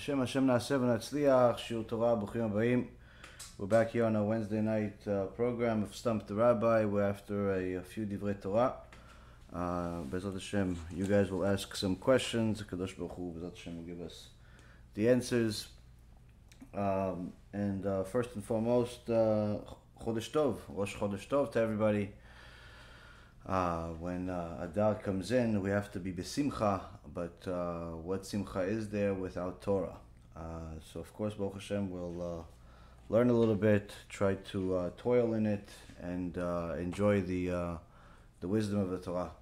Hashem Hashem Naaseh V'Natzliach, Shiur Torah, Bruchim Abahim. We're back here on our Wednesday night uh, program of Stump the Rabbi. We're after a, a few Divrei Torah. Uh, Bezat Hashem, you guys will ask some questions. Kadosh Baruch Hu, Bezat Hashem will give us the answers. Um, and uh, first and foremost, uh, Chodesh Tov, Rosh Chodesh Tov to everybody. Uh, when uh, Adar comes in, we have to be besimcha, but uh, what simcha is there without Torah? Uh, so, of course, Baruch Hashem will uh, learn a little bit, try to uh, toil in it, and uh, enjoy the, the wisdom of the Torah.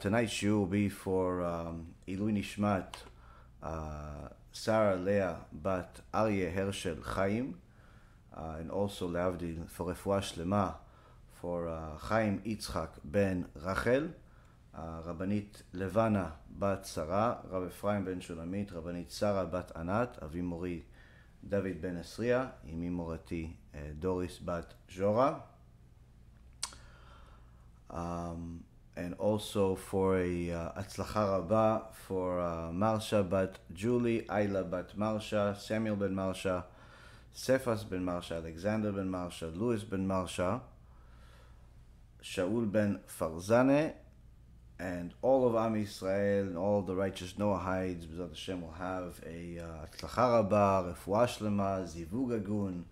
Tonight's shiur will be for um, Ilui Nishmat, Sarah Leah Bat Aryeh Hershel Chaim, and also Leavdil for Refuah Shlema for Chaim Yitzchak ben Rachel, Levana bat Sarah, Rab Ephraim ben Shulamit, Rabbanit Sarah bat Anat, Avi Mori David ben Esria, Imi Morati uh, Doris bat Jora. Um, and also for a uh, Atzlacha Rabba for uh, Marsha bat Julie, Ayla bat Marsha, Samuel ben Marsha, Cephas ben Marsha, Alexander ben Marsha, Louis ben Marsha, Shaul ben Farzane, and all of Am Yisrael and all the righteous Noahides, B'ezrat Hashem will have a uh, Rabba, Refuah Shlema,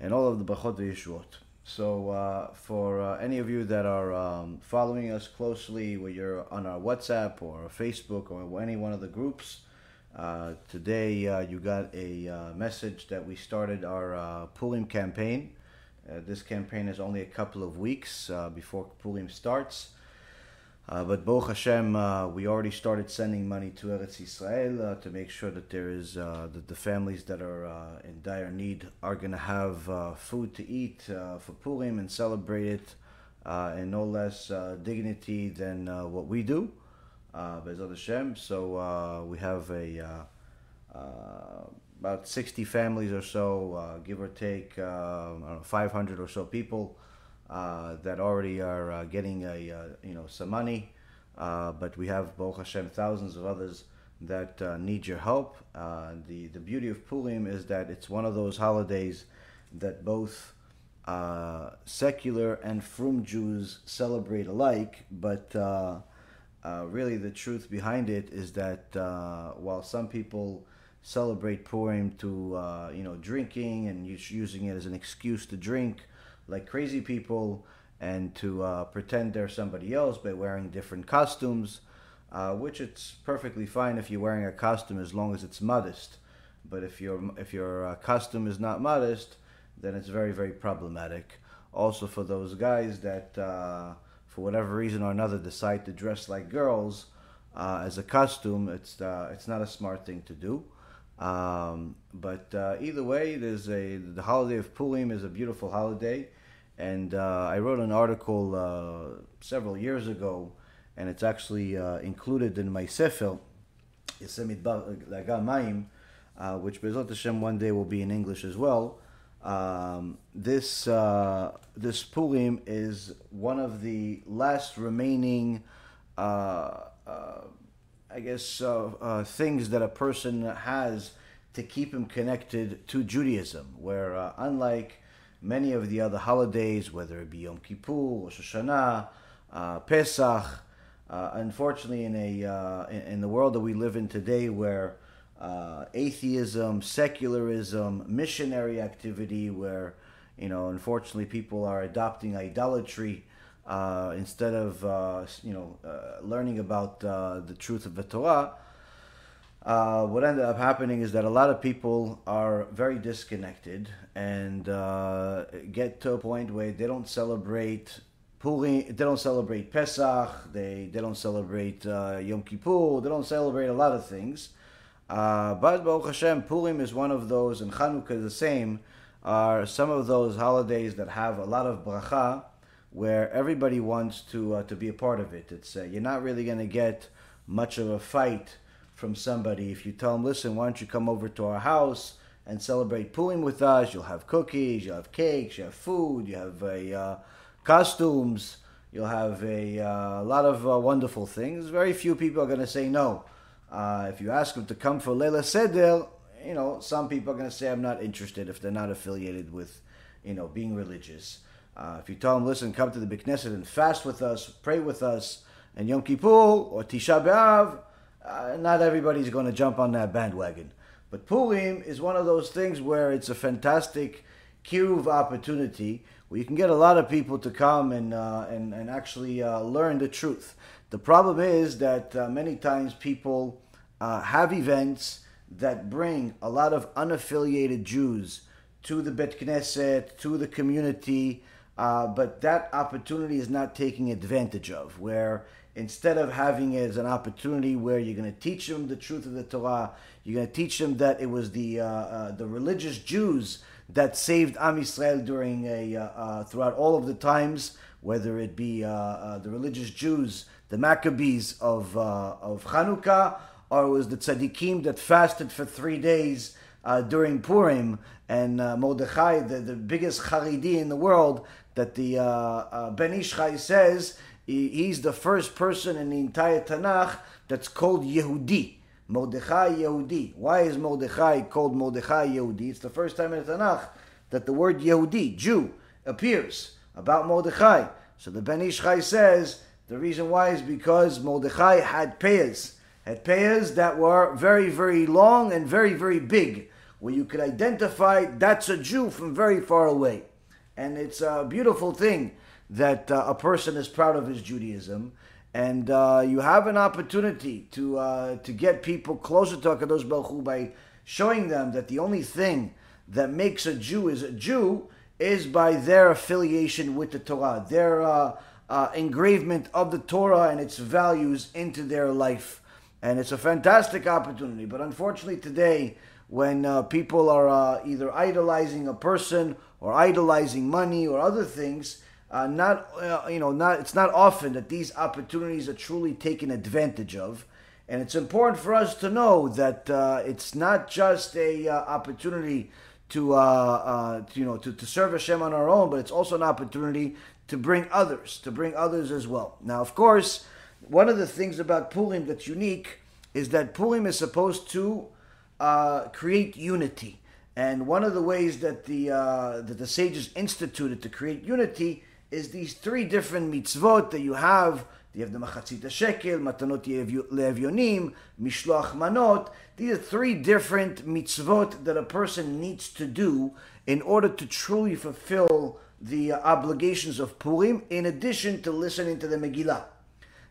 and all of the Brachot Yeshuot. So, uh, for uh, any of you that are um, following us closely, whether you're on our WhatsApp or Facebook or any one of the groups, uh, today uh, you got a uh, message that we started our Purim campaign. This campaign is only a couple of weeks before Purim starts. Uh, but Baruch Hashem, uh, we already started sending money to Eretz Yisrael uh, to make sure that there is uh, that the families that are uh, in dire need are going to have uh, food to eat for Purim and celebrate it in no less dignity than what we do. Bezrat Hashem. So we have a about 60 families or so, give or take, don't know, 500 or so people uh, that already are uh, getting a uh, you know some money. Uh, but we have Baruch Hashem thousands of others that need your help. The the beauty of Purim is that it's one of those holidays that both secular and frum Jews celebrate alike, but really the truth behind it is that while some people celebrate Purim to uh, you know drinking and us- using it as an excuse to drink like crazy people and to uh, pretend they're somebody else by wearing different costumes, uh, which it's perfectly fine if you're wearing a costume as long as it's modest. But if your if your uh, costume is not modest, then it's very very problematic. Also for those guys that uh, for whatever reason or another decide to dress like girls uh, as a costume, it's uh, it's not a smart thing to do. Um, but either way, there's a the holiday of Purim is a beautiful holiday, and uh, I wrote an article uh, several years ago, and it's actually uh, included in my sefer, Yosemite Mayim, uh, which Bezrat Hashem one day will be in English as well. Um, this uh, this Purim is one of the last remaining. Uh, I guess, things that a person has to keep him connected to Judaism, where unlike many of the other holidays, whether it be Yom Kippur, Rosh Hashanah, uh, Pesach, uh, unfortunately, in a uh, in, in the world that we live in today, where uh, atheism, secularism, missionary activity, where you know, unfortunately, people are adopting idolatry uh, instead of uh, you know learning about the truth of the Torah. Uh, what ended up happening is that a lot of people are very disconnected and uh, get to a point where they don't celebrate Purim, they don't celebrate Pesach, they, they don't celebrate uh, Yom Kippur, they don't celebrate a lot of things. Uh, but Baruch Hashem, Purim is one of those, and Chanukah the same, are some of those holidays that have a lot of bracha, where everybody wants to uh, to be a part of it. It's uh, you're not really going to get much of a fight from somebody if you tell them, "Listen, why don't you come over to our house and celebrate Purim with us? You'll have cookies, you'll have cakes, you have food, you have a uh, costumes, you'll have a uh, lot of uh, wonderful things." Very few people are going to say no. Uh, if you ask them to come for Leila Seder, you know, some people are going to say, I'm not interested if they're not affiliated with, you know, being religious. Uh, if you tell them, listen, come to the Beit Knesset and fast with us, pray with us, and Yom Kippur or Tisha B'Av, uh, not everybody's going to jump on that bandwagon. But Purim is one of those things where it's a fantastic kiruv opportunity where you can get a lot of people to come and uh, and, and actually uh, learn the truth. The problem is that uh, many times people uh, have events that bring a lot of unaffiliated Jews to the Bet Knesset, to the community, uh, but that opportunity is not taking advantage of. Where instead of having it as an opportunity where you're going to teach them the truth of the Torah, you're going to teach them that it was the uh, uh, the religious Jews that saved Am Yisrael during a uh, uh, throughout all of the times, whether it be uh, the religious Jews, the Maccabees of of Hanukkah, or it was the tzaddikim that fasted for three days during Purim, and Mordechai, the, the biggest Haredi in the world, that the Ben Ish Chai says he's the first person in the entire Tanakh that's called Yehudi. Mordechai Yehudi. Why is Mordechai called Mordechai Yehudi? It's the first time in the Tanakh that the word Yehudi, Jew, appears about Mordechai. So the Ben Ish Chai says the reason why is because Mordechai had payas, had payas that were very, very long and very, very big, where you could identify that's a Jew from very far away. And it's a beautiful thing that uh, a person is proud of his Judaism, and uh, you have an opportunity to uh, to get people closer to Hakadosh Baruch Hu by showing them that the only thing that makes a Jew is a Jew is by their affiliation with the Torah, their uh, uh, engravement of the Torah and its values into their life, and it's a fantastic opportunity. But unfortunately, today. When uh, people are either idolizing a person or idolizing money or other things, uh, not uh, you know not it's not often that these opportunities are truly taken advantage of. And it's important for us to know that uh, it's not just a uh, opportunity to, uh, uh, to, you know to, to serve Hashem on our own but it's also an opportunity to bring others to bring others as well. Now of course one of the things about Purim that's unique is that Purim is supposed to create unity. And one of the ways that the that the sages instituted to create unity is these three different mitzvot that you have. You have the machatzit shekel, matanot le'evyonim, mishloach manot. These are three different mitzvot that a person needs to do in order to truly fulfill the obligations of Purim, in addition to listening to the Megillah.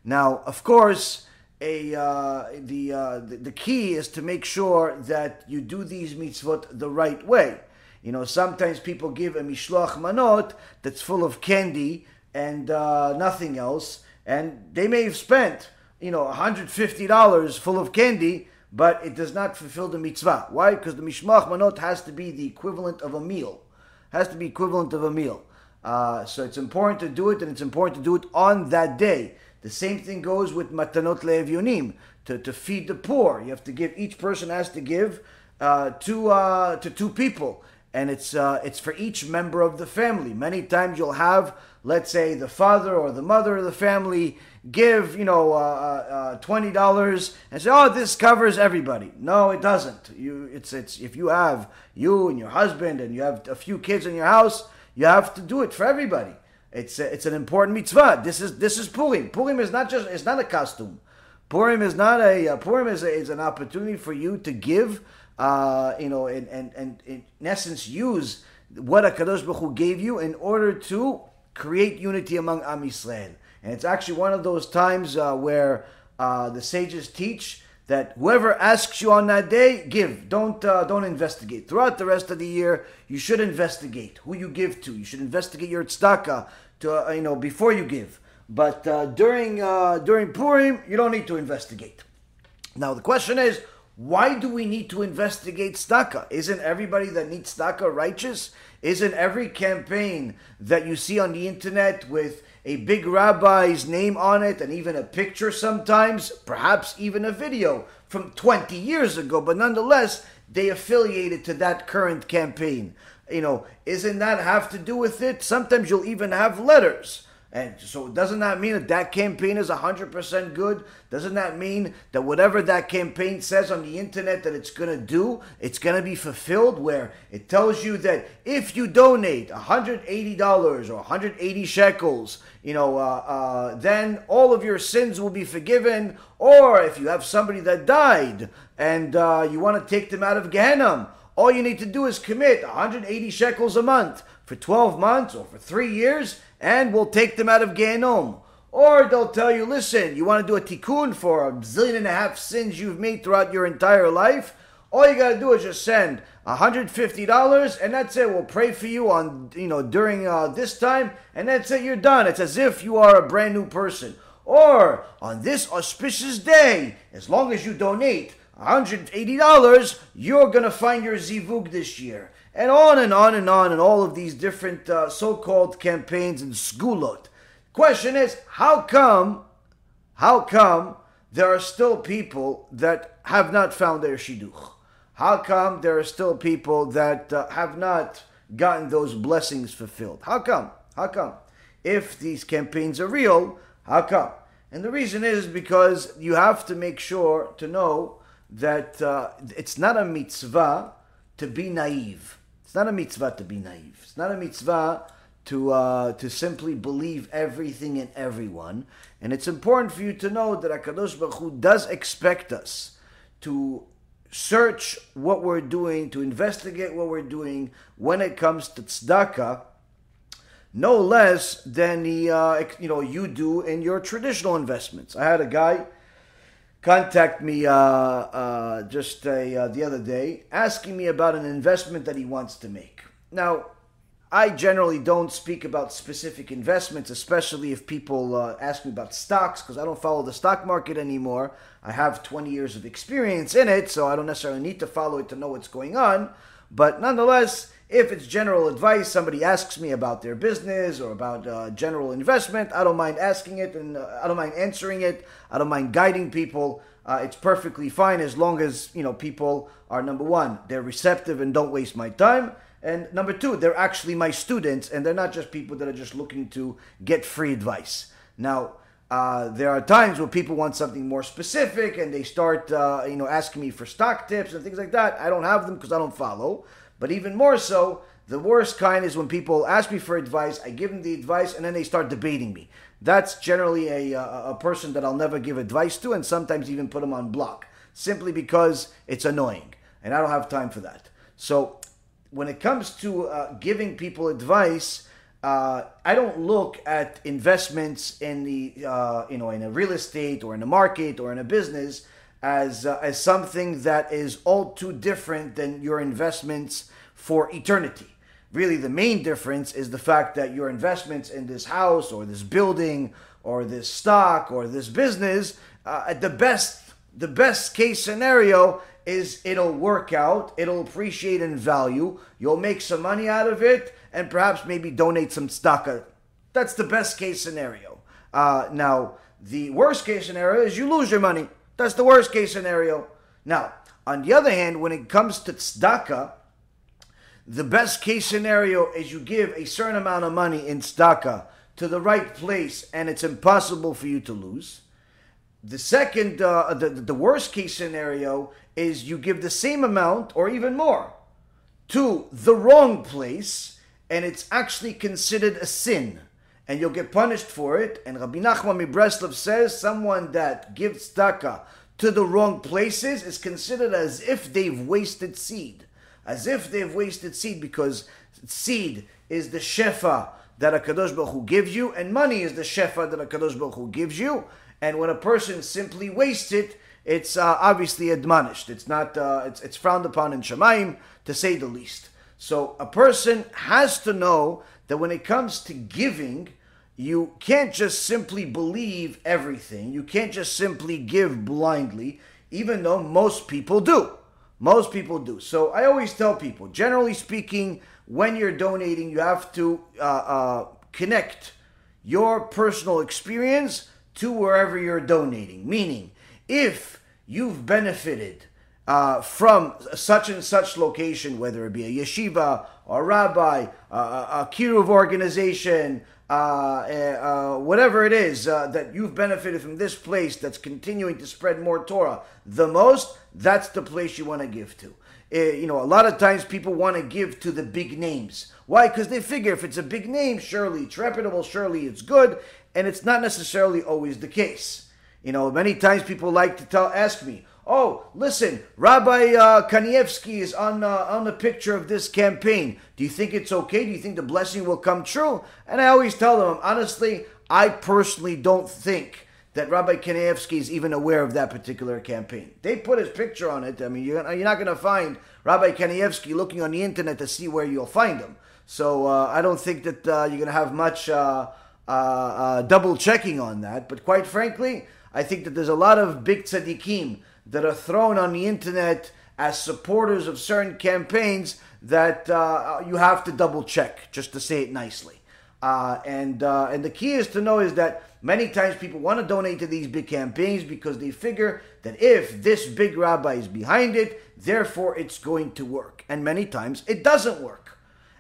Now, of course, a uh, the, uh, the the key is to make sure that you do these mitzvot the right way. You know, sometimes people give a mishloach manot that's full of candy and uh, nothing else, and they may have spent, you know, $150 full of candy, but it does not fulfill the mitzvah. Why? Because the mishloach manot has to be the equivalent of a meal. Has to be equivalent of a meal. Uh, so it's important to do it, and it's important to do it on that day. The same thing goes with matanot le'evyonim, to, to feed the poor. You have to give, each person has to give uh, to, uh, to two people and it's uh, it's for each member of the family. Many times you'll have, let's say, the father or the mother of the family give you know uh, uh, uh, twenty dollars and say, "Oh, this covers everybody." No, it doesn't. You it's it's if you have you and your husband and you have a few kids in your house, you have to do it for everybody. It's a, it's an important mitzvah. This is this is Purim. Purim is not just it's not a costume. Purim is not a uh, Purim is, a, is an opportunity for you to give uh, you know, and, and, and in essence use what a Kadosh Baruch Hu gave you in order to create unity among Am Yisrael. And it's actually one of those times uh, where uh, the sages teach that whoever asks you on that day, give. Don't uh, don't investigate. Throughout the rest of the year, you should investigate who you give to. You should investigate your tzedakah to uh, you know before you give. But uh, during uh, during Purim, you don't need to investigate. Now the question is, why do we need to investigate tzedakah? Isn't everybody that needs tzedakah righteous? Isn't every campaign that you see on the internet with a big rabbi's name on it and even a picture sometimes, perhaps even a video from 20 years ago, but nonetheless, they affiliated to that current campaign. You know, isn't that have to do with it? Sometimes you'll even have letters And so doesn't that mean that that campaign is 100% good? Doesn't that mean that whatever that campaign says on the internet that it's going to do, it's going to be fulfilled where it tells you that if you donate $180 or 180 shekels, you know, uh, uh, then all of your sins will be forgiven. Or if you have somebody that died and uh, you want to take them out of Gehenna, all you need to do is commit 180 shekels a month for 12 months or for three years, and we'll take them out of Gehenom. Or they'll tell you, listen, you want to do a tikkun for a zillion and a half sins you've made throughout your entire life? All you got to do is just send $150 and that's it. We'll pray for you on, you know, during uh, this time and that's it. You're done. It's as if you are a brand new person. Or on this auspicious day, as long as you donate $180, you're going to find your zivug this year and on and on and on, and all of these different uh, so-called campaigns and sgulot. Question is, how come, how come there are still people that have not found their shidduch? How come there are still people that uh, have not gotten those blessings fulfilled? How come? How come? If these campaigns are real, how come? And the reason is because you have to make sure to know that uh, it's not a mitzvah to be naive. It's not a mitzvah to be naive. It's not a mitzvah to uh, to simply believe everything and everyone. And it's important for you to know that Hakadosh Baruch Hu does expect us to search what we're doing, to investigate what we're doing when it comes to tzedakah, no less than the uh, you know you do in your traditional investments. I had a guy contact me uh, uh, just uh, the other day asking me about an investment that he wants to make. Now, I generally don't speak about specific investments, especially if people uh, ask me about stocks, because I don't follow the stock market anymore. I have 20 years of experience in it, so I don't necessarily need to follow it to know what's going on. But nonetheless, if it's general advice, somebody asks me about their business or about uh, general investment, I don't mind asking it and uh, I don't mind answering it. I don't mind guiding people. Uh, it's perfectly fine as long as you know people are number one, they're receptive and don't waste my time, and number two, they're actually my students and they're not just people that are just looking to get free advice. Now. Uh, there are times where people want something more specific and they start, uh, you know, asking me for stock tips and things like that. I don't have them because I don't follow. But even more so, the worst kind is when people ask me for advice, I give them the advice, and then they start debating me. That's generally a, a, a person that I'll never give advice to, and sometimes even put them on block, simply because it's annoying, and I don't have time for that. So when it comes to uh, giving people advice, uh, I don't look at investments in the uh, you know in a real estate or in a market or in a business as uh, as something that is all too different than your investments for eternity. Really, the main difference is the fact that your investments in this house or this building or this stock or this business, uh, at the best, the best case scenario is it'll work out, it'll appreciate in value, you'll make some money out of it, and perhaps maybe donate some stock. That's the best case scenario. Uh, now, the worst case scenario is you lose your money. That's the worst case scenario. Now, on the other hand, when it comes to tzedakah, the best case scenario is you give a certain amount of money in tzedakah to the right place and it's impossible for you to lose. The second, uh, the, the worst case scenario is you give the same amount or even more to the wrong place and it's actually considered a sin and you'll get punished for it. And Rabbi Nachman Mibreslov says someone that gives tzedakah to the wrong places is considered as if they've wasted seed, as if they've wasted seed because seed is the shefa that a Kadosh Baruch Hu gives you, and money is the shefa that a Kadosh Baruch Hu gives you. And when a person simply wastes it, it's uh, obviously admonished. It's not. Uh, it's, it's frowned upon in Shemaim, to say the least. So a person has to know that when it comes to giving, you can't just simply believe everything. You can't just simply give blindly, even though most people do. Most people do. So I always tell people, generally speaking, when you're donating, you have to uh, uh, connect your personal experience to wherever you're donating. Meaning, if you've benefited uh, from such and such location, whether it be a yeshiva or a rabbi, a kiruv organization, uh, uh, whatever it is uh, that you've benefited from this place that's continuing to spread more Torah the most, that's the place you want to give to. Uh, you know, a lot of times people want to give to the big names. Why? Because they figure if it's a big name, surely it's reputable, surely it's good, and it's not necessarily always the case. You know, many times people like to tell, ask me, "Oh, listen, Rabbi uh, Kanievsky is on uh, on the picture of this campaign. Do you think it's okay? Do you think the blessing will come true?" And I always tell them, honestly, I personally don't think that Rabbi Kanievsky is even aware of that particular campaign. They put his picture on it. I mean, you're, you're not going to find Rabbi Kanievsky looking on the internet to see where you'll find him. So uh, I don't think that uh, you're going to have much uh, uh, double checking on that. But quite frankly, I think that there's a lot of big tzaddikim that are thrown on the internet as supporters of certain campaigns that uh, you have to double check, just to say it nicely. Uh, and uh, and the key is to know is that many times people want to donate to these big campaigns because they figure that if this big rabbi is behind it, therefore it's going to work. And many times it doesn't work.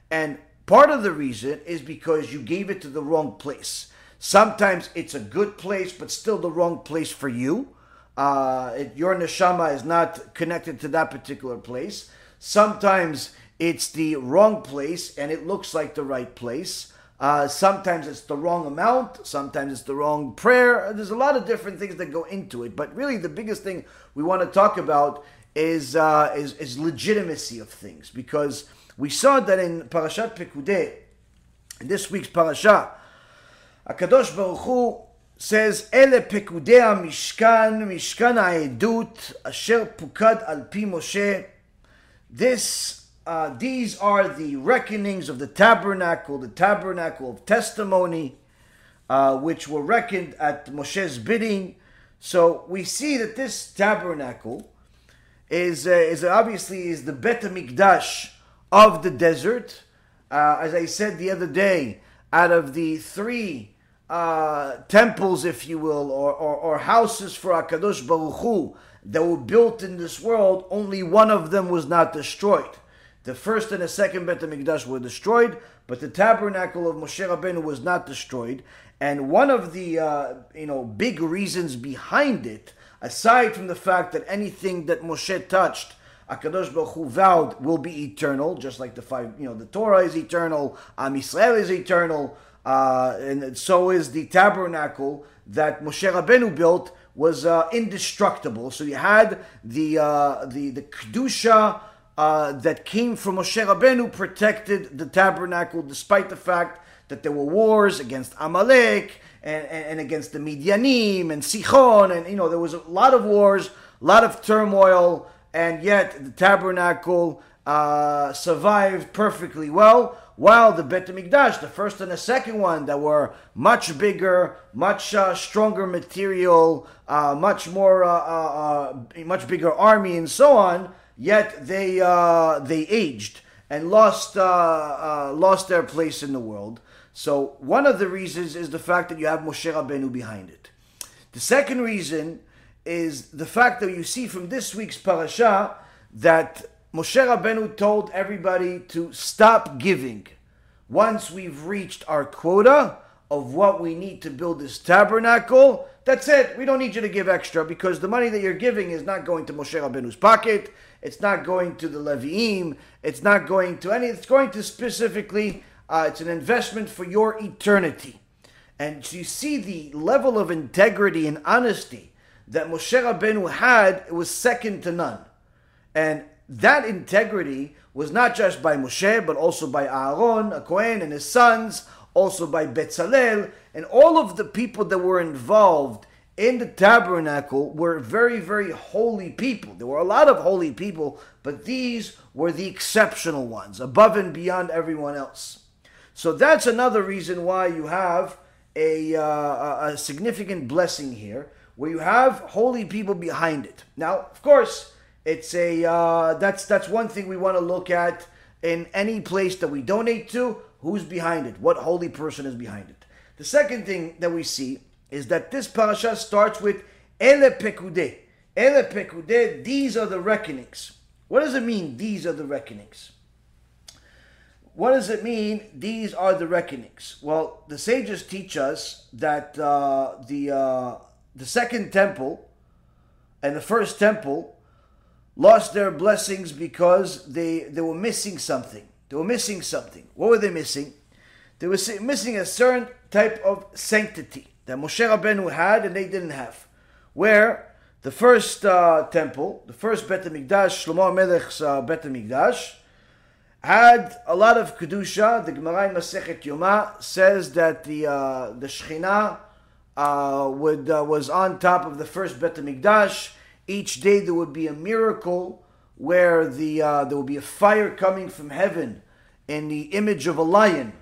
And part of the reason is because you gave it to the wrong place. Sometimes it's a good place, but still the wrong place for you. Uh, it, your neshama is not connected to that particular place. Sometimes it's the wrong place and it looks like the right place. Uh, sometimes it's the wrong amount, sometimes it's the wrong prayer. There's a lot of different things that go into it, but really the biggest thing we want to talk about is uh, is, is legitimacy of things because we saw that in Parashat Pekudei, in this week's parasha, Akadosh Baruch Hu says, "Ele pekudei mishkan, mishkan ha'edut, asher pukad al pi Moshe." This uh, these are the reckonings of the tabernacle, the tabernacle of testimony, uh, which were reckoned at Moshe's bidding. So we see that this tabernacle is, uh, is obviously is the Bet Mikdash of the desert. Uh, as I said the other day, out of the three uh, temples, if you will, or, or, or houses for Hakadosh Baruch Hu that were built in this world, only one of them was not destroyed. The first and the second Bet HaMikdash were destroyed, but the tabernacle of Moshe Rabbeinu was not destroyed. And one of the uh, you know big reasons behind it, aside from the fact that anything that Moshe touched, Akadosh Baruch Hu vowed will be eternal, just like the five you know the Torah is eternal, Am Yisrael is eternal, uh, and so is the tabernacle that Moshe Rabbeinu built was uh, indestructible. So you had the uh, the the kedusha uh, that came from Moshe Rabbeinu protected the tabernacle, despite the fact that there were wars against Amalek and, and, and, against the Midianim and Sichon, and you know there was a lot of wars, a lot of turmoil, and yet the tabernacle uh, survived perfectly well. While the Bet Hamikdash, the first and the second one, that were much bigger, much uh, stronger material, uh, much more, uh, uh, much bigger army, and so on yet they uh, they aged and lost uh, uh, lost their place in the world. So one of the reasons is the fact that you have Moshe Rabbeinu behind it. The second reason is the fact that you see from this week's parasha that Moshe Rabbeinu told everybody to stop giving. Once we've reached our quota of what we need to build this tabernacle, that's it. We don't need you to give extra because the money that you're giving is not going to Moshe Rabbeinu's pocket. It's not going to the Leviim. It's not going to any. It's going to specifically. Uh, it's an investment for your eternity. And you see the level of integrity and honesty that Moshe Rabbeinu had it was second to none. And that integrity was not just by Moshe, but also by Aaron, a Kohen, and his sons, also by Betzalel, and all of the people that were involved in the tabernacle were very, very holy people. There were a lot of holy people, but these were the exceptional ones, above and beyond everyone else. So that's another reason why you have a, uh, a significant blessing here, where you have holy people behind it. Now, of course, it's a uh, that's that's one thing we want to look at in any place that we donate to. Who's behind it? What holy person is behind it? The second thing that we see is that this parasha starts with Ele Pekude. Ele pekudeh, these are the reckonings. What does it mean, these are the reckonings? What does it mean, these are the reckonings? Well, the sages teach us that uh, the, uh, the second temple and the first temple lost their blessings because they, they were missing something. They were missing something. What were they missing? They were missing a certain type of sanctity that Moshe Rabbeinu had and they didn't have. Where the first uh, temple, the first Bet HaMikdash, Shlomo Melech's uh, Bet HaMikdash, had a lot of kedusha. The Gemara in Masechet Yoma says that the uh, the Shechina uh, would uh, was on top of the first Bet Hamikdash. Each day there would be a miracle where the uh, there would be a fire coming from heaven in the image of a lion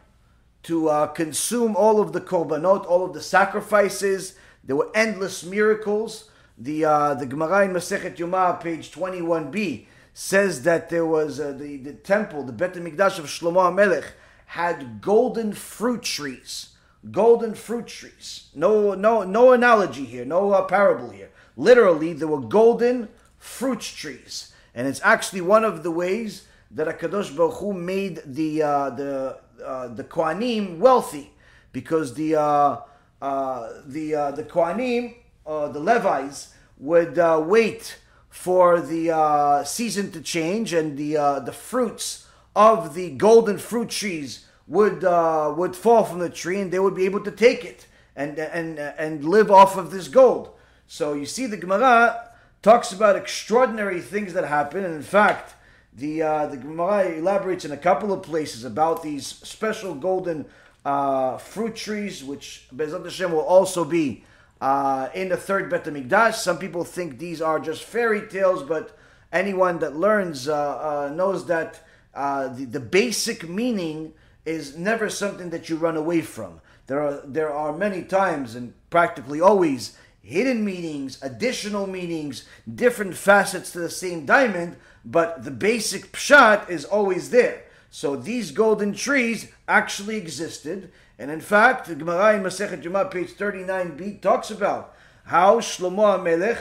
to uh, consume all of the korbanot, all of the sacrifices. There were endless miracles. The uh, the Gemara in Masechet Yoma, page twenty one b, says that there was uh, the the temple, the Bet Hamikdash of Shlomo Melech, had golden fruit trees golden fruit trees. No, no, no analogy here, no uh, parable here. Literally, there were golden fruit trees, and it's actually one of the ways that Hakadosh Baruch Hu made the uh, the uh, the Kohanim wealthy, because the uh, uh, the uh, the Kohanim, the Levites, would wait for the season to change and the the fruits of the golden fruit trees would uh, would fall from the tree and they would be able to take it and and and live off of this gold. So you see, the Gemara talks about extraordinary things that happen, and in fact, the uh, the Gemara elaborates in a couple of places about these special golden uh, fruit trees, which Bezat Hashem will also be uh, in the third Bet Hamikdash. Some people think these are just fairy tales, but anyone that learns uh, uh, knows that uh, the the basic meaning is never something that you run away from. There are there are many times and practically always hidden meanings, additional meanings, different facets to the same diamond, but the basic pshat is always there. So these golden trees actually existed, and in fact, the Gemara in Masechet Yoma, page 39b, talks about how Shlomo HaMelech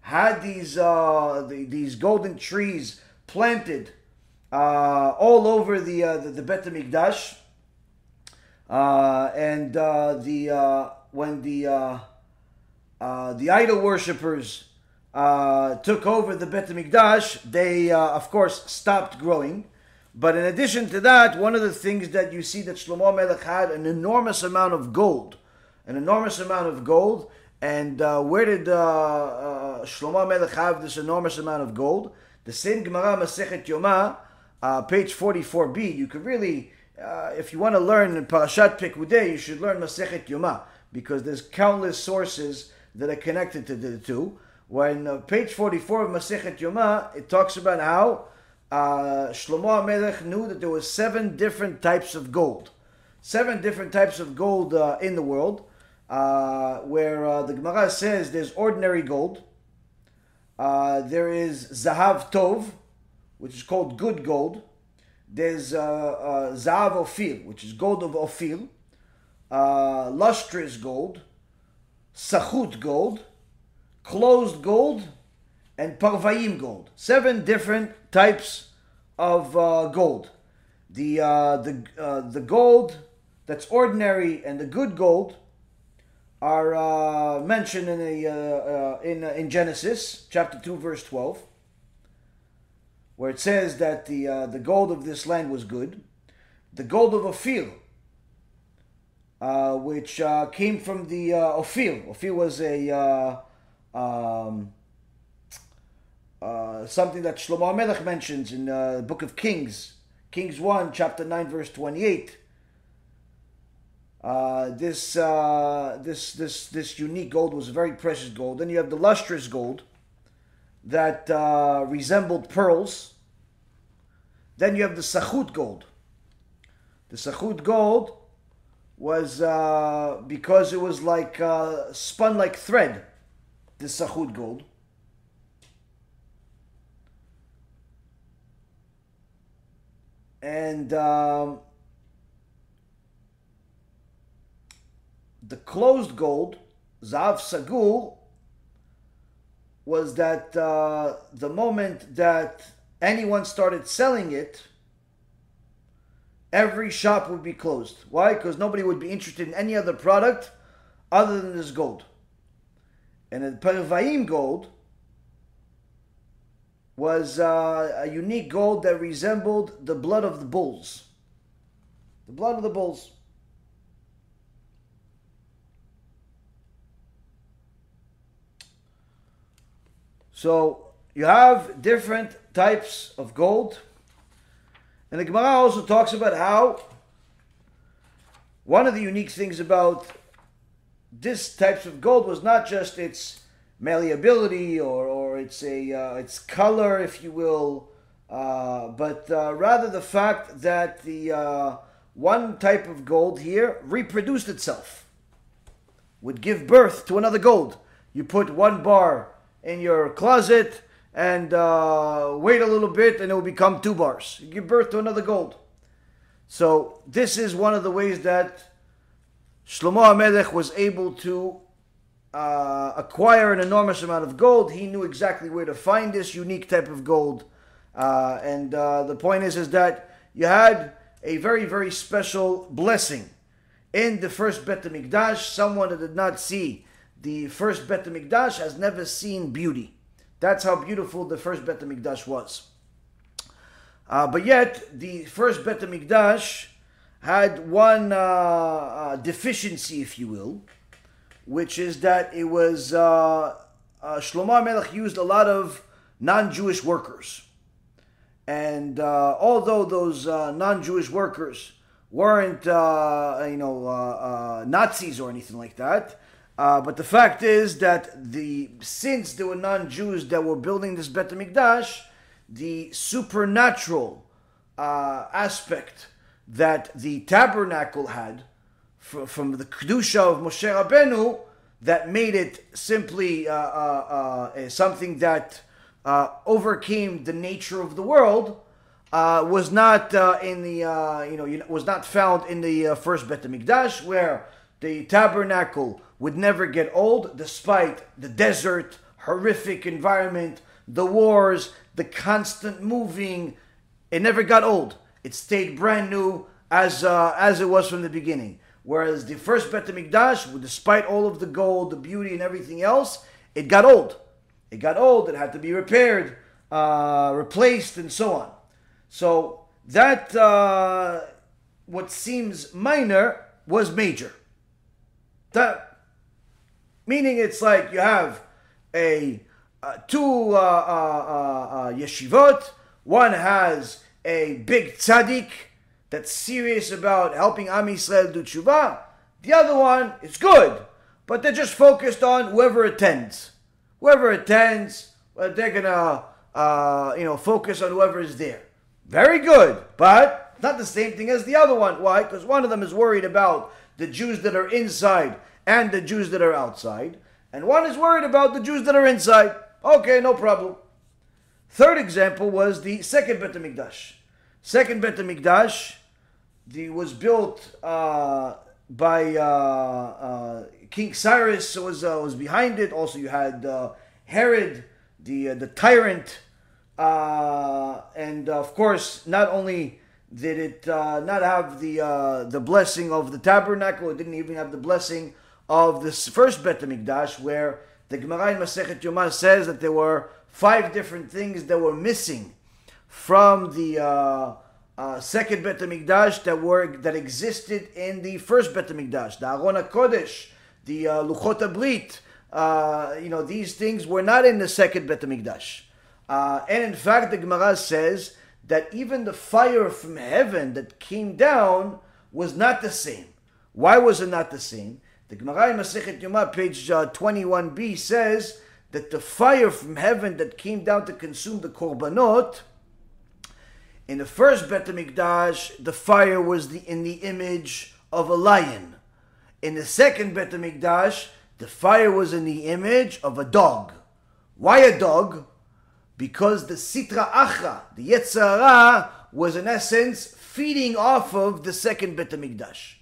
had these uh, the, these golden trees planted uh, all over the uh, the, the Bet Hamikdash, uh, and uh, the uh, when the uh, the idol worshippers took over the Bet Hamikdash, they of course stopped growing. But in addition to that, one of the things that you see that Shlomo Melech had an enormous amount of gold, an enormous amount of gold. And where did Shlomo Melech have this enormous amount of gold? The same Gemara Masechet Yoma uh, page 44b, you could really, uh, if you want to learn Parashat Pekudei, you should learn Masechet Yoma, because there's countless sources that are connected to the two. When uh, page 44 of Masechet Yoma, it talks about how uh, Shlomo HaMelech knew that there were seven different types of gold. Seven different types of gold uh, in the world, uh, where uh, the Gemara says there's ordinary gold, uh, there is Zahav Tov, which is called good gold. There's uh, Zav Ophir, which is gold of Ophir, lustrous gold, Sachut gold, closed gold, and Parvayim gold. Seven different types of uh, gold. The, uh, the, uh, the gold that's ordinary and the good gold are uh, mentioned in, a, uh, uh, in, in Genesis chapter 2, verse 12 where it says that the the gold of this land was good, the gold of Ophir, uh, which uh, came from the uh, Ophir. Ophir was a uh, um, uh, something that Shlomo Melech mentions in the book of Kings, Kings one, chapter nine, verse twenty-eight. this this this this unique gold was very precious gold. Then you have the lustrous gold, that resembled pearls. Then you have the Sachut gold. The Sachut gold was uh, because it was like uh, spun like thread, the Sachut gold. And um, the closed gold, Zav Sagur, was that uh, the moment that anyone started selling it, every shop would be closed. Why? Because nobody would be interested in any other product other than this gold. And the Parvaim gold was uh, a unique gold that resembled the blood of the bulls. The blood of the bulls. So you have different types of gold. And the Gemara also talks about how one of the unique things about this types of gold was not just its malleability or, or its a uh, its color, if you will, uh, but uh, rather the fact that the uh, one type of gold here reproduced itself, would give birth to another gold. You put one bar in your closet and uh, wait a little bit, and it will become two bars. You give birth to another gold. So this is one of the ways that Shlomo HaMelech was able to uh, acquire an enormous amount of gold. He knew exactly where to find this unique type of gold. Uh, and uh, the point is, is that you had a very, very special blessing in the first Bet HaMikdash. Someone that did not see the first Bet HaMikdash has never seen beauty. That's how beautiful the first Bet HaMikdash was. Uh, but yet, the first Bet HaMikdash had one uh, uh, deficiency, if you will, which is that it was uh, uh, Shlomo Melech used a lot of non-Jewish workers, and uh, although those uh, non-Jewish workers weren't, you know, Nazis or anything like that, but the fact is that the since there were non-Jews that were building this Bet Hamikdash, the supernatural aspect that the tabernacle had from the kedusha of Moshe Rabbeinu that made it simply uh, uh, uh, something that uh, overcame the nature of the world uh, was not uh, in the you know was not found in the first Bet Hamikdash where the tabernacle would never get old despite the desert horrific environment the wars the constant moving it never got old it stayed brand new as uh, as it was from the beginning Whereas the first Bet HaMikdash, despite all of the gold, the beauty, and everything else, it got old. It got old. It had to be repaired, uh, replaced, and so on. So that uh, what seems minor was major. That meaning it's like you have a uh, two uh, uh, uh, yeshivot. One has a big tzaddik that's serious about helping Am Yisrael do tshuva. The other one is good, but they're just focused on whoever attends. Whoever attends, they're gonna, uh, you know, focus on whoever is there. Very good, but not the same thing as the other one. Why? Because one of them is worried about the Jews that are inside and the Jews that are outside, and one is worried about the Jews that are inside. Okay, no problem. Third example was the second Bet HaMikdash. Second Bet HaMikdash the was built uh, by uh, uh, King Cyrus was uh, was behind it. Also, you had uh, Herod, the the tyrant, and of course, not only did it not have the the blessing of the tabernacle, it didn't even have the blessing of this first Bet Hamikdash, where the Gemara in Masechet Yoma says that there were five different things that were missing from the uh, second Bet Hamikdash that were that existed in the first Bet Hamikdash, the Aron Kodesh, the uh, Luchot Abrit. Uh, you know these things were not in the second Bet Hamikdash, uh, and in fact the Gemara says that even the fire from heaven that came down was not the same. Why was it not the same? The Gemara in Masechet Yoma, page uh, 21b, says that the fire from heaven that came down to consume the korbanot in the first Bet HaMikdash, the fire was the, in the image of a lion. In the second Bet HaMikdash, the fire was in the image of a dog. Why a dog? Because the Sitra Achra, the Yetzer Hara, was in essence feeding off of the second Bet HaMikdash.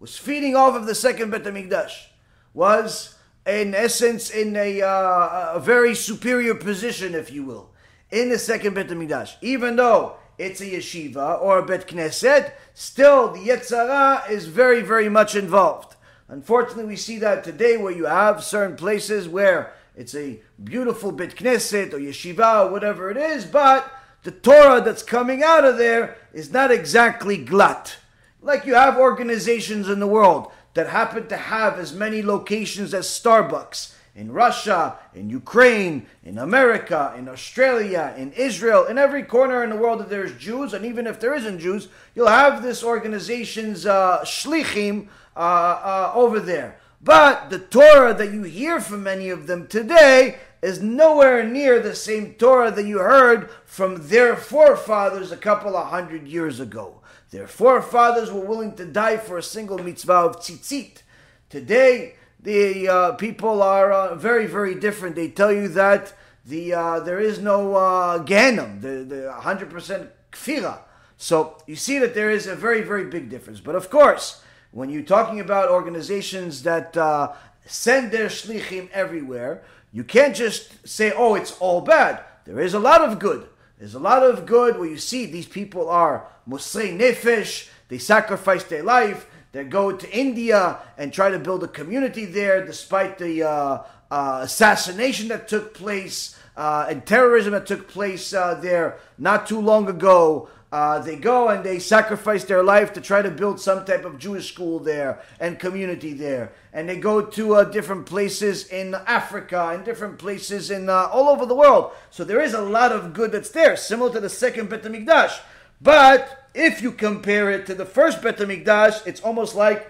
Was feeding off of the second Bet HaMikdash. Was in essence, in a, uh, a very superior position, if you will, in the second Bet HaMikdash. Even though it's a yeshiva or a Bet Knesset, still the Yetzer Hara is very, very much involved. Unfortunately, we see that today where you have certain places where it's a beautiful Bet Knesset or yeshiva or whatever it is, but the Torah that's coming out of there is not exactly glut. Like you have organizations in the world that happen to have as many locations as Starbucks in Russia, in Ukraine, in America, in Australia, in Israel, in every corner in the world that there's Jews, and even if there isn't Jews, you'll have this organization's uh, shlichim uh, uh, over there. But the Torah that you hear from many of them today is nowhere near the same Torah that you heard from their forefathers a couple of hundred years ago. Their forefathers were willing to die for a single mitzvah of tzitzit. Today, the uh, people are uh, very, very different. They tell you that the uh, there is no uh, the, the 100% kfira. So you see that there is a very, very big difference. But of course, when you're talking about organizations that uh, send their shlichim everywhere, you can't just say, oh, it's all bad. There is a lot of good. There's a lot of good where you see these people are Musrei Nefesh, they sacrifice their life, they go to India and try to build a community there despite the uh, uh, assassination that took place uh, and terrorism that took place uh, there not too long ago. Uh, they go and they sacrifice their life to try to build some type of Jewish school there and community there. And they go to uh, different places in Africa and different places in uh, all over the world. So there is a lot of good that's there, similar to the second Bet HaMikdash. But if you compare it to the first Bet HaMikdash, it's almost like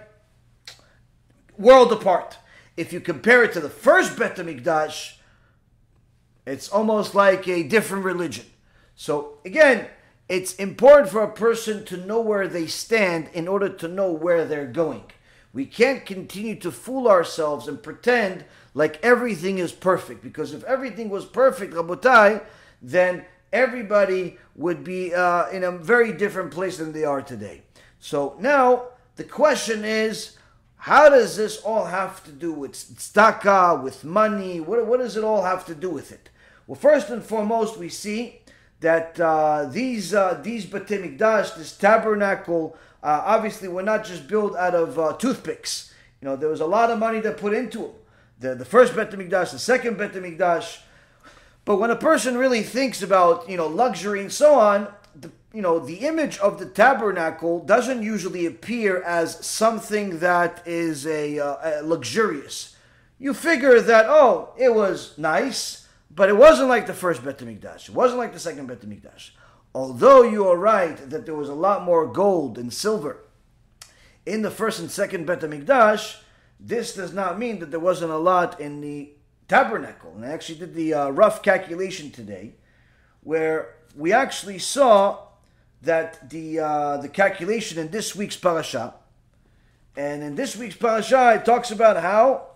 world apart. If you compare it to the first Bet HaMikdash, it's almost like a different religion. So again, it's important for a person to know where they stand in order to know where they're going. We can't continue to fool ourselves and pretend like everything is perfect because if everything was perfect, Rabotai, then everybody would be uh, in a very different place than they are today. So now the question is, how does this all have to do with tzedakah, with money? What, what does it all have to do with it? Well, first and foremost, we see that uh, these uh, these Batei Mikdash, this tabernacle, uh, obviously were not just built out of uh, toothpicks. You know, there was a lot of money that put into them. The, the first Bet Mikdash, the second Bet Mikdash. But when a person really thinks about you know luxury and so on, the, you know the image of the tabernacle doesn't usually appear as something that is a, uh, a luxurious. You figure that oh, it was nice but it wasn't like the first Bet Mikdash. It wasn't like the second Bet Mikdash. Although you are right that there was a lot more gold and silver in the first and second Bet Mikdash, this does not mean that there wasn't a lot in the tabernacle. And I actually did the uh, rough calculation today, where we actually saw that the uh, the calculation in this week's parasha, and in this week's parasha, it talks about how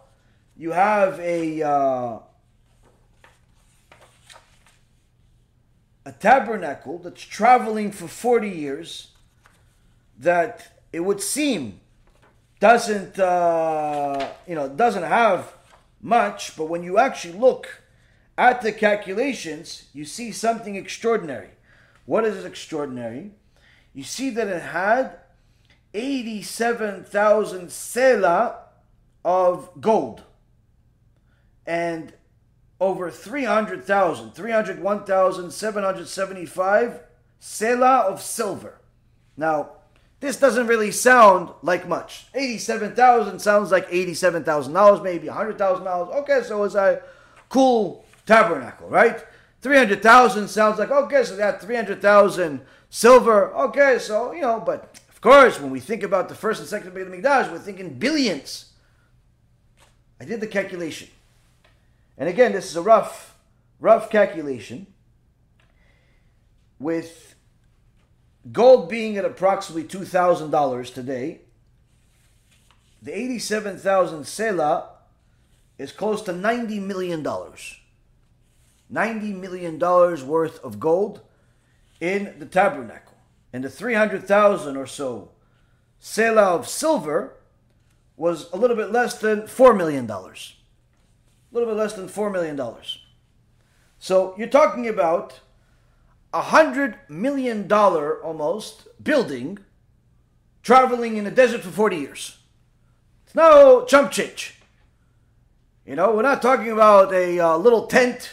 you have a uh, a tabernacle that's traveling for 40 years that it would seem doesn't uh, you know doesn't have much but when you actually look at the calculations you see something extraordinary. What is extraordinary? You see that it had 87,000 sela of gold. And over 300,000, 301,775 sela of silver. Now, this doesn't really sound like much. 87,000 sounds like $87,000, maybe $100,000. Okay, so it's a cool tabernacle, right? 300,000 sounds like, okay, so that 300,000 silver. Okay, so, you know, but of course, when we think about the first and second Beit HaMikdash, we're thinking billions. I did the calculation. And again, this is a rough, rough calculation. With gold being at approximately two thousand dollars today, the eighty-seven thousand sela is close to ninety million dollars. Ninety million dollars worth of gold in the tabernacle, and the three hundred thousand or so sela of silver was a little bit less than four million dollars. A little bit less than $4 million. So you're talking about a $100 million almost building traveling in the desert for 40 years. It's no chump change. You know, we're not talking about a uh, little tent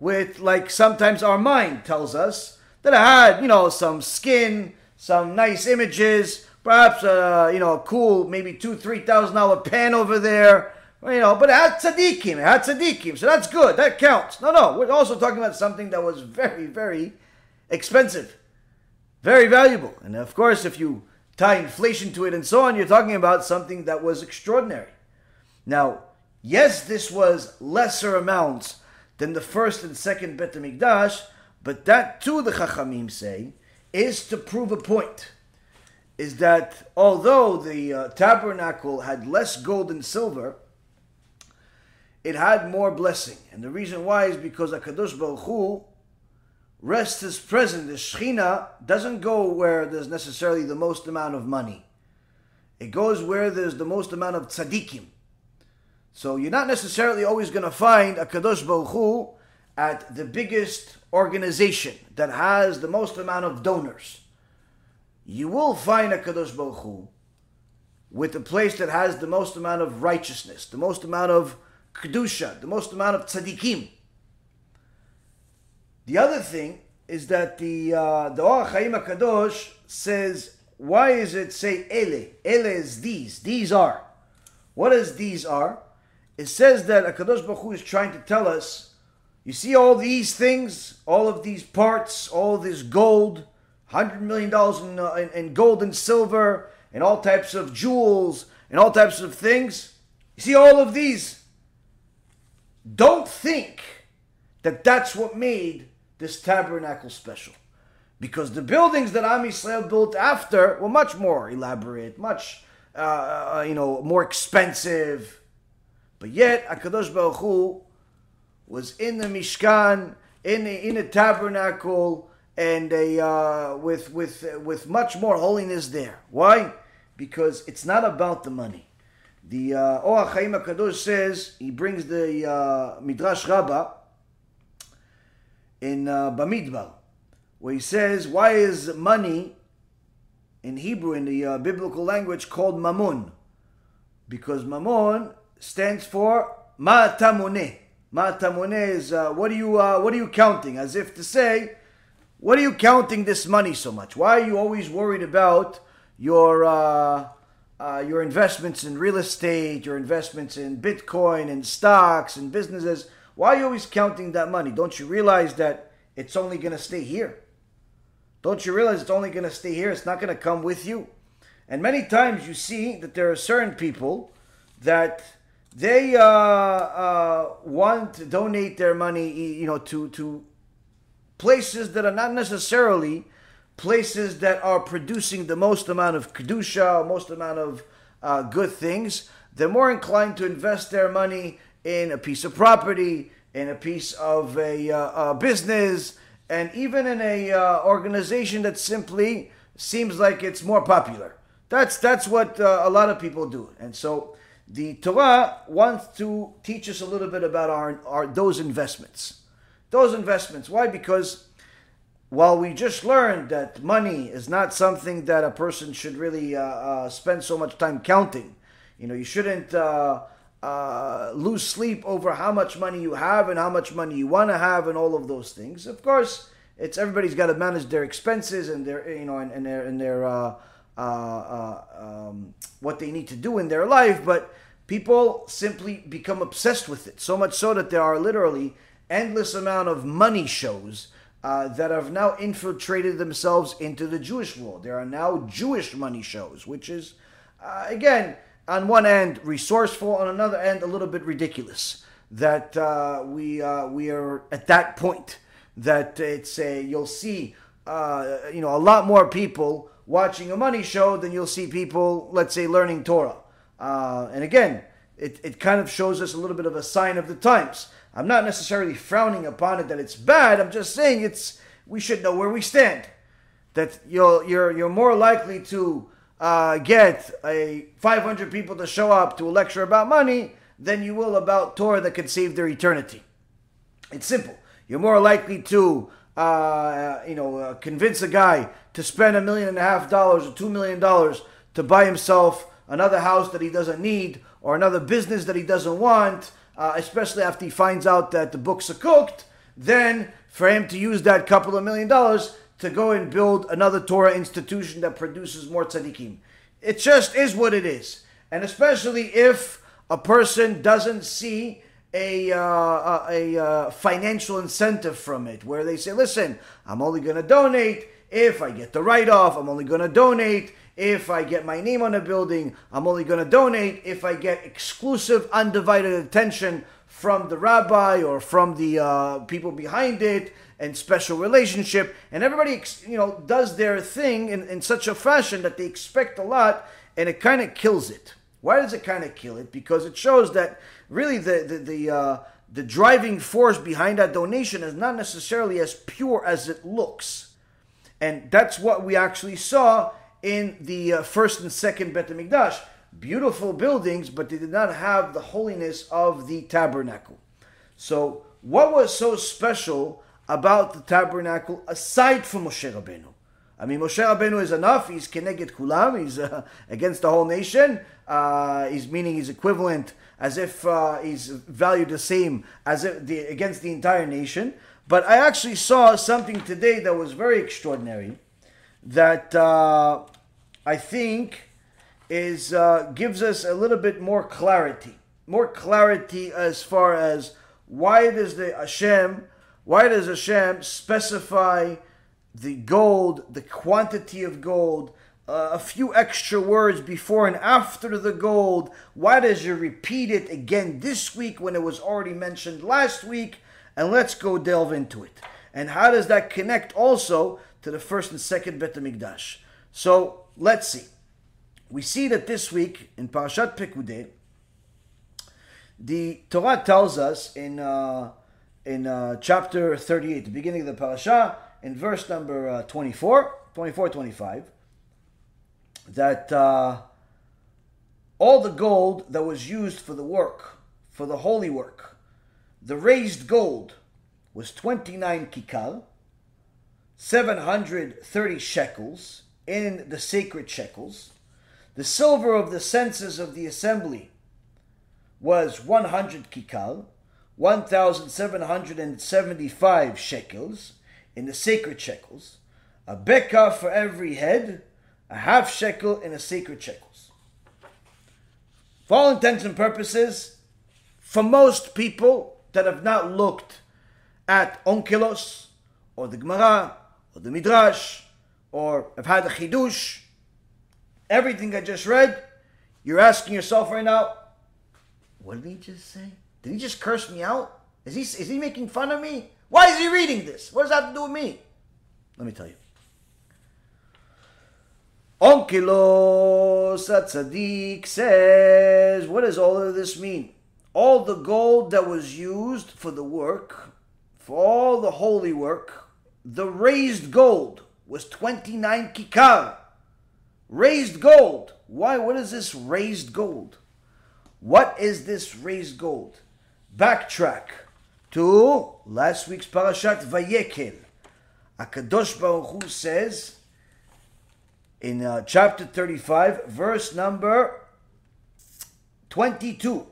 with, like sometimes our mind tells us, that I had, you know, some skin, some nice images, perhaps, uh, you know, a cool, maybe two, three thousand dollar pen over there, you know, but had tzaddikim, had tzaddikim, so that's good, that counts. No, no, we're also talking about something that was very, very expensive, very valuable. And of course, if you tie inflation to it and so on, you're talking about something that was extraordinary. Now, yes, this was lesser amounts than the first and second Bet HaMikdash, but that too, the Chachamim say, is to prove a point. Is that although the uh, tabernacle had less gold and silver, it had more blessing. And the reason why is because HaKadosh Baruch Hu rests is present. The Shechina doesn't go where there's necessarily the most amount of money. It goes where there's the most amount of tzaddikim. So you're not necessarily always going to find a Kadosh Baruch Hu at the biggest organization that has the most amount of donors. You will find a Kadosh Baruch Hu with the place that has the most amount of righteousness, the most amount of kedusha, the most amount of tzaddikim. The other thing is that the uh, the Or Chaim Kadosh says, why is it say ele? Ele is these. These are. What is these are? It says that Akadosh Baruch Hu is trying to tell us. You see all these things, all of these parts, all this gold, hundred million dollars in, uh, in, in gold and silver, and all types of jewels and all types of things. You see all of these. Don't think that that's what made this tabernacle special. Because the buildings that Am Yisrael built after were much more elaborate, much, uh, uh, you know, more expensive. But yet, HaKadosh Baruch Hu was in the Mishkan, in the, in the tabernacle, and a, uh, with, with, with much more holiness there. Why? Because it's not about the money. The uh, Or HaChaim HaKadosh says, he brings the uh, Midrash Rabbah, in uh, Bamidbar, where he says, Why is money in Hebrew, in the uh, biblical language, called mamun? Because mamun stands for ma'tamune. Ma'tamune is uh, what are you uh, what are you counting? As if to say, what are you counting this money so much? Why are you always worried about your uh, uh, your investments in real estate, your investments in Bitcoin and stocks and businesses? Why are you always counting that money? Don't you realize that it's only going to stay here? Don't you realize it's only going to stay here? It's not going to come with you. And many times you see that there are certain people that they uh, uh, want to donate their money, you know, to to places that are not necessarily places that are producing the most amount of kedusha, most amount of uh, good things. They're more inclined to invest their money in a piece of property, in a piece of a, uh, business, and even in a uh, organization that simply seems like it's more popular. That's that's what uh, a lot of people do, and so the Torah wants to teach us a little bit about our, our those investments. Those investments. Why? Because while we just learned that money is not something that a person should really uh, uh, spend so much time counting. You know, you shouldn't uh, uh, lose sleep over how much money you have and how much money you want to have and all of those things. Of course, it's everybody's got to manage their expenses and their you know and, and their and their uh, uh, um, what they need to do in their life. But people simply become obsessed with it so much so that there are literally endless amount of money shows. Uh, that have now infiltrated themselves into the Jewish world. There are now Jewish money shows, which is, uh, again, on one end resourceful, on another end a little bit ridiculous. That uh, we uh, we are at that point that it's a you'll see uh, you know a lot more people watching a money show than you'll see people let's say learning Torah. And again, it, it kind of shows us a little bit of a sign of the times. I'm not necessarily frowning upon it that it's bad. I'm just saying it's we should know where we stand. That you're you're you're more likely to uh, get a 500 people to show up to a lecture about money than you will about Torah that can save their eternity. It's simple. You're more likely to, uh, you know, uh, convince a guy to spend a million and a half dollars or two million dollars to buy himself another house that he doesn't need or another business that he doesn't want, uh, especially after he finds out that the books are cooked, then for him to use that couple of million dollars to go and build another Torah institution that produces more tzaddikim. It just is what it is. And especially if a person doesn't see a, uh, a, a uh, financial incentive from it, where they say, listen, I'm only going to donate if I get the write off, I'm only going to donate if I get my name on a building, I'm only going to donate if I get exclusive, undivided attention from the rabbi or from the uh, people behind it and special relationship. And everybody, you know, does their thing in, in such a fashion that they expect a lot and it kind of kills it. Why does it kind of kill it? Because it shows that really the, the, the, uh, the driving force behind that donation is not necessarily as pure as it looks. And that's what we actually saw in the uh, first and second Bet HaMikdash. Beautiful buildings, but they did not have the holiness of the tabernacle. So, what was so special about the tabernacle aside from Moshe Rabbeinu? I mean, Moshe Rabbeinu is enough. He's keneged kulam. He's uh, against the whole nation. Uh, he's meaning he's equivalent, as if uh, he's valued the same as if the, against the entire nation. But I actually saw something today that was very extraordinary that uh, I think is uh, gives us a little bit more clarity, more clarity as far as why does the Hashem, why does Hashem specify the gold, the quantity of gold, uh, a few extra words before and after the gold. Why does you repeat it again this week when it was already mentioned last week? And let's go delve into it. And how does that connect also to the first and second Bet HaMikdash. So let's see. We see that this week in Parashat Pekudei, the Torah tells us in uh, in uh, chapter 38, the beginning of the parasha, in verse number uh, 24, 24, 25, that uh, all the gold that was used for the work, for the holy work, the raised gold was 29 kikal, 730 shekels in the sacred shekels. The silver of the census of the assembly was 100 kikal, 1,775 shekels in the sacred shekels, a beka for every head, a half shekel in the sacred shekels. For all intents and purposes, for most people that have not looked at Onkelos or the Gemara or the Midrash, or have had a Chidush, everything I just read, you're asking yourself right now, what did he just say? Did he just curse me out? Is he, is he making fun of me? Why is he reading this? What does that have to do with me? Let me tell you. Onkelos Atzadik says, what does all of this mean? All the gold that was used for the work, for all the holy work, the raised gold was 29 kikar. Raised gold. Why? What is this raised gold? What is this raised gold? Backtrack to last week's parashat Vayakhel. Akadosh Baruch Hu says in uh, chapter 35, verse number 22.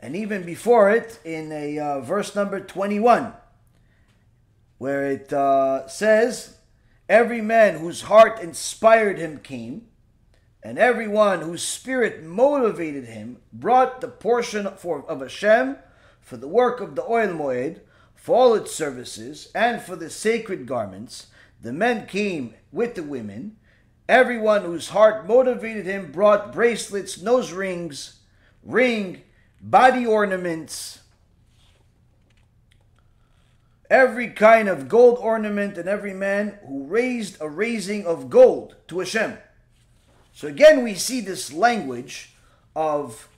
and even before it in a uh, verse number 21 where it uh, says every man whose heart inspired him came and everyone whose spirit motivated him brought the portion for, of Hashem for the work of the Ohel Moed, for all its services, and for the sacred garments. The men came with the women. Everyone whose heart motivated him brought bracelets, nose rings, ring, body ornaments, every kind of gold ornament, and every man who raised a raising of gold to Hashem. So again, we see this language of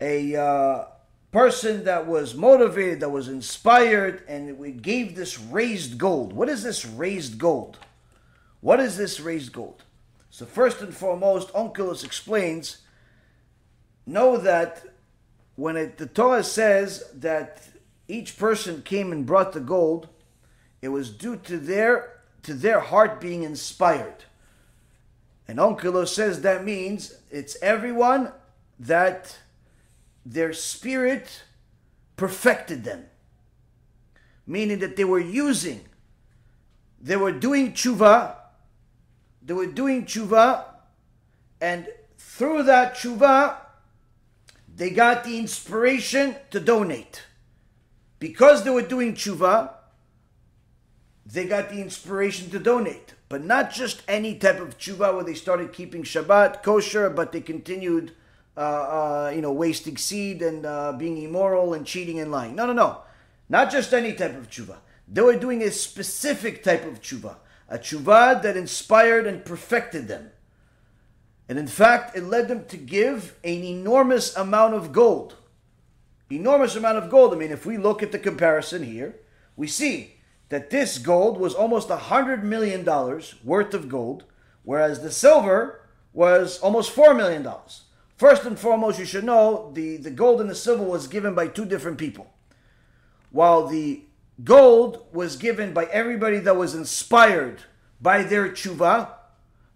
a uh, person that was motivated, that was inspired, and we gave this raised gold. What is this raised gold? What is this raised gold? So first and foremost, Onkelos explains, know that when it, the Torah says that each person came and brought the gold, it was due to their to their heart being inspired. And Onkelos says that means it's everyone that their spirit perfected them. Meaning that they were using, they were doing tshuva, they were doing tshuva, and through that tshuva, they got the inspiration to donate. Because they were doing tshuva, they got the inspiration to donate. But not just any type of tshuva where they started keeping Shabbat kosher, but they continued, uh, uh, you know, wasting seed and uh, being immoral and cheating and lying. No, no, no. Not just any type of tshuva. They were doing a specific type of tshuva, a tshuva that inspired and perfected them. And in fact, it led them to give an enormous amount of gold. Enormous amount of gold. I mean, if we look at the comparison here, we see that this gold was almost a hundred million dollars worth of gold, whereas the silver was almost four million dollars. First and foremost, you should know the, the gold and the silver was given by two different people. While the gold was given by everybody that was inspired by their tshuva,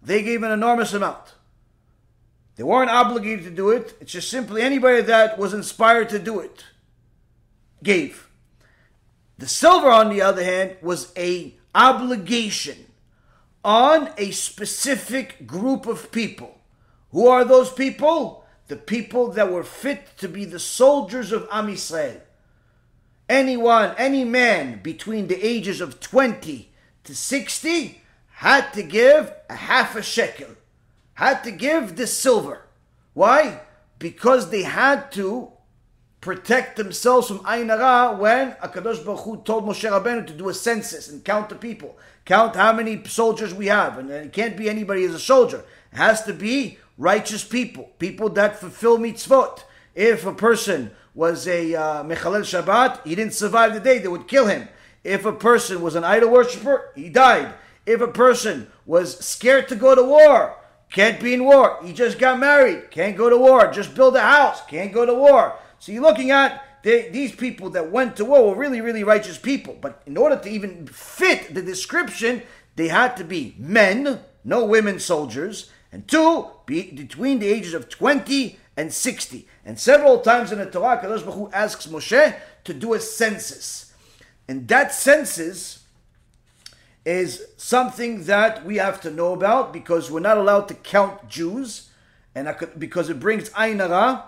they gave an enormous amount. They weren't obligated to do it. It's just simply anybody that was inspired to do it gave. The silver, on the other hand, was a obligation on a specific group of people. Who are those people? The people that were fit to be the soldiers of Am. Anyone, any man between the ages of 20 to 60 had to give a half a shekel, had to give the silver. Why? Because they had to protect themselves from Ayin Hara when Akadosh Baruch Hu told Moshe Rabbeinu to do a census and count the people, count how many soldiers we have, and it can't be anybody as a soldier. It has to be righteous people, people that fulfill mitzvot. If a person was a uh, Shabbat, he didn't survive the day, they would kill him. If a person was an idol worshiper, he died. If a person was scared to go to war, can't be in war. He just got married, can't go to war. Just build a house, can't go to war. So you're looking at these people that went to war were really, really righteous people. But in order to even fit the description, they had to be men, no women soldiers, and two, be between the ages of 20 and 60. And several times in the Torah, Kadosh Baruch Hu asks Moshe to do a census. And that census is something that we have to know about because we're not allowed to count Jews, and because it brings Ayin Hara,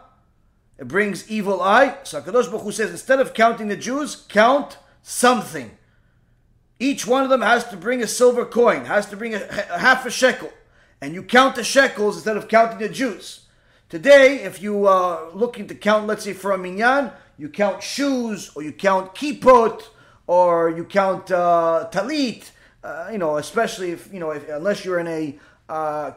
it brings evil eye. So Hakadosh Baruch Hu says, instead of counting the Jews, count something. Each one of them has to bring a silver coin, has to bring a, a half a shekel, and you count the shekels instead of counting the Jews. Today, if you are looking to count, let's say for a minyan, you count shoes, or you count kippot, or you count uh, talit. Uh, you know, especially if you know, if, unless you're in a uh,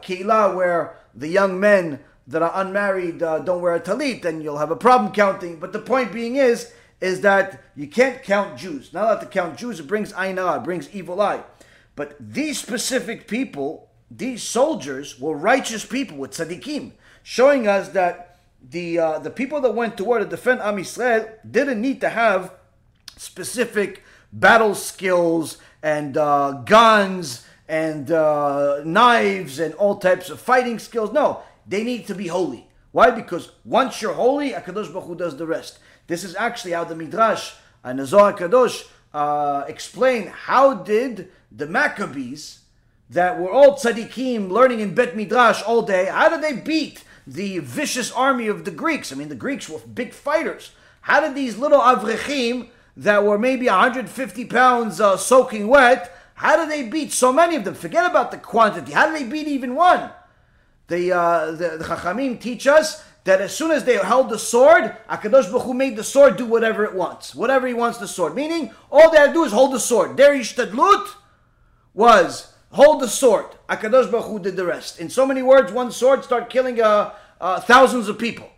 where the young men that are unmarried uh, don't wear a talit, then you'll have a problem counting. But the point being is, is that you can't count Jews. Not allowed to count Jews. It brings aina, it brings evil eye. But these specific people, these soldiers, were righteous people with tzaddikim, showing us that the uh, the people that went to war to defend Am Yisrael didn't need to have specific battle skills and uh, guns and uh, knives and all types of fighting skills. No, they need to be holy. Why? Because once you're holy, Akadosh Baruch Hu does the rest. This is actually how the Midrash and the Zohar Kadosh uh, explain how did the Maccabees that were all tzaddikim learning in Bet Midrash all day, how did they beat the vicious army of the Greeks? I mean, the Greeks were big fighters. How did these little avrechim that were maybe 150 pounds uh, soaking wet, how did they beat so many of them? Forget about the quantity. How did they beat even one? the, uh, the, the Chachamim teach us that as soon as they held the sword, Akadosh Baruch Hu made the sword do whatever it wants, whatever he wants the sword. Meaning, all they had to do is hold the sword. Their ishtadlut was hold the sword. Akadosh Baruch Hu did the rest. In so many words, one sword start killing uh, uh, thousands of people,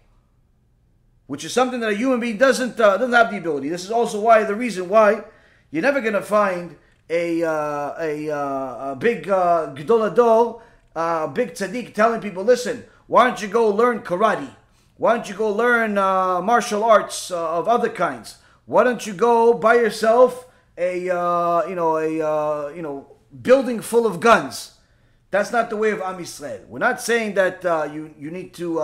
which is something that a human being doesn't uh, doesn't have the ability. This is also why the reason why you're never going to find a uh, a, uh, a big uh, Gadol uh, big tzaddik telling people, listen, why don't you go learn karate? Why don't you go learn uh, martial arts uh, of other kinds? Why don't you go buy yourself a uh, you know a you know building full of guns? That's not the way of Am Yisrael. We're not saying that you you need to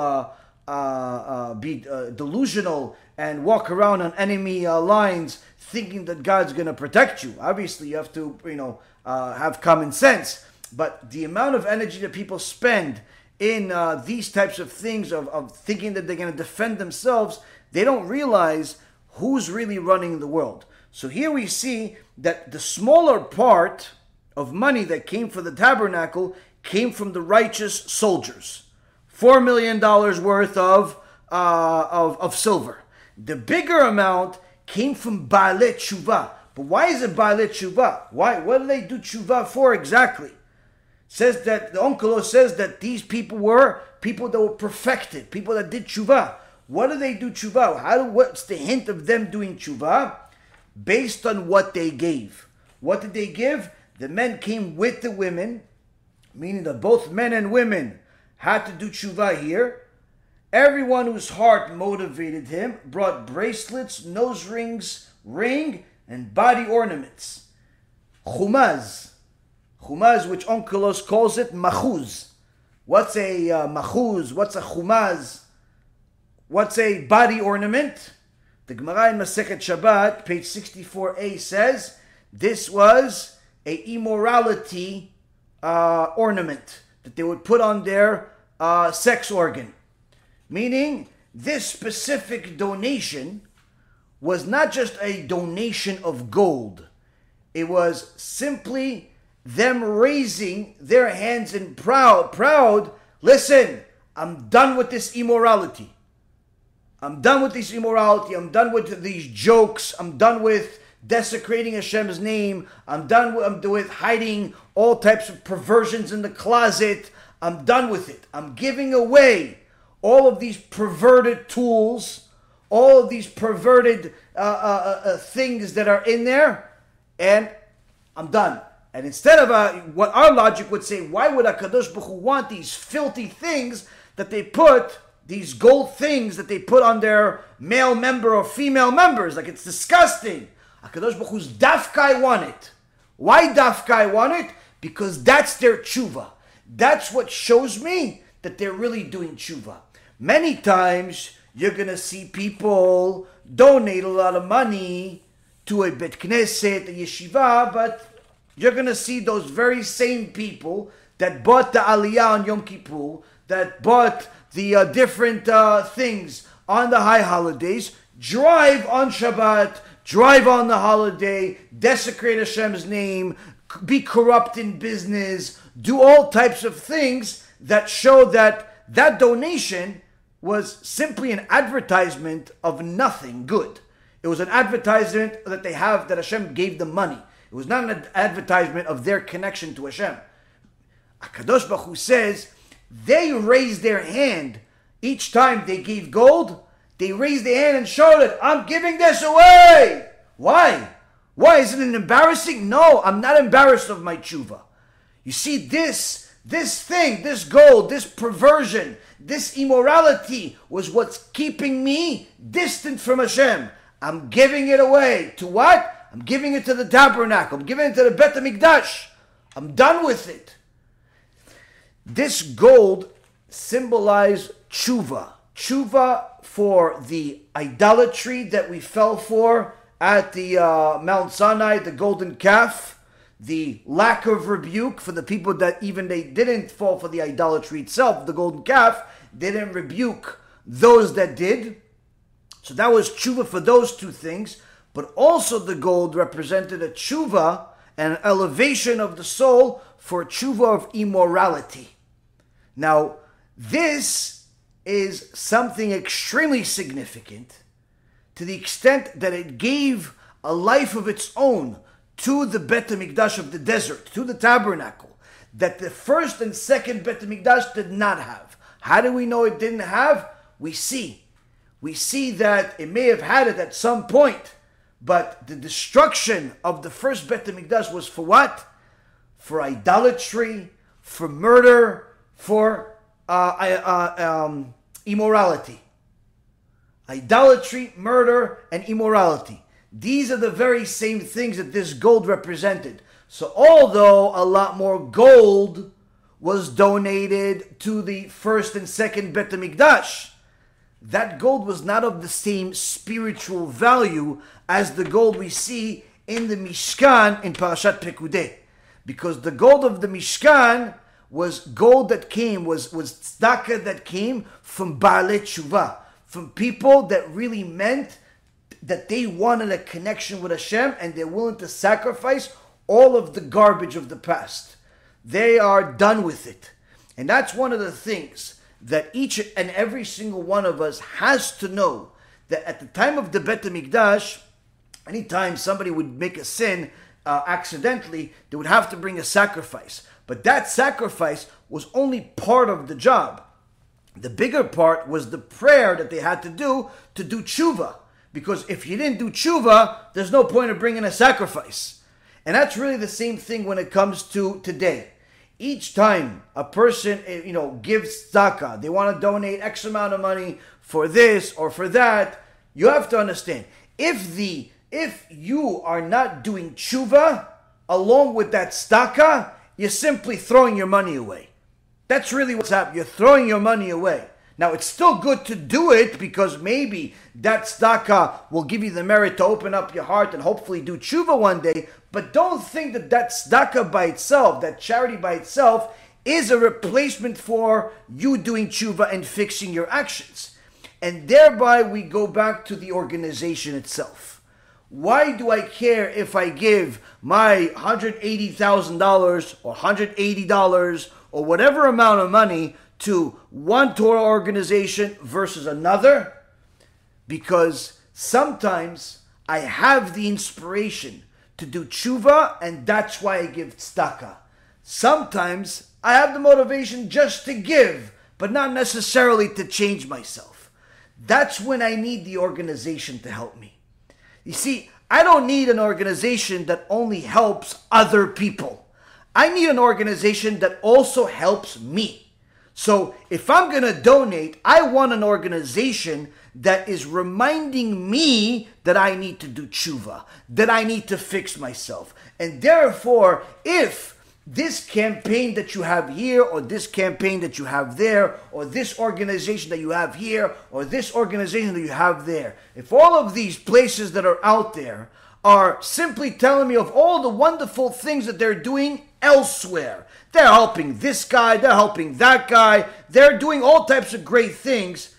uh, uh, be uh, delusional and walk around on enemy uh, lines thinking that God's going to protect you. Obviously, you have to you know have common sense. But the amount of energy that people spend in these types of things of, of thinking that they're going to defend themselves, they don't realize who's really running the world. So here we see that the smaller part of money that came for the tabernacle came from the righteous soldiers. Four million dollars worth of, uh, of, of silver. The bigger amount came from Baalei Tshuva. But why is it Baalei Tshuva? Why? What do they do Tshuva for exactly? Says that the Onkelos says that these people were people that were perfected, people that did Tshuva. What do they do Tshuva? How do, what's the hint of them doing Tshuva? Based on what they gave. What did they give? The men came with the women, meaning that both men and women had to do tshuva here. Everyone whose heart motivated him brought bracelets, nose rings, ring, and body ornaments. Chumaz. Chumaz, which Onkelos calls it machuz. What's a uh, machuz? What's a chumaz? What's a body ornament? The Gemara in Masechet Shabbat, page 64a, says this was a immorality uh, ornament that they would put on their uh, sex organ. Meaning, this specific donation was not just a donation of gold, it was simply them raising their hands in proud, proud, listen, I'm done with this immorality. I'm done with this immorality. I'm done with these jokes. I'm done with desecrating Hashem's name. I'm done with, I'm with hiding all types of perversions in the closet. I'm done with it. I'm giving away all of these perverted tools, all of these perverted uh, uh, uh, uh things that are in there, and I'm done. And instead of uh, what our logic would say, why would a Baruch Hu want these filthy things that they put, these gold things that they put on their male member or female members? Like it's disgusting. HaKadosh Baruch Hu's Dafkai want it. Why Dafkai want it? Because that's their tshuva. That's what shows me that they're really doing tshuva. Many times you're to see people donate a lot of money to a Bet Knesset, a yeshiva, but you're to see those very same people that bought the Aliyah on Yom Kippur, that bought the uh, different uh, things on the high holidays, drive on Shabbat, drive on the holiday, desecrate Hashem's name, be corrupt in business, do all types of things that show that that donation was simply an advertisement of nothing good. It was an advertisement that they have that Hashem gave them money. It was not an advertisement of their connection to Hashem. Akadosh Baruch Hu says they raised their hand each time they gave gold they raised their hand and showed it. I'm giving this away. Why? Why? Isn't it embarrassing? No, I'm not embarrassed of my tshuva. You see, this, this thing, this gold, this perversion, this immorality was what's keeping me distant from Hashem. I'm giving it away. To what? I'm giving it to the tabernacle. I'm giving it to the Bet HaMikdash. I'm done with it. This gold symbolized tshuva. Tshuva for the idolatry that we fell for at the uh, Mount Sinai, the golden calf, the lack of rebuke for the people that even they didn't fall for the idolatry itself, the golden calf, didn't rebuke those that did. So that was tshuva for those two things, but also the gold represented a tshuva, an elevation of the soul for tshuva of immorality. Now, this is something extremely significant to the extent that it gave a life of its own to the Bet HaMikdash of the desert, to the tabernacle, that the first and second Bet HaMikdash did not have. How do we know it didn't have? We see. We see that it may have had it at some point, but the destruction of the first Bet HaMikdash was for what? For idolatry, for murder, for uh, uh, um, immorality. Idolatry, murder, and immorality. These are the very same things that this gold represented. So, although a lot more gold was donated to the first and second Bet HaMikdash, that gold was not of the same spiritual value as the gold we see in the Mishkan in Parashat Pekudei. Because the gold of the Mishkan was gold that came, was, was tzedakah that came from Baalei Tshuva, from people that really meant that they wanted a connection with Hashem and they're willing to sacrifice all of the garbage of the past. They are done with it. And that's one of the things that each and every single one of us has to know that at the time of the Bet HaMikdash, anytime somebody would make a sin uh, accidentally, they would have to bring a sacrifice. But that sacrifice was only part of the job. The bigger part was the prayer that they had to do to do tshuva. Because if you didn't do tshuva, there's no point of bringing a sacrifice. And that's really the same thing when it comes to today. Each time a person, eh, you know, gives tzedakah, they want to donate X amount of money for this or for that, you have to understand, if the if you are not doing tshuva along with that tzedakah, you're simply throwing your money away. That's really what's happening. You're throwing your money away. Now, it's still good to do it because maybe that tzedakah will give you the merit to open up your heart and hopefully do tshuva one day. But don't think that that tzedakah by itself, that charity by itself, is a replacement for you doing tshuva and fixing your actions. And thereby we go back to the organization itself. Why do I care if I give my $180,000 or $180 or whatever amount of money to one Torah organization versus another because sometimes I have the inspiration to do tshuva and that's why I give tzedakah. Sometimes I have the motivation just to give, but not necessarily to change myself. That's when I need the organization to help me. You see, I don't need an organization that only helps other people. I need an organization that also helps me. So if I'm going to donate, I want an organization that is reminding me that I need to do tshuva, that I need to fix myself. And therefore, if this campaign that you have here, or this campaign that you have there, or this organization that you have here, or this organization that you have there, if all of these places that are out there are simply telling me of all the wonderful things that they're doing elsewhere, they're helping this guy, they're helping that guy, they're doing all types of great things,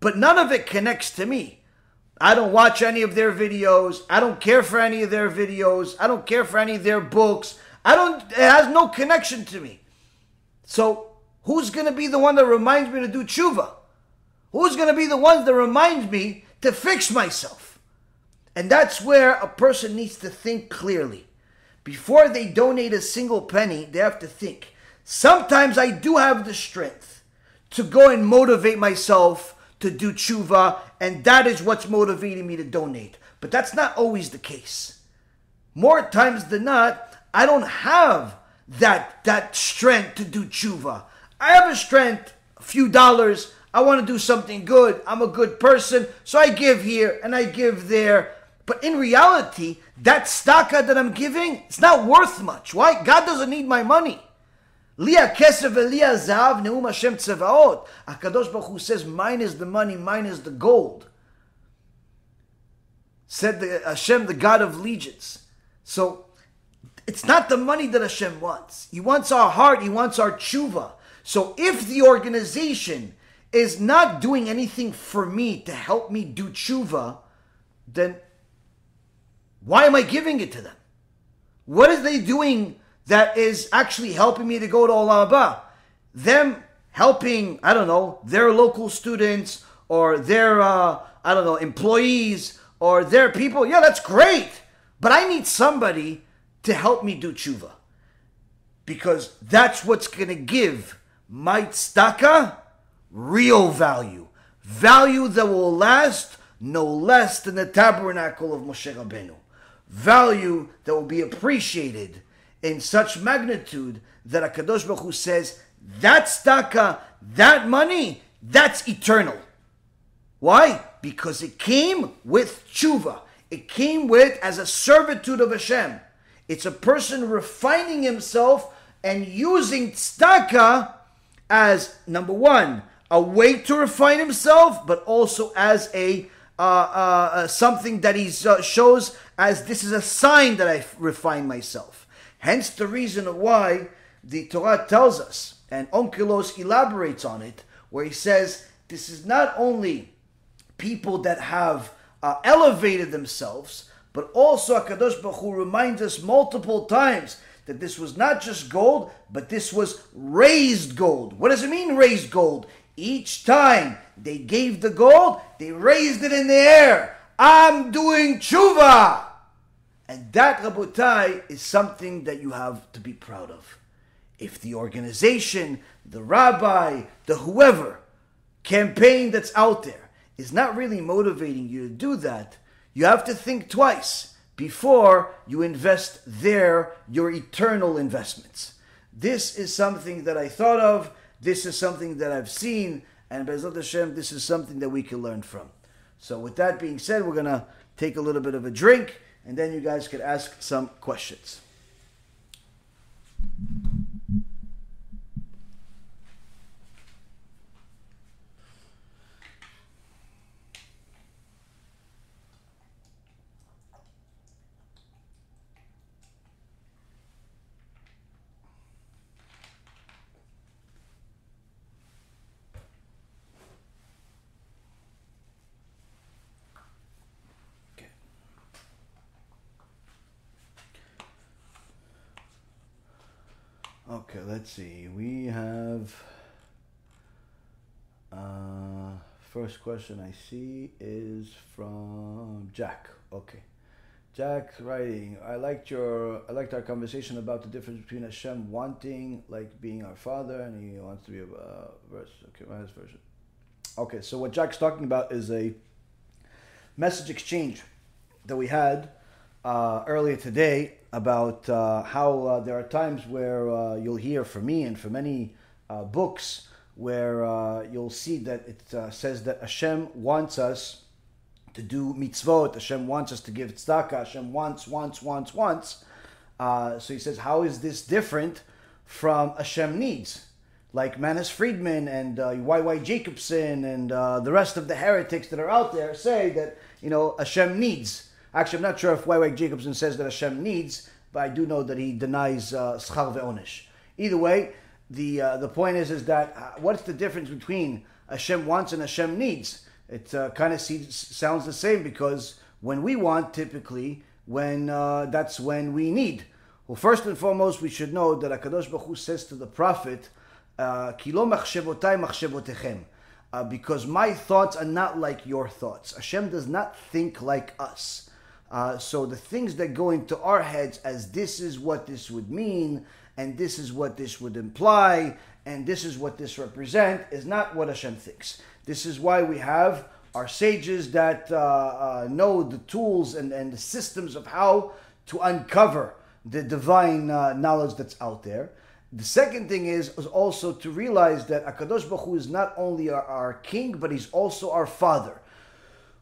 but none of it connects to me. I don't watch any of their videos. I don't care for any of their videos. I don't care for any of their books. I don't, it has no connection to me. So, who's going to be the one that reminds me to do tshuva? Who's going to be the one that reminds me to fix myself? And that's where a person needs to think clearly. Before they donate a single penny, they have to think. Sometimes I do have the strength to go and motivate myself to do tshuva, and that is what's motivating me to donate. But that's not always the case. More times than not, I don't have that that strength to do tshuva. I have a strength, a few dollars. I want to do something good. I'm a good person, so I give here and I give there. But in reality, that tzedakah that I'm giving, it's not worth much. Why? God doesn't need my money. Lia kesef Lia zav neum Hashem tzevaot. Hakadosh Baruch Hu says, "Mine is the money, mine is the gold." Said the Hashem, the God of legions. So it's not the money that Hashem wants. He wants our heart. He wants our tshuva. So if the organization is not doing anything for me to help me do tshuva, then why am I giving it to them? What is they doing that is actually helping me to go to Olam Haba? Them helping, I don't know, their local students or their, uh, I don't know, employees or their people. Yeah, that's great. But I need somebody to help me do tshuva. Because that's what's going to give my tzedakah real value. Value that will last no less than the tabernacle of Moshe Rabbeinu value that will be appreciated in such magnitude that Akadosh Baruch Hu says that staka, that money, that's eternal. Why? Because it came with tshuva. It came with as a servitude of Hashem. It's a person refining himself and using tzedakah as number one a way to refine himself, but also as a uh, uh, uh, something that he uh, shows as this is a sign that I refine myself. Hence the reason why the Torah tells us, and Onkelos elaborates on it, where he says this is not only people that have uh, elevated themselves, but also Hakadosh Baruch Hu reminds us multiple times that this was not just gold, but this was raised gold. What does it mean, raised gold? Each time they gave the gold, they raised it in the air. I'm doing tshuva. And that, Rabotai, is something that you have to be proud of. If the organization, the rabbi, the whoever, campaign that's out there is not really motivating you to do that, you have to think twice before you invest there your eternal investments. This is something that I thought of, this is something that I've seen, and Bezat Hashem, this is something that we can learn from. So, with that being said, we're going to take a little bit of a drink, and then you guys could ask some questions. Okay, let's see. We have uh, first question I see is from Jack. Okay, Jack writing. I liked your. I liked our conversation about the difference between Hashem wanting, like being our father, and he wants to be a uh, verse. Okay, my last version. Okay, so what Jack's talking about is a message exchange that we had uh, earlier today about uh, how uh, there are times where uh, you'll hear from me and from many uh, books where uh, you'll see that it says that Hashem wants us to do mitzvot, Hashem wants us to give tzedakah, Hashem wants, wants, wants, wants. so he says, how is this different from Hashem needs? Like Manis Friedman and Y.Y. Jacobson and the rest of the heretics that are out there say that, you know, Hashem needs. Actually, I'm not sure if Y.Y. Jacobson says that Hashem needs, but I do know that he denies uh, schar ve'onish. Either way, the uh, the point is is that uh, what's the difference between Hashem wants and Hashem needs? It uh, kind of sounds the same because when we want, typically, when uh, that's when we need. Well, first and foremost, we should know that Hakadosh Baruch Hu says to the prophet, uh, "Kilo machshevotai. Uh, because my thoughts are not like your thoughts. Hashem does not think like us. Uh, so the things that go into our heads as this is what this would mean, and this is what this would imply, and this is what this represent, is not what Hashem thinks. This is why we have our sages that uh, uh, know the tools and, and the systems of how to uncover the divine uh, knowledge that's out there. The second thing is, is also to realize that Akadosh Baruch Hu is not only our, our king, but he's also our father.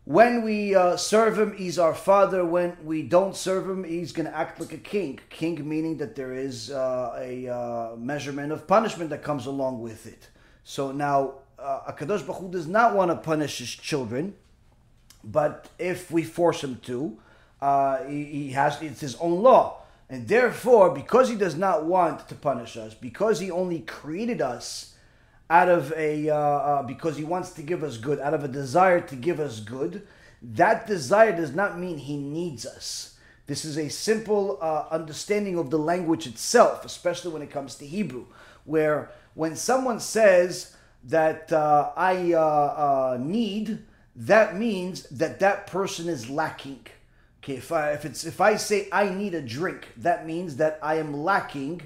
When we uh, serve him, he's our father. When we don't serve him, he's going to act like a king. King meaning that there is uh, a uh, measurement of punishment that comes along with it. So now, uh, Akadosh Baruch does not want to punish his children, but if we force him to, uh, he, he has it's his own law. And therefore, because he does not want to punish us, because he only created us out of a uh, uh, because he wants to give us good, out of a desire to give us good. That desire does not mean he needs us. This is a simple uh, understanding of the language itself, especially when it comes to Hebrew, where when someone says that uh, I uh, uh, need, that means that that person is lacking. Okay, if I, if it's if I say I need a drink, that means that I am lacking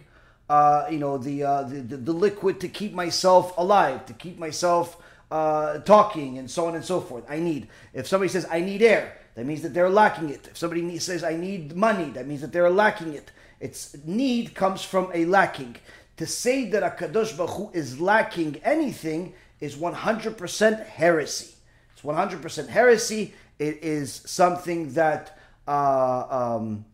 uh, you know, the, uh, the, the liquid to keep myself alive, to keep myself uh, talking, and so on and so forth. I need. If somebody says I need air, that means that they're lacking it. If somebody says I need money, that means that they're lacking it. It's need comes from a lacking. to say that Akadosh Baruch Hu is lacking anything is 100% heresy. It's 100% heresy. It is something that uh, um,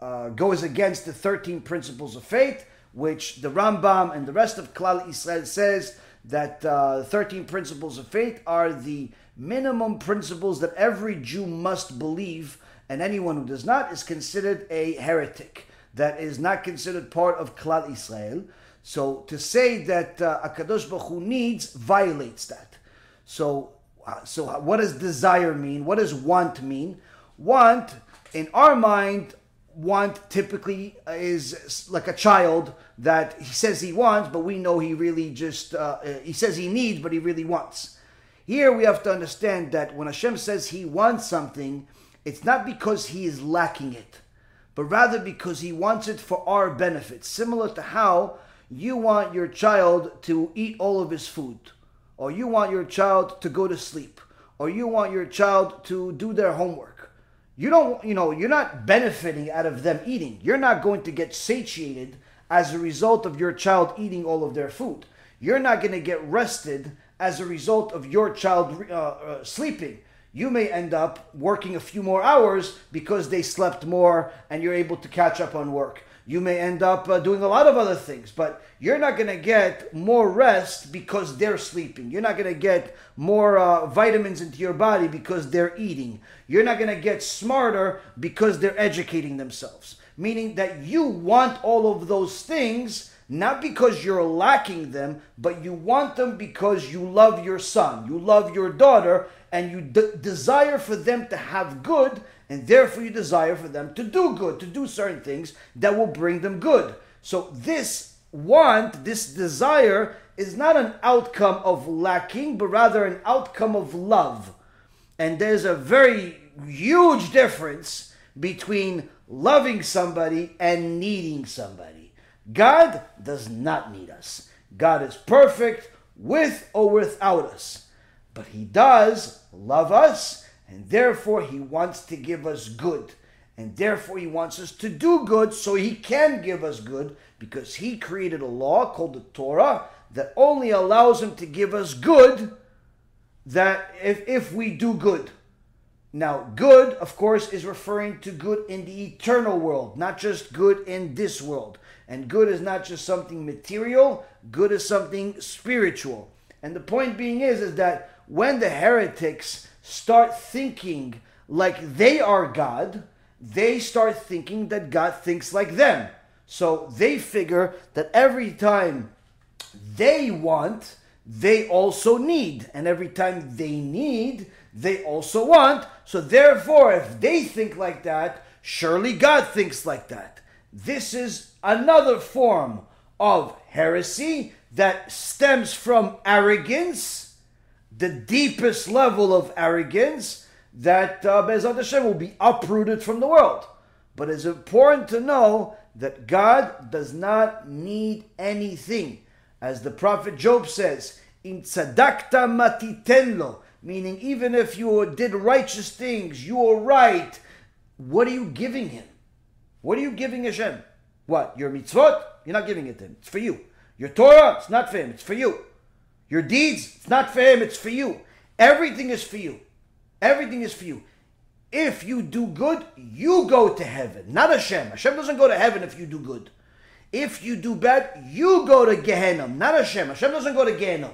uh, goes against the 13 principles of faith, which the Rambam and the rest of Klal Israel says that uh, 13 principles of faith are the minimum principles that every Jew must believe, and anyone who does not is considered a heretic. That is not considered part of Klal Israel. So to say that uh, Akadosh Baruch Hu needs violates that. So, uh, so what does desire mean? What does want mean? Want, in our mind, want typically is like a child that he says he wants, but we know he really just uh, he says he needs, but he really wants. Here we have to understand that when Hashem says He wants something, it's not because He is lacking it, but rather because He wants it for our benefit. Similar to how you want your child to eat all of his food, or you want your child to go to sleep, or you want your child to do their homework. You don't, you know, you're not benefiting out of them eating. You're not going to get satiated as a result of your child eating all of their food. You're not going to get rested as a result of your child uh, uh, sleeping. You may end up working a few more hours because they slept more and you're able to catch up on work. You may end up uh, doing a lot of other things, but you're not going to get more rest because they're sleeping. You're not going to get more uh, vitamins into your body because they're eating. You're not going to get smarter because they're educating themselves. Meaning that you want all of those things not because you're lacking them, but you want them because you love your son, you love your daughter, and you de- desire for them to have good, and therefore you desire for them to do good, to do certain things that will bring them good. So this want, this desire, is not an outcome of lacking, but rather an outcome of love. And there's a very huge difference between loving somebody and needing somebody. God does not need us. God is perfect with or without us. But He does love us, and therefore He wants to give us good. And therefore He wants us to do good so He can give us good because He created a law called the Torah that only allows Him to give us good that if, if we do good. Now, good, of course, is referring to good in the eternal world, not just good in this world. And good is not just something material, good is something spiritual. And the point being is, is that when the heretics start thinking like they are God, they start thinking that God thinks like them. So they figure that every time they want, they also need. And every time they need, they also want. So therefore, if they think like that, surely God thinks like that. This is another form of heresy that stems from arrogance, the deepest level of arrogance that uh, Bezat Hashem will be uprooted from the world. But it's important to know that God does not need anything. As the prophet Job says, in tzadakta matitenlo, meaning even if you did righteous things, you are right, what are you giving him? What are you giving Hashem? What? Your mitzvot? You're not giving it to him. It's for you. Your Torah? It's not for him. It's for you. Your deeds? It's not for him. It's for you. Everything is for you. Everything is for you. If you do good, you go to heaven, not Hashem. Hashem doesn't go to heaven if you do good. If you do bad, you go to Gehenna, not Hashem. Hashem doesn't go to Gehenna.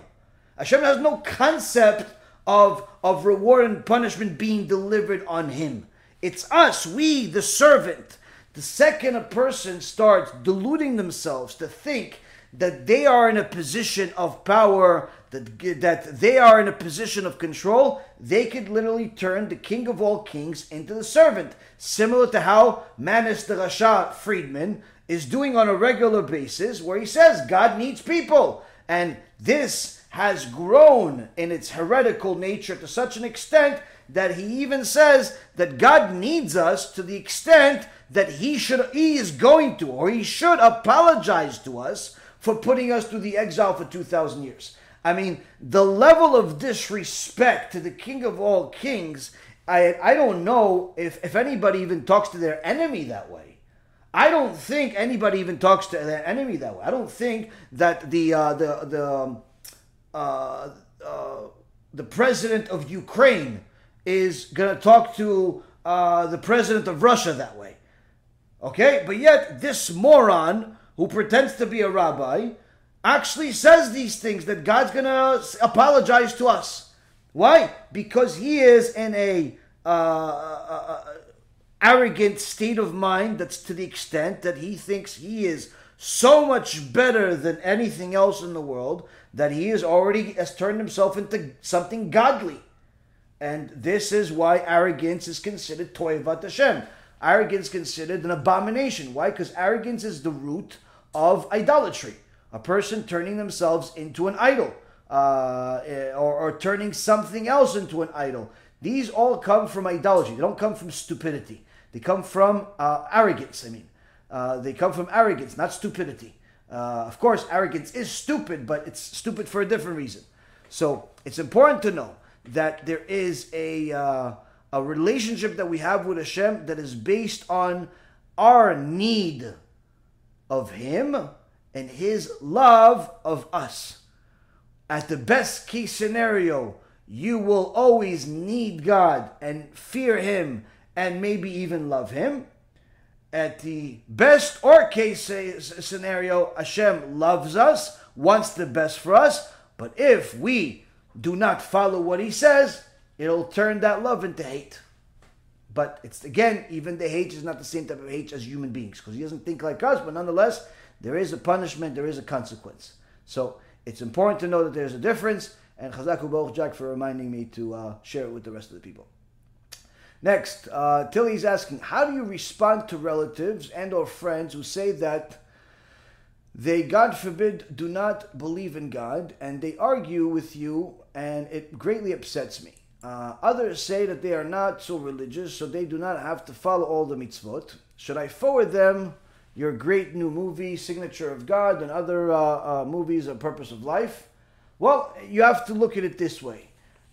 Hashem has no concept of, of reward and punishment being delivered on him. It's us, we, the servant, the second a person starts deluding themselves to think that they are in a position of power, that, that they are in a position of control, they could literally turn the king of all kings into the servant. Similar to how Manis the Rasha Friedman is doing on a regular basis, where he says God needs people. And this has grown in its heretical nature to such an extent that he even says that God needs us to the extent that he should he is going to or he should apologize to us for putting us through the exile for 2000 years. I mean, the level of disrespect to the king of all kings, I I don't know if if anybody even talks to their enemy that way. I don't think anybody even talks to their enemy that way. I don't think that the uh, the the um, uh, uh, the president of Ukraine is going to talk to uh, the president of Russia that way. Okay, but yet this moron who pretends to be a rabbi actually says these things that God's going to apologize to us. Why? Because he is in a uh, uh, arrogant state of mind that's to the extent that he thinks he is so much better than anything else in the world that he is already has turned himself into something godly. And this is why arrogance is considered toivat Hashem. Arrogance considered an abomination. Why? Because arrogance is the root of idolatry. A person turning themselves into an idol. Uh, or, or turning something else into an idol. These all come from idolatry. They don't come from stupidity. They come from uh, arrogance. I mean, uh, they come from arrogance, not stupidity. Uh, of course, arrogance is stupid, but it's stupid for a different reason. So it's important to know that there is a uh, a relationship that we have with Hashem that is based on our need of Him and His love of us. At the best case scenario, you will always need God and fear Him and maybe even love Him. At the best or case scenario, Hashem loves us, wants the best for us, but if we do not follow what He says, it'll turn that love into hate. But it's again, even the hate is not the same type of hate as human beings because he doesn't think like us, but nonetheless, there is a punishment, there is a consequence. So it's important to know that there's a difference, and Chazaku Jack for reminding me to uh, share it with the rest of the people. Next, uh, Tilly's asking, how do you respond to relatives and or friends who say that they, God forbid, do not believe in God, and they argue with you, and it greatly upsets me. Uh, others say that they are not so religious, so they do not have to follow all the mitzvot. Should I forward them your great new movie, Signature of God, and other uh, uh, movies, A Purpose of Life? Well, you have to look at it this way.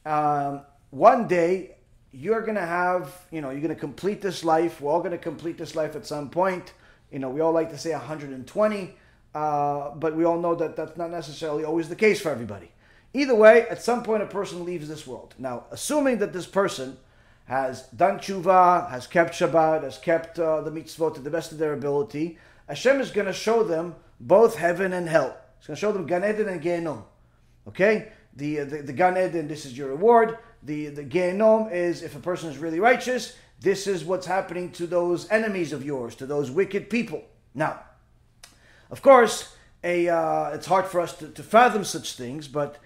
Um, one day, you're going to have, you know, you're going to complete this life. We're all going to complete this life at some point. You know, we all like to say 120, uh, but we all know that that's not necessarily always the case for everybody. Either way, at some point, a person leaves this world. Now, assuming that this person has done tshuva, has kept Shabbat, has kept uh, the mitzvot to the best of their ability, Hashem is going to show them both heaven and hell. He's going to show them Gan Eden and Gehenom. Okay? The, uh, the, the Gan Eden, this is your reward. The, the Gehenom is if a person is really righteous, this is what's happening to those enemies of yours, to those wicked people. Now, of course, a, uh, it's hard for us to, to fathom such things, but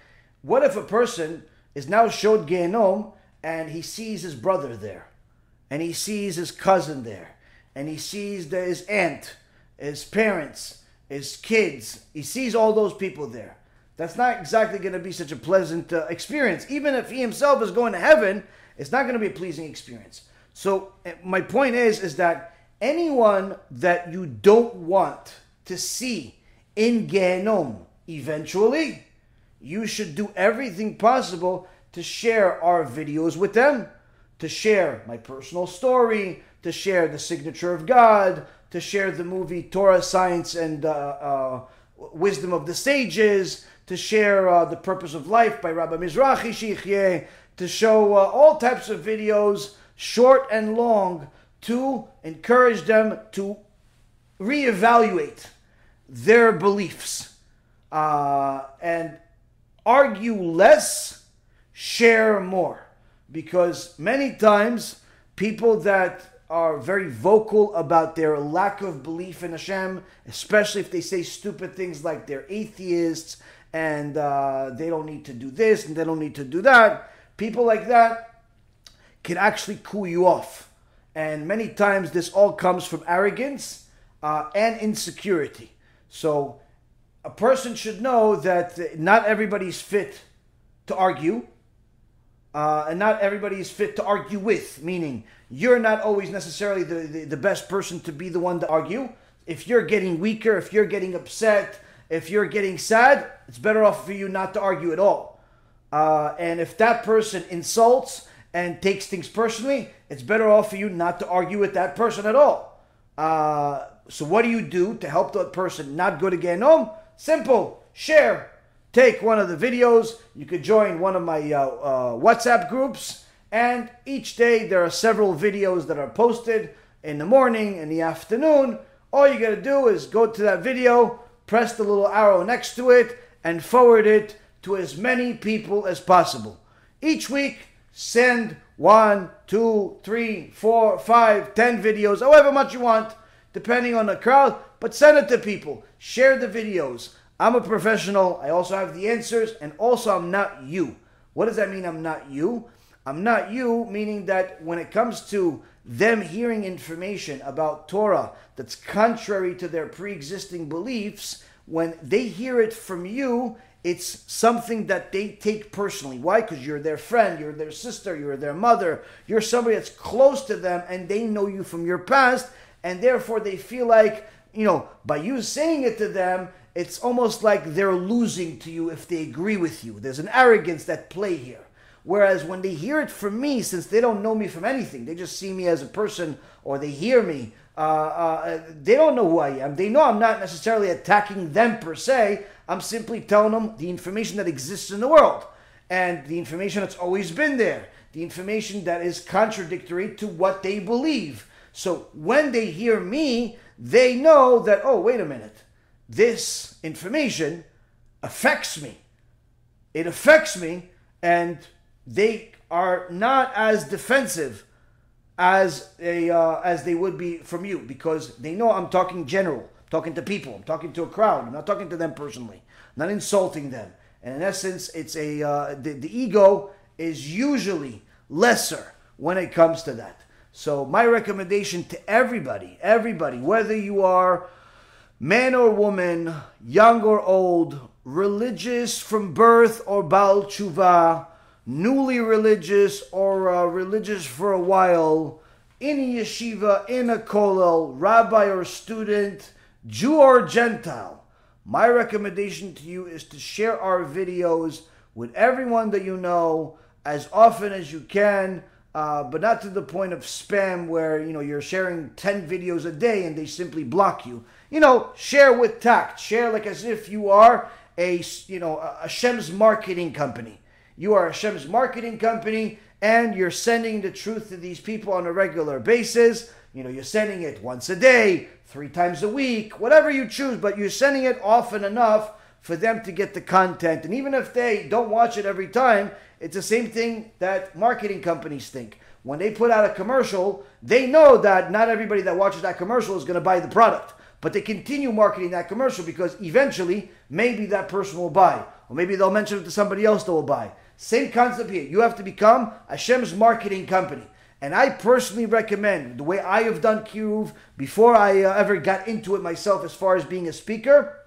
what if a person is now showed Gehenom and he sees his brother there, and he sees his cousin there, and he sees his aunt, his parents, his kids, he sees all those people there that's not exactly going to be such a pleasant uh, experience. Even if he himself is going to heaven, it's not going to be a pleasing experience. So eh, my point is, is that anyone that you don't want to see in Gehenom eventually, you should do everything possible to share our videos with them, to share my personal story, to share the signature of God, to share the movie Torah, Science, and uh, uh, Wisdom of the Sages, to share uh, The Purpose of Life by Rabbi Mizrahi Shichyeh, to show uh, all types of videos, short and long, to encourage them to reevaluate their beliefs uh, and argue less, share more. Because many times people that are very vocal about their lack of belief in Hashem, especially if they say stupid things like they're atheists and uh, they don't need to do this and they don't need to do that. People like that can actually cool you off. And many times this all comes from arrogance uh, and insecurity. So a person should know that not everybody's fit to argue. Uh, and not everybody is fit to argue with, meaning you're not always necessarily the, the, the best person to be the one to argue. If you're getting weaker, if you're getting upset, if you're getting sad, it's better off for you not to argue at all. Uh, and if that person insults and takes things personally, it's better off for you not to argue with that person at all. Uh, so what do you do to help that person not go to Genom? Simple. Share. Take one of the videos. You could join one of my uh, uh, WhatsApp groups. And each day there are several videos that are posted in the morning, in the afternoon. All you got to do is go to that video, press the little arrow next to it, and forward it to as many people as possible. Each week, send one, two, three, four, five, ten videos, however much you want, depending on the crowd, but send it to people. Share the videos. I'm a professional. I also have the answers, and also I'm not you. What does that mean, I'm not you? I'm not you, meaning that when it comes to them hearing information about Torah that's contrary to their pre existing beliefs, when they hear it from you, it's something that they take personally. Why? Because you're their friend, you're their sister, you're their mother, you're somebody that's close to them and they know you from your past, and therefore they feel like, you know, by you saying it to them, it's almost like they're losing to you if they agree with you. There's an arrogance that play here. Whereas when they hear it from me, since they don't know me from anything, they just see me as a person or they hear me, uh, uh, they don't know who I am. They know I'm not necessarily attacking them per se. I'm simply telling them the information that exists in the world and the information that's always been there, the information that is contradictory to what they believe. So when they hear me, they know that, oh, wait a minute, this information affects me. It affects me, and they are not as defensive as a uh, as they would be from you because they know I'm talking general talking to people. I'm talking to a crowd. I'm not talking to them personally. I'm not insulting them. And in essence, it's a uh, the, the ego is usually lesser when it comes to that. So my recommendation to everybody, everybody, whether you are man or woman, young or old, religious from birth or Baal Tshuva, newly religious or uh, religious for a while, in a yeshiva, in a kollel, rabbi or student, Jew or Gentile, my recommendation to you is to share our videos with everyone that you know as often as you can, uh, but not to the point of spam where you know you're sharing 10 videos a day and they simply block you. You know, share with tact. Share like as if you are a you know a shem's marketing company. You are a Hashem's marketing company and you're sending the truth to these people on a regular basis. You know, you're sending it once a day, three times a week, whatever you choose, but you're sending it often enough for them to get the content. And even if they don't watch it every time, it's the same thing that marketing companies think. When they put out a commercial, they know that not everybody that watches that commercial is going to buy the product. But they continue marketing that commercial because eventually, maybe that person will buy. Or maybe they'll mention it to somebody else that will buy. Same concept here. You have to become Hashem's marketing company. And I personally recommend the way I have done Kiruv before I uh, ever got into it myself as far as being a speaker.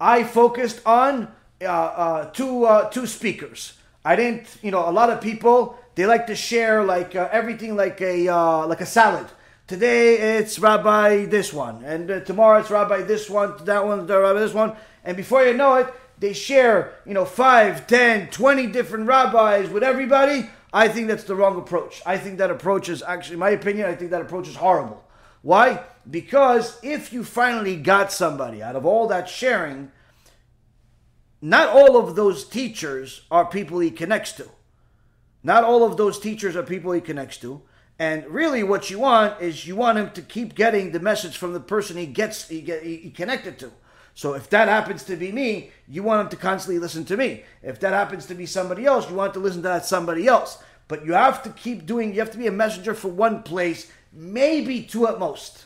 I focused on uh, uh, two uh, two speakers. I didn't, you know, a lot of people they like to share like uh, everything like a uh, like a salad. Today it's Rabbi this one, and tomorrow it's Rabbi this one, that one, Rabbi this one, and before you know it, they share, you know, five, ten, twenty different rabbis with everybody I think that's the wrong approach. I think that approach is actually, my opinion, I think that approach is horrible. Why? Because if you finally got somebody out of all that sharing, not all of those teachers are people he connects to. Not all of those teachers are people he connects to. And really, what you want is you want him to keep getting the message from the person he gets he, get, he connected to. So if that happens to be me, you want him to constantly listen to me. If that happens to be somebody else, you want to listen to that somebody else. But you have to keep doing, you have to be a messenger for one place, maybe two at most.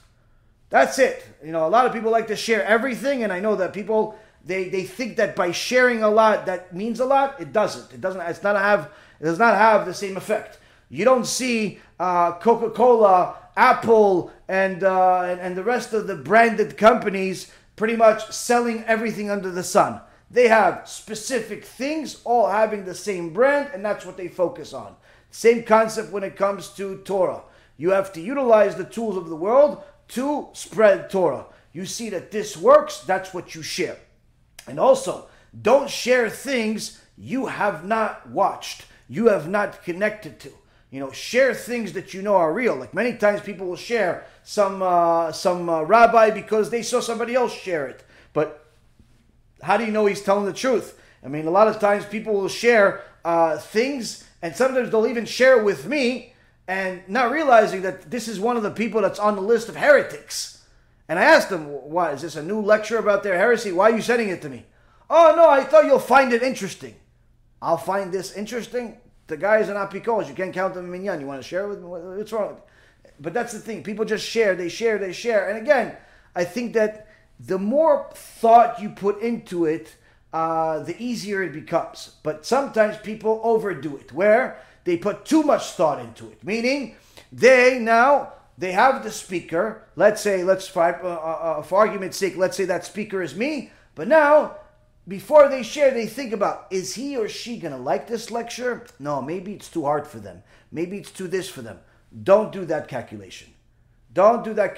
That's it. You know, a lot of people like to share everything, and I know that people they, they think that by sharing a lot that means a lot. It doesn't. It doesn't. It's not have. It does not have the same effect. You don't see uh, Coca Cola, Apple, and, uh, and and the rest of the branded companies pretty much selling everything under the sun. They have specific things, all having the same brand, and that's what they focus on. Same concept when it comes to Torah. You have to utilize the tools of the world to spread Torah. You see that this works, that's what you share. And also, don't share things you have not watched, you have not connected to. You know, share things that you know are real. Like many times people will share some uh, some uh, rabbi because they saw somebody else share it. But how do you know he's telling the truth? I mean, a lot of times people will share uh, things, and sometimes they'll even share with me, and not realizing that this is one of the people that's on the list of heretics. And I asked them, "Why is this a new lecture about their heresy? Why are you sending it to me?" Oh no, I thought you'll find it interesting. I'll find this interesting. The guys are not apikos. You can't count them in minyan. You want to share it with me? What's wrong? But that's the thing. People just share. They share. They share. And again, I think that the more thought you put into it, uh, the easier it becomes. But sometimes people overdo it, where they put too much thought into it. Meaning, they now they have the speaker. Let's say, let's for, uh, uh, for argument's sake, let's say that speaker is me. But now before they share, they think about is he or she going to like this lecture? No, maybe it's too hard for them. Maybe it's too this for them. Don't do that calculation. Don't do that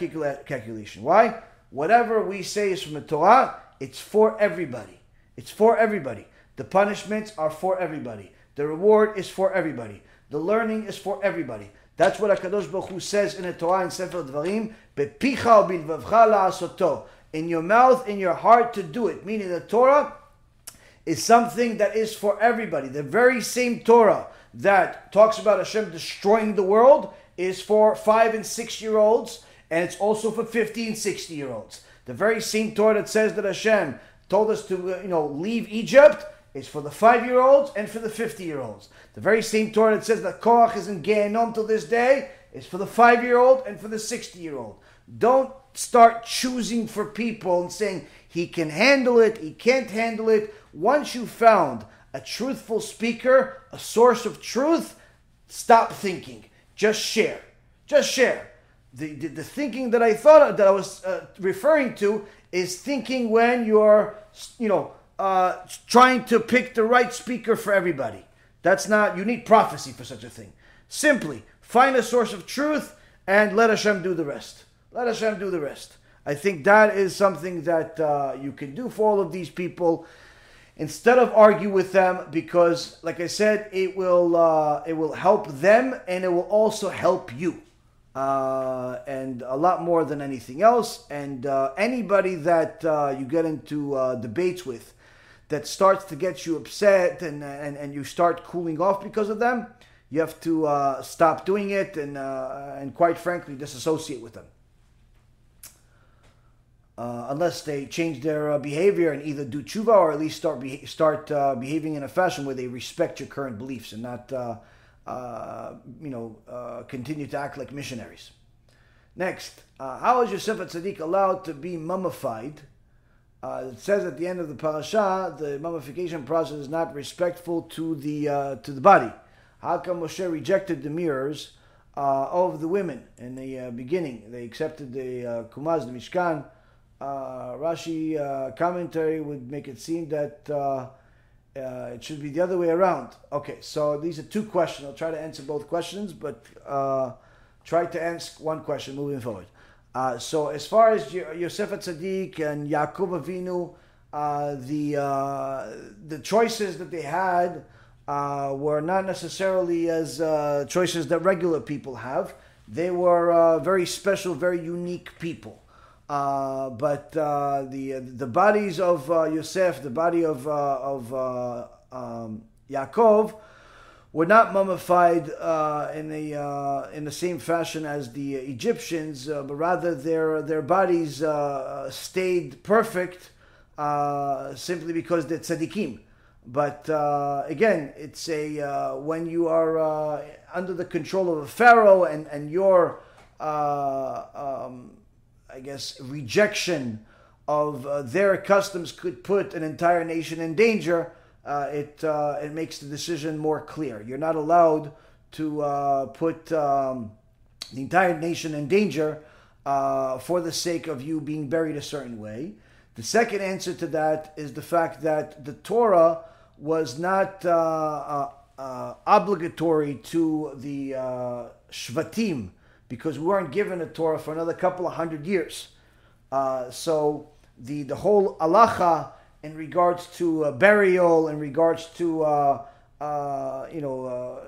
calculation. Why? Whatever we say is from the Torah, it's for everybody. It's for everybody. The punishments are for everybody. The reward is for everybody. The learning is for everybody. That's what HaKadosh Baruch Hu says in the Torah in Sefer Dvarim, in your mouth, in your heart to do it. Meaning the Torah is something that is for everybody. The very same Torah that talks about Hashem destroying the world is for five and six year olds, and it's also for 50 and 60 year olds. The very same Torah that says that Hashem told us to, uh, you know, leave Egypt is for the five year olds and for the 50 year olds. The very same Torah that says that Korach is in Gehenom till this day is for the five year old and for the 60 year old. Don't start choosing for people and saying he can handle it, he can't handle it. Once you found a truthful speaker, a source of truth, stop thinking. Just share. Just share. The, the, the thinking that I thought that I was uh, referring to is thinking when you're, you know, uh, trying to pick the right speaker for everybody. That's not, you need prophecy for such a thing. Simply find a source of truth and let Hashem do the rest. Let Hashem do the rest. I think that is something that uh, you can do for all of these people instead of argue with them because like i said it will uh, it will help them and it will also help you uh, and a lot more than anything else. And uh, anybody that uh, you get into uh, debates with that starts to get you upset and, and, and you start cooling off because of them you have to uh, stop doing it and, and quite frankly disassociate with them uh, unless they change their uh, behavior and either do tshuva or at least start be- start uh, behaving in a fashion where they respect your current beliefs and not, uh, uh, you know, uh, continue to act like missionaries. Next, how is Yosef Tzaddik allowed to be mummified? it says at the end of the parasha, the mummification process is not respectful to the to the body. How come Moshe rejected the mirrors of the women in the beginning? They accepted the kumaz, the mishkan uh, Rashi uh, commentary would make it seem that uh, uh, it should be the other way around. Okay, so these are two questions. I'll try to answer both questions, but uh, try to answer one question moving forward. Uh, so as far as Yosef Tzaddik and Yaakov Avinu, the the choices that they had were not necessarily as choices that regular people have. They were very special, very unique people. Uh, but uh, the the bodies of uh, Yosef, the body of uh, of uh, um, Yaakov, were not mummified uh, in the in the same fashion as the Egyptians, but rather their their bodies stayed perfect simply because they're tzaddikim. But again, it's a when you are under the control of a pharaoh and and your um, I guess, rejection of uh, their customs could put an entire nation in danger, uh, it uh, it makes the decision more clear. You're not allowed to uh, put um, the entire nation in danger uh, for the sake of you being buried a certain way. The second answer to that is the fact that the Torah was not uh, obligatory to the Shvatim because we weren't given a Torah for another couple of hundred years. Uh, so the the whole alacha in regards to uh, burial, in regards to uh, uh you know uh,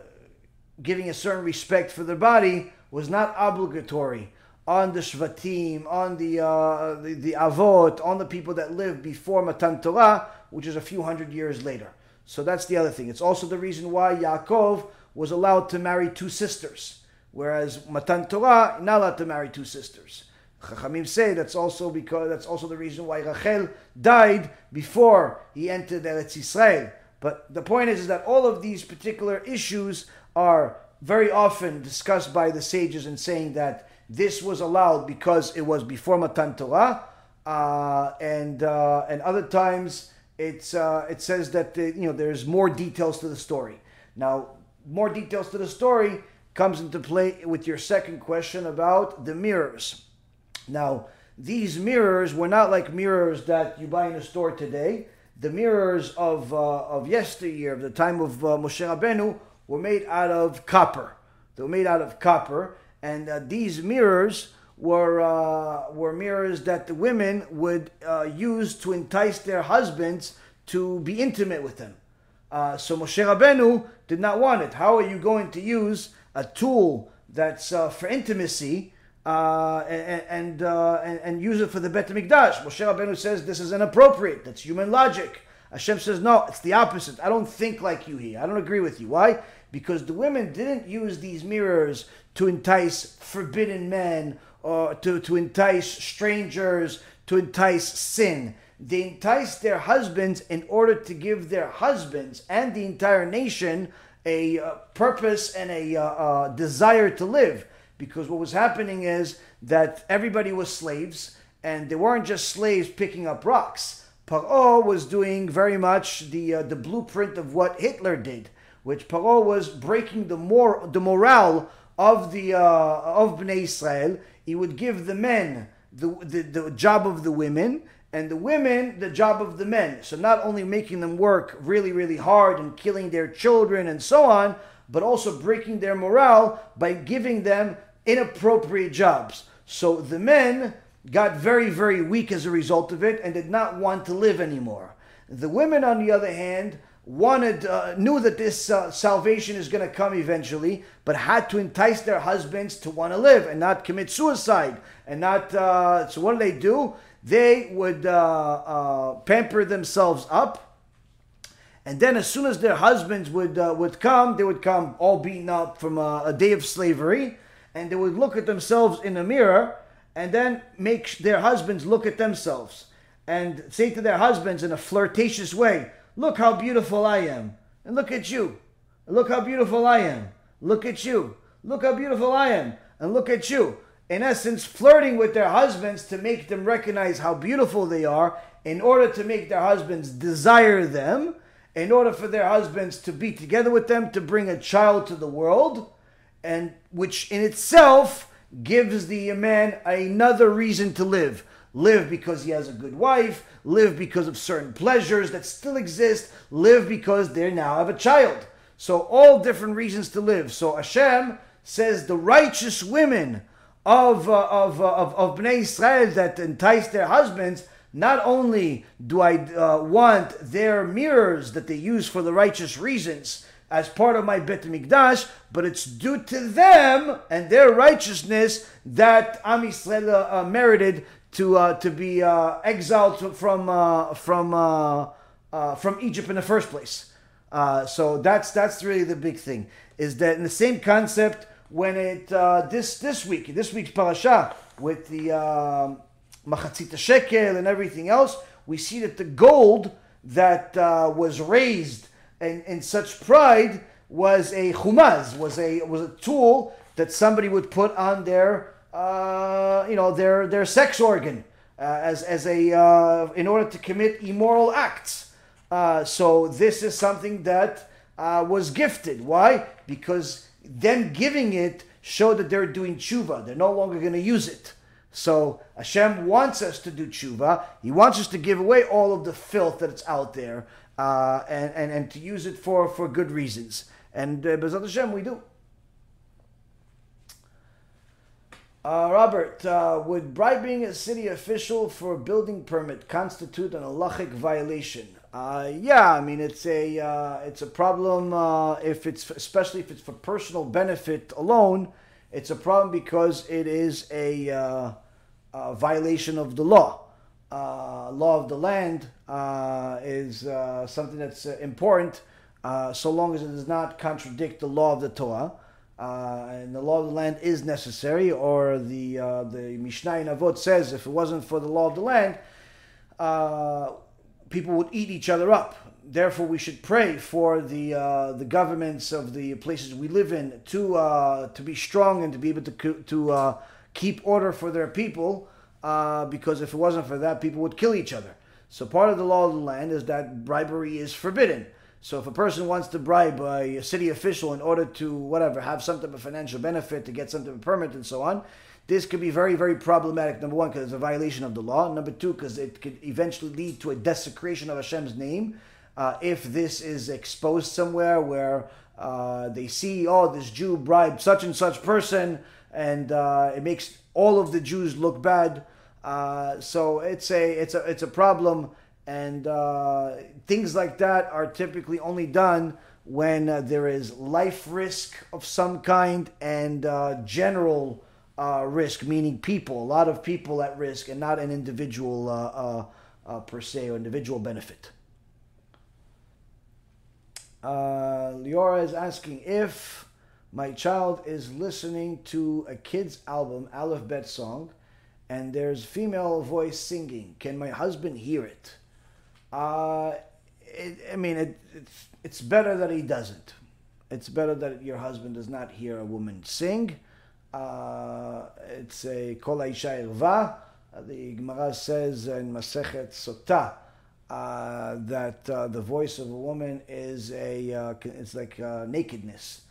giving a certain respect for their body was not obligatory on the Shvatim, on the, uh, the, the Avot, on the people that lived before Matan Torah, which is a few hundred years later. So that's the other thing. It's also the reason why Yaakov was allowed to marry two sisters, whereas Matan Torah not allowed to marry two sisters. Chachamim say that's also because that's also the reason why Rachel died before he entered Eretz Yisrael. But the point is, is that all of these particular issues are very often discussed by the sages and saying that this was allowed because it was before Matan Torah, uh, and uh, and other times it's uh, it says that uh, you know there's more details to the story. Now, more details to the story comes into play with your second question about the mirrors. Now, these mirrors were not like mirrors that you buy in a store today. The mirrors of, uh, of yesteryear, of the time of uh, Moshe Rabbeinu, were made out of copper. They were made out of copper, and uh, these mirrors were uh, were mirrors that the women would uh, use to entice their husbands to be intimate with them. Uh, so Moshe Rabbeinu did not want it. How are you going to use a tool that's uh, for intimacy uh, and and, uh, and, and use it for the Bet Mikdash? Moshe Rabbeinu says this is inappropriate. That's human logic. Hashem says no, it's the opposite. I don't think like you here. I don't agree with you. Why? Because the women didn't use these mirrors to entice forbidden men or to, to entice strangers, to entice sin. They enticed their husbands in order to give their husbands and the entire nation a uh, purpose and a uh, uh, desire to live. Because what was happening is that everybody was slaves, and they weren't just slaves picking up rocks. Paro was doing very much the uh, the blueprint of what Hitler did, which Paro was breaking the mor- the morale of the uh, of Bnei Israel. He would give the men the, the, the job of the women, and the women the job of the men. So not only making them work really, really hard and killing their children and so on, but also breaking their morale by giving them inappropriate jobs. So the men got very, very weak as a result of it and did not want to live anymore. The women, on the other hand, wanted uh, knew that this uh, salvation is going to come eventually, but had to entice their husbands to want to live and not commit suicide and not. Uh, so what do they do? They would uh, uh, pamper themselves up, and then as soon as their husbands would uh, would come, they would come all beaten up from a, a day of slavery, and they would look at themselves in the mirror and then make their husbands look at themselves and say to their husbands in a flirtatious way, Look how beautiful I am. And look at you. Look how beautiful I am. Look at you. Look how beautiful I am. And look at you. In essence, flirting with their husbands to make them recognize how beautiful they are, in order to make their husbands desire them, in order for their husbands to be together with them, to bring a child to the world, and which in itself gives the man another reason to live. Live because he has a good wife, live because of certain pleasures that still exist, live because they now have a child. So, all different reasons to live. So, Hashem says the righteous women of, uh, of, uh, of, of Bnei Israel that entice their husbands, not only do I uh, want their mirrors that they use for the righteous reasons as part of my Bet Mikdash, but it's due to them and their righteousness that Am Yisrael uh, uh, merited to uh, to be exiled from from from Egypt in the first place. So that's that's really the big thing. Is that in the same concept when it this this week this week's parasha with the um, machatzit shekel and everything else, we see that the gold that uh, was raised in, in such pride was a kumaz, was a was a tool that somebody would put on their uh, you know, their their sex organ uh, as as a uh, in order to commit immoral acts. Uh, so this is something that uh, was gifted. Why? Because them giving it show that they're doing tshuva. They're no longer going to use it. So Hashem wants us to do tshuva. He wants us to give away all of the filth that's out there uh, and, and, and to use it for, for good reasons. And uh, Bezat Hashem, we do. Uh, Robert, uh, would bribing a city official for a building permit constitute an halachic violation? Uh, yeah, I mean it's a uh, it's a problem uh, if it's especially if it's for personal benefit alone. It's a problem because it is a, uh, a violation of the law. Uh, law of the land is something that's important so long as it does not contradict the law of the Torah. and the law of the land is necessary, or the the Mishnah in Avot says if it wasn't for the law of the land, people would eat each other up. Therefore, we should pray for the uh, the governments of the places we live in to uh, to be strong and to be able to to uh, keep order for their people. Uh, because if it wasn't for that, people would kill each other. So part of the law of the land is that bribery is forbidden. So if a person wants to bribe a city official in order to whatever have some type of financial benefit to get some type of permit and so on, this could be very, very problematic. Number one, because it's a violation of the law. Number two, because it could eventually lead to a desecration of Hashem's name. Uh, if this is exposed somewhere where uh, they see, oh, this Jew bribed such and such person, and uh, it makes all of the Jews look bad. Uh, so it's a it's a it's a problem, and uh, things like that are typically only done when uh, there is life risk of some kind and general uh, risk, meaning people, a lot of people at risk, and not an individual uh, uh, uh per se or individual benefit. Uh, Leora is asking if my child is listening to a kid's album, Aleph Bet song, and there's female voice singing. Can my husband hear it? Uh, it I mean, it, it's, it's better that he doesn't. It's better that your husband does not hear a woman sing uh, it's a Kol Isha Erva. Uh, the Gemara says in Masechet Sotah uh, that uh, the voice of a woman is a uh, it's like uh, nakedness,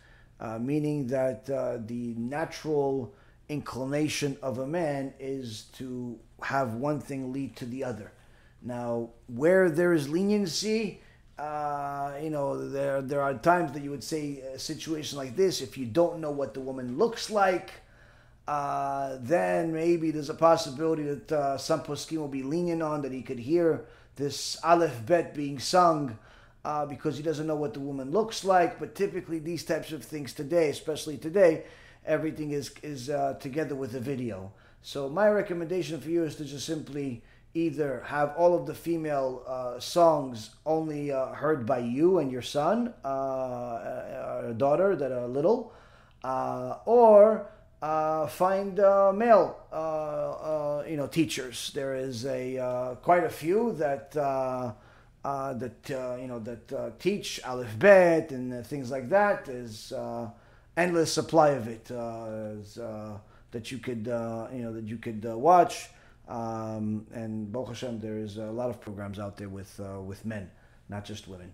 meaning that the natural inclination of a man is to have one thing lead to the other. Now, where there is leniency, uh, you know, there there are times that you would say a situation like this. If you don't know what the woman looks like, uh, then maybe there's a possibility that uh, some poskim will be lenient on that he could hear this aleph bet being sung uh, because he doesn't know what the woman looks like. But typically, these types of things today, especially today, everything is is uh, together with the video. So my recommendation for you is to just simply either have all of the female uh, songs only uh, heard by you and your son uh, uh or daughter that are little, uh, or uh, find uh, male uh, uh, you know teachers. There is a quite a few that. that you know that teach Aleph Bet and things like that. There's endless supply of it that you could you know that you could watch. Um, and Baruch Hashem, there is a lot of programs out there with uh, with men, not just women.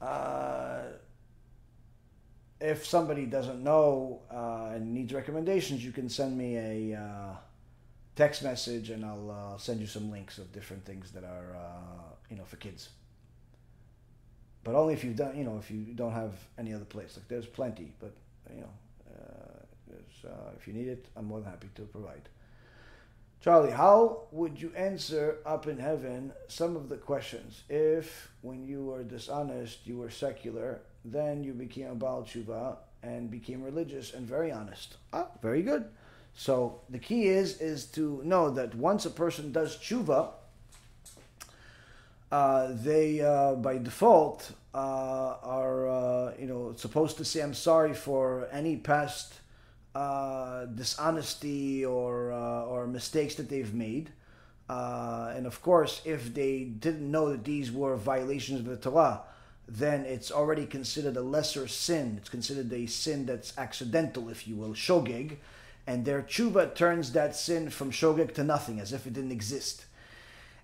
Uh, if somebody doesn't know uh, and needs recommendations, you can send me a uh, text message, and I'll uh, send you some links of different things that are uh, you know for kids. But only if you've done, you know, if you don't have any other place. Like there's plenty, but you know uh, if you need it, I'm more than happy to provide. Charlie, how would you answer up in heaven some of the questions? If, when you were dishonest, you were secular, then you became a Baal Tshuva and became religious and very honest. Ah, very good. So the key is is to know that once a person does tshuva, uh, they uh, by default uh, are uh, you know supposed to say I'm sorry for any past uh, dishonesty or uh, or mistakes that they've made. Uh, and of course, if they didn't know that these were violations of the Torah, then it's already considered a lesser sin. It's considered a sin that's accidental, if you will, shogeg. And their tshuva turns that sin from shogeg to nothing, as if it didn't exist.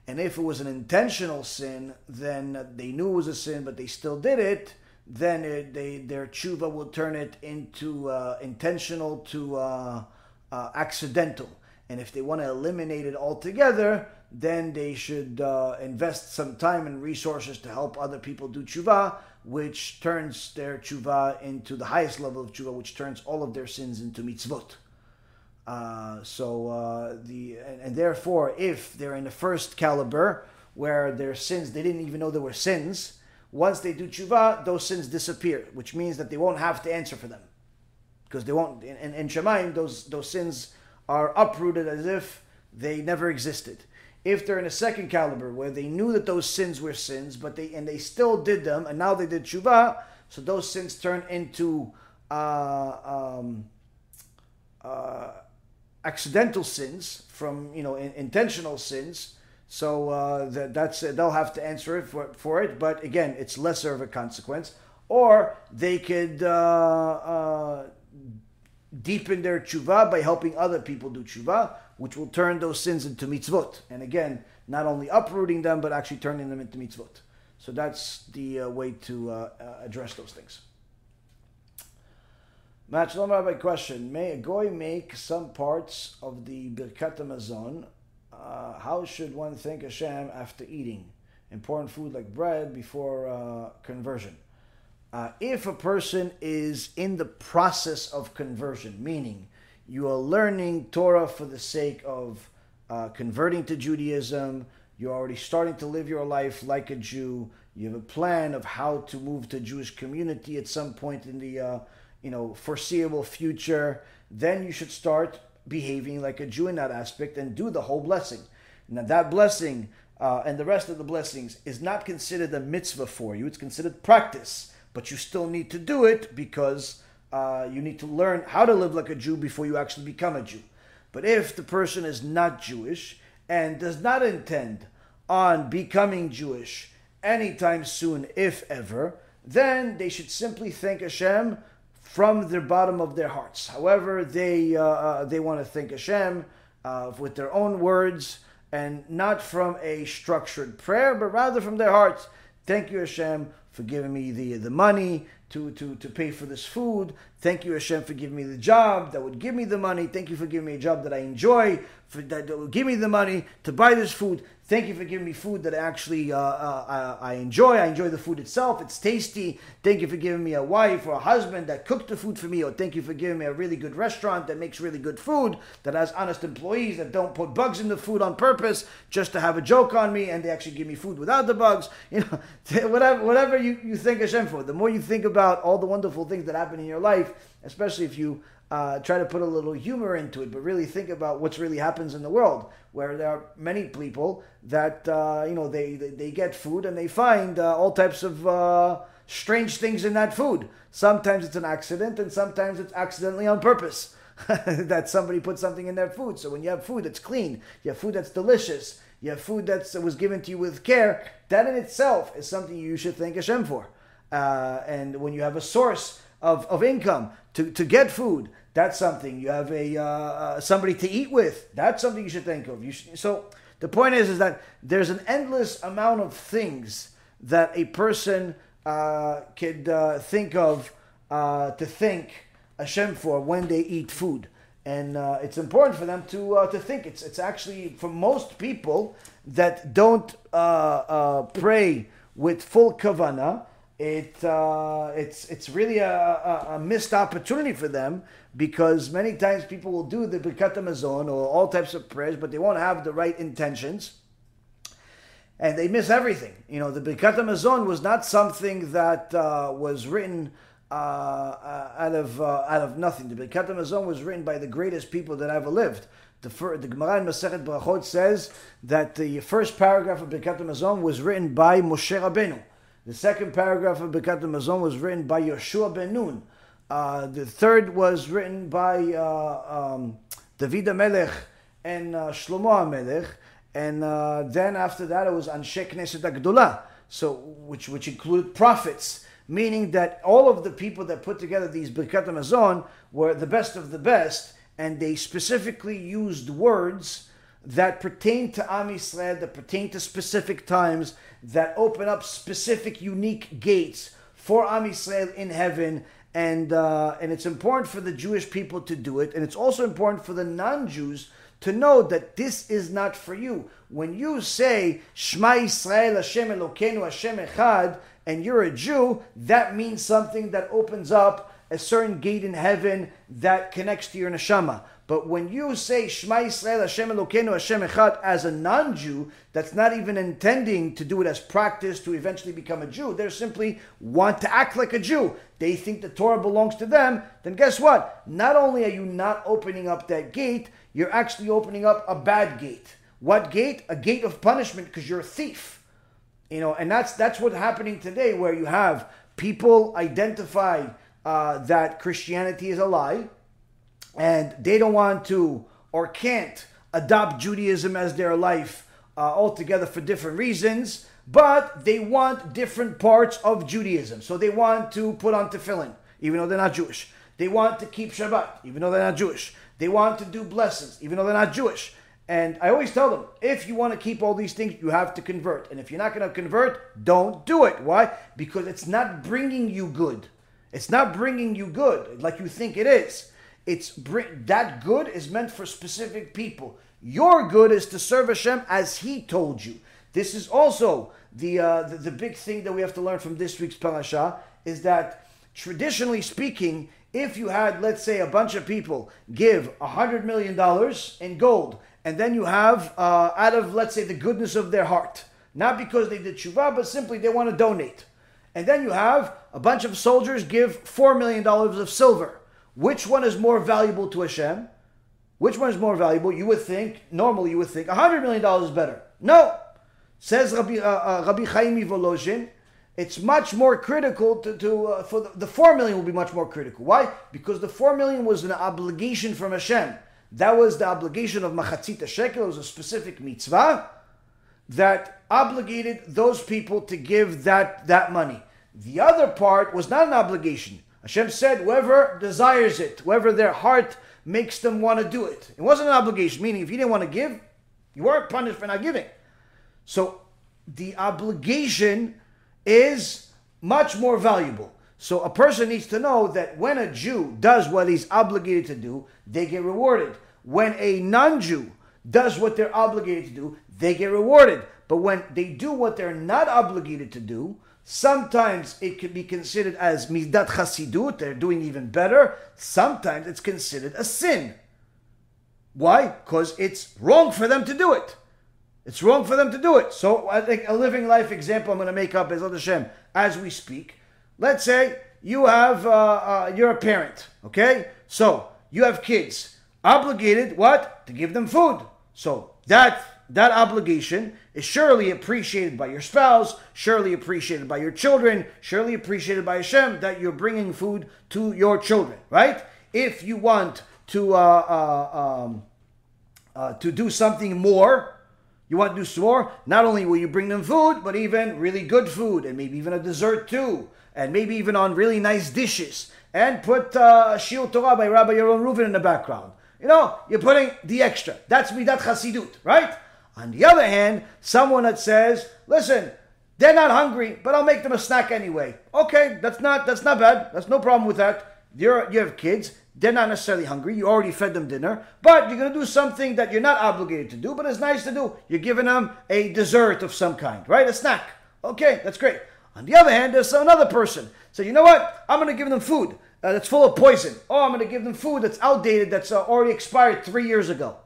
And if it was an intentional sin, then they knew it was a sin, but they still did it then it, they, their tshuva will turn it into uh, intentional to uh, uh, accidental. And if they want to eliminate it altogether, then they should uh, invest some time and resources to help other people do tshuva, which turns their tshuva into the highest level of tshuva, which turns all of their sins into mitzvot. Uh, so uh, the and, and, therefore, if they're in the first caliber, where their sins, they didn't even know there were sins. Once they do tshuva, those sins disappear, which means that they won't have to answer for them. Because they won't, in, in, Shemaim, those, those sins are uprooted as if they never existed. If they're in a second caliber where they knew that those sins were sins, but they and they still did them, and now they did tshuva, so those sins turn into uh, um, uh, accidental sins from you know in, intentional sins. So uh, that, that's they'll have to answer it for for it. But again, it's lesser of a consequence. Or they could uh, uh, deepen their tshuva by helping other people do tshuva, which will turn those sins into mitzvot. And again, not only uprooting them, but actually turning them into mitzvot. So that's the uh, way to uh, uh, address those things. Shalom Rabbi question: May a goy make some parts of the Birkat Hamazon? Uh, how should one thank Hashem after eating important food like bread before uh, conversion? Uh, if a person is in the process of conversion, meaning you are learning Torah for the sake of uh, converting to Judaism, you're already starting to live your life like a Jew, you have a plan of how to move to Jewish community at some point in the uh, you know foreseeable future, then you should start behaving like a Jew in that aspect and do the whole blessing. Now that blessing uh, and the rest of the blessings is not considered a mitzvah for you; it's considered practice but you still need to do it because uh, you need to learn how to live like a Jew before you actually become a Jew. But if the person is not Jewish and does not intend on becoming Jewish anytime soon, if ever, then they should simply thank Hashem from the bottom of their hearts. However, they uh, uh, they want to thank Hashem uh, with their own words and not from a structured prayer, but rather from their hearts. Thank you, Hashem, for giving me the, the money to, to, to pay for this food. Thank you, Hashem, for giving me the job that would give me the money. Thank you for giving me a job that I enjoy, for that, that give me the money to buy this food. Thank you for giving me food that actually uh, uh, I, enjoy. I enjoy the food itself. It's tasty. Thank you for giving me a wife or a husband that cooked the food for me. Or thank you for giving me a really good restaurant that makes really good food, that has honest employees that don't put bugs in the food on purpose just to have a joke on me and they actually give me food without the bugs. You know, whatever, whatever you, you thank Hashem for. The more you think about all the wonderful things that happen in your life, especially if you uh, try to put a little humor into it, but really think about what's really happens in the world, where there are many people that uh, you know they, they, they get food and they find uh, all types of uh, strange things in that food. Sometimes it's an accident, and sometimes it's accidentally on purpose that somebody put something in their food. So when you have food that's clean, you have food that's delicious, you have food that was given to you with care. That in itself is something you should thank Hashem for. Uh, and when you have a source of, of income to, to get food. That's something you have a uh, uh, somebody to eat with. That's something you should think of. You should, so the point is is that there's an endless amount of things that a person uh, could uh, think of uh, to thank Hashem for when they eat food, and uh, it's important for them to uh, to think. It's it's actually for most people that don't pray with full kavana it uh, it's it's really a, a, a, missed opportunity for them because many times people will do the Birkat Hamazon or all types of prayers, but they won't have the right intentions, and they miss everything. You know, the Birkat Hamazon was not something that uh, was written uh, uh out of uh, out of nothing. The Birkat Hamazon was written by the greatest people that ever lived. The, first, the Gemara in Masechet Brachot says that the first paragraph of Birkat Hamazon was written by Moshe Rabbeinu. The second paragraph of Birkat Mazon was written by Yehoshua ben Nun. Uh, the third was written by uh, um, David Melech and uh, Shlomo Melech. And uh, then after that, it was Anshe Knesset Agdolah, so which which included prophets, meaning that all of the people that put together these Birkat Hamazon were the best of the best, and they specifically used words that pertain to Am Yisrael, that pertain to specific times, that open up specific, unique gates for Am Yisrael in heaven. And, uh, and it's important for the Jewish people to do it. And it's also important for the non Jews to know that this is not for you. When you say, Shema Yisrael, Hashem Elokeinu, Hashem Echad, and you're a Jew, that means something that opens up a certain gate in heaven that connects to your neshama. But when you say Shema Yisrael Hashem Elokeinu Hashem Echad as a non-Jew, that's not even intending to do it as practice to eventually become a Jew. They simply want to act like a Jew. They think the Torah belongs to them. Then guess what? Not only are you not opening up that gate, you're actually opening up a bad gate. What gate? A gate of punishment because you're a thief. You know, and that's that's what's happening today, where you have people identify uh, that Christianity is a lie and they don't want to or can't adopt Judaism as their life uh, altogether for different reasons, but they want different parts of Judaism. So they want to put on tefillin, even though they're not Jewish. They want to keep Shabbat, even though they're not Jewish. They want to do blessings, even though they're not Jewish. And I always tell them, if you want to keep all these things, you have to convert. And if you're not going to convert, don't do it. Why? Because it's not bringing you good. It's not bringing you good like you think it is. It's that good is meant for specific people. Your good is to serve Hashem as He told you. This is also the, uh, the, the big thing that we have to learn from this week's parasha is that traditionally speaking, if you had, let's say, a bunch of people give a hundred million dollars in gold, and then you have uh, out of, let's say, the goodness of their heart, not because they did tshuva, but simply they want to donate, and then you have a bunch of soldiers give four million dollars of silver which one is more valuable to Hashem? Which one is more valuable? You would think, normally you would think, $100 million is better. No. Says Rabbi, uh, uh, Rabbi Chaim Volozhin, it's much more critical to, to uh, for the, the, 4 million will be much more critical. Why? Because the 4 million was an obligation from Hashem. That was the obligation of Machatzit Shekel. It was a specific mitzvah that obligated those people to give that, that money. The other part was not an obligation. Hashem said, whoever desires it, whoever their heart makes them want to do it. It wasn't an obligation, meaning if you didn't want to give, you weren't punished for not giving. So the obligation is much more valuable. So a person needs to know that when a Jew does what he's obligated to do, they get rewarded. When a non Jew does what they're obligated to do, they get rewarded. But when they do what they're not obligated to do, Sometimes it can be considered as midat chasidut, they're doing even better. Sometimes it's considered a sin. Why? Because it's wrong for them to do it. It's wrong for them to do it. So I think a living life example I'm going to make up is Hashem as we speak. Let's say you have, uh, uh, you're a parent, okay? So you have kids. Obligated, what? To give them food. So that that obligation is surely appreciated by your spouse, surely appreciated by your children, surely appreciated by Hashem that you're bringing food to your children, right? If you want to uh, uh, um, uh, to do something more, you want to do some more. Not only will you bring them food, but even really good food, and maybe even a dessert too, and maybe even on really nice dishes, and put uh, Shiur Torah by Rabbi Yaron Reuven in the background. You know, you're putting the extra. That's midat chasidut, right? On the other hand, someone that says, listen, they're not hungry, but I'll make them a snack anyway. Okay, that's not that's not bad. That's no problem with that. You're, you have kids. They're not necessarily hungry. You already fed them dinner, but you're to do something that you're not obligated to do, but it's nice to do. You're giving them a dessert of some kind, right? A snack. Okay, that's great. On the other hand, there's another person. So you know what? I'm to give them food uh, that's full of poison. Oh, I'm to give them food that's outdated, that's uh, already expired three years ago.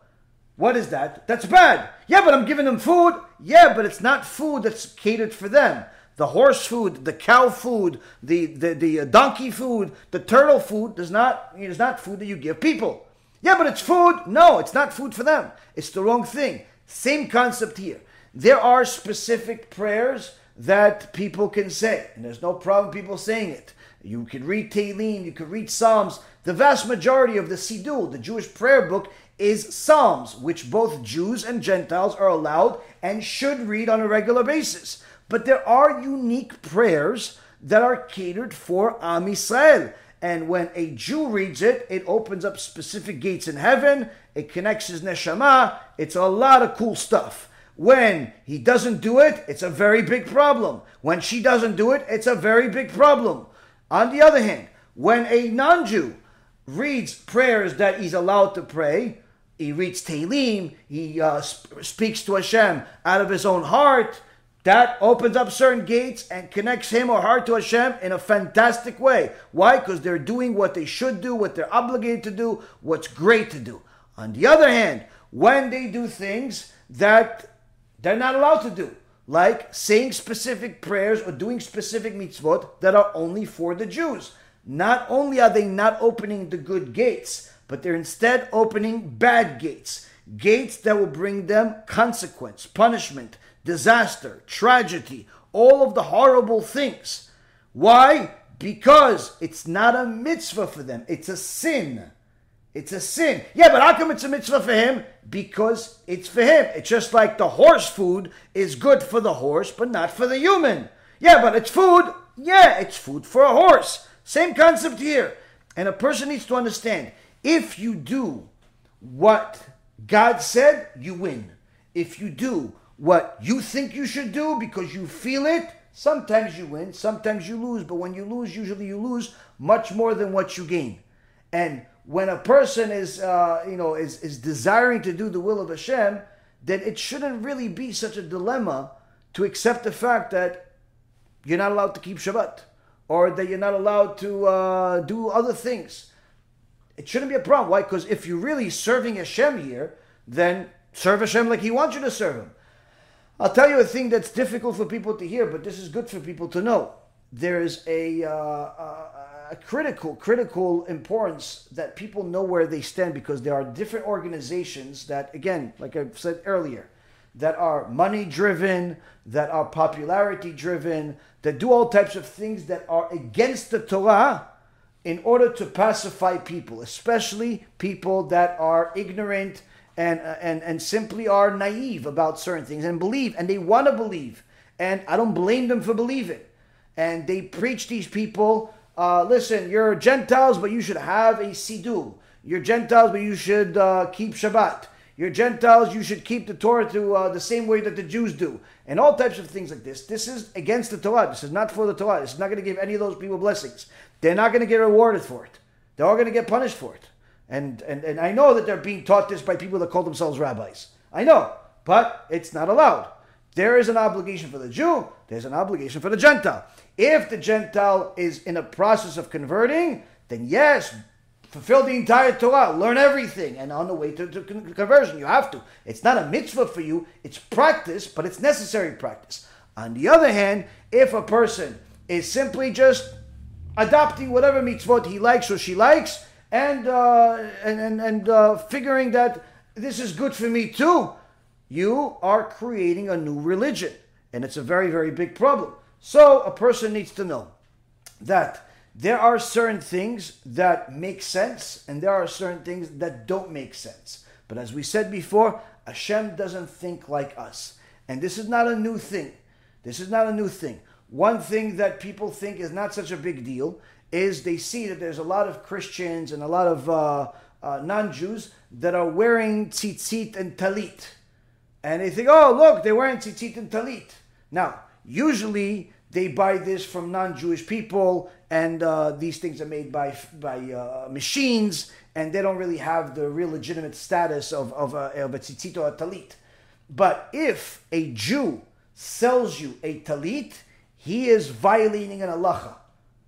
What is that? That's bad. Yeah, but I'm giving them food. Yeah, but it's not food that's catered for them. The horse food, the cow food, the, the, the uh, donkey food, the turtle food does not is not food that you give people. Yeah, but it's food. No, it's not food for them. It's the wrong thing. Same concept here. There are specific prayers that people can say, and there's no problem people saying it. You can read Tehillim, you can read Psalms. The vast majority of the Siddur, the Jewish prayer book, is Psalms, which both Jews and Gentiles are allowed and should read on a regular basis. But there are unique prayers that are catered for Am Yisrael. And when a Jew reads it, it opens up specific gates in heaven, it connects his neshama, it's a lot of cool stuff. When he doesn't do it, it's a very big problem. When she doesn't do it, it's a very big problem. On the other hand, when a non Jew reads prayers that he's allowed to pray, he reads Tehillim, he uh, sp- speaks to Hashem out of his own heart, that opens up certain gates and connects him or her to Hashem in a fantastic way. Why? Because they're doing what they should do, what they're obligated to do, what's great to do. On the other hand, when they do things that they're not allowed to do, like saying specific prayers or doing specific mitzvot that are only for the Jews. Not only are they not opening the good gates, but they're instead opening bad gates. Gates that will bring them consequence, punishment, disaster, tragedy, all of the horrible things. Why? Because it's not a mitzvah for them, it's a sin. It's a sin. Yeah, but how come it's a mitzvah for him? Because it's for him. It's just like the horse food is good for the horse, but not for the human. Yeah, but it's food. Yeah, it's food for a horse. Same concept here. And a person needs to understand if you do what God said, you win. If you do what you think you should do because you feel it, sometimes you win, sometimes you lose. But when you lose, usually you lose much more than what you gain. And when a person is, uh, you know, is, is desiring to do the will of Hashem, then it shouldn't really be such a dilemma to accept the fact that you're not allowed to keep Shabbat or that you're not allowed to uh, do other things. It shouldn't be a problem. Why? Because if you're really serving Hashem here, then serve Hashem like He wants you to serve Him. I'll tell you a thing that's difficult for people to hear, but this is good for people to know. There is a, uh, uh a critical, critical importance that people know where they stand because there are different organizations that, again, like I said earlier, that are money driven, that are popularity driven, that do all types of things that are against the Torah in order to pacify people, especially people that are ignorant and, and, and simply are naive about certain things and believe, and they want to believe. And I don't blame them for believing. And they preach these people uh, listen, you're Gentiles, but you should have a Siddur. You're Gentiles, but you should uh, keep Shabbat. You're Gentiles, you should keep the Torah to uh, the same way that the Jews do. And all types of things like this. This is against the Torah. This is not for the Torah. This is not going to give any of those people blessings. They're not going to get rewarded for it. They're all going to get punished for it. And, and, and I know that they're being taught this by people that call themselves rabbis. I know. But it's not allowed. There is an obligation for the Jew, there's an obligation for the Gentile. If the Gentile is in a process of converting, then yes, fulfill the entire Torah, learn everything, and on the way to, to conversion, you have to. It's not a mitzvah for you, it's practice, but it's necessary practice. On the other hand, if a person is simply just adopting whatever mitzvot he likes or she likes, and uh, and and, and uh, figuring that this is good for me too, you are creating a new religion, and it's a very very big problem. So a person needs to know that there are certain things that make sense and there are certain things that don't make sense. But as we said before, Hashem doesn't think like us. And this is not a new thing. This is not a new thing. One thing that people think is not such a big deal is they see that there's a lot of Christians and a lot of uh, uh, non Jews that are wearing tzitzit and talit. And they think, oh, look, they're wearing tzitzit and talit. Now, Usually, they buy this from non-Jewish people, and uh, these things are made by by uh, machines, and they don't really have the real legitimate status of of, of a tzitzit or a talit. But if a Jew sells you a talit, he is violating an halacha.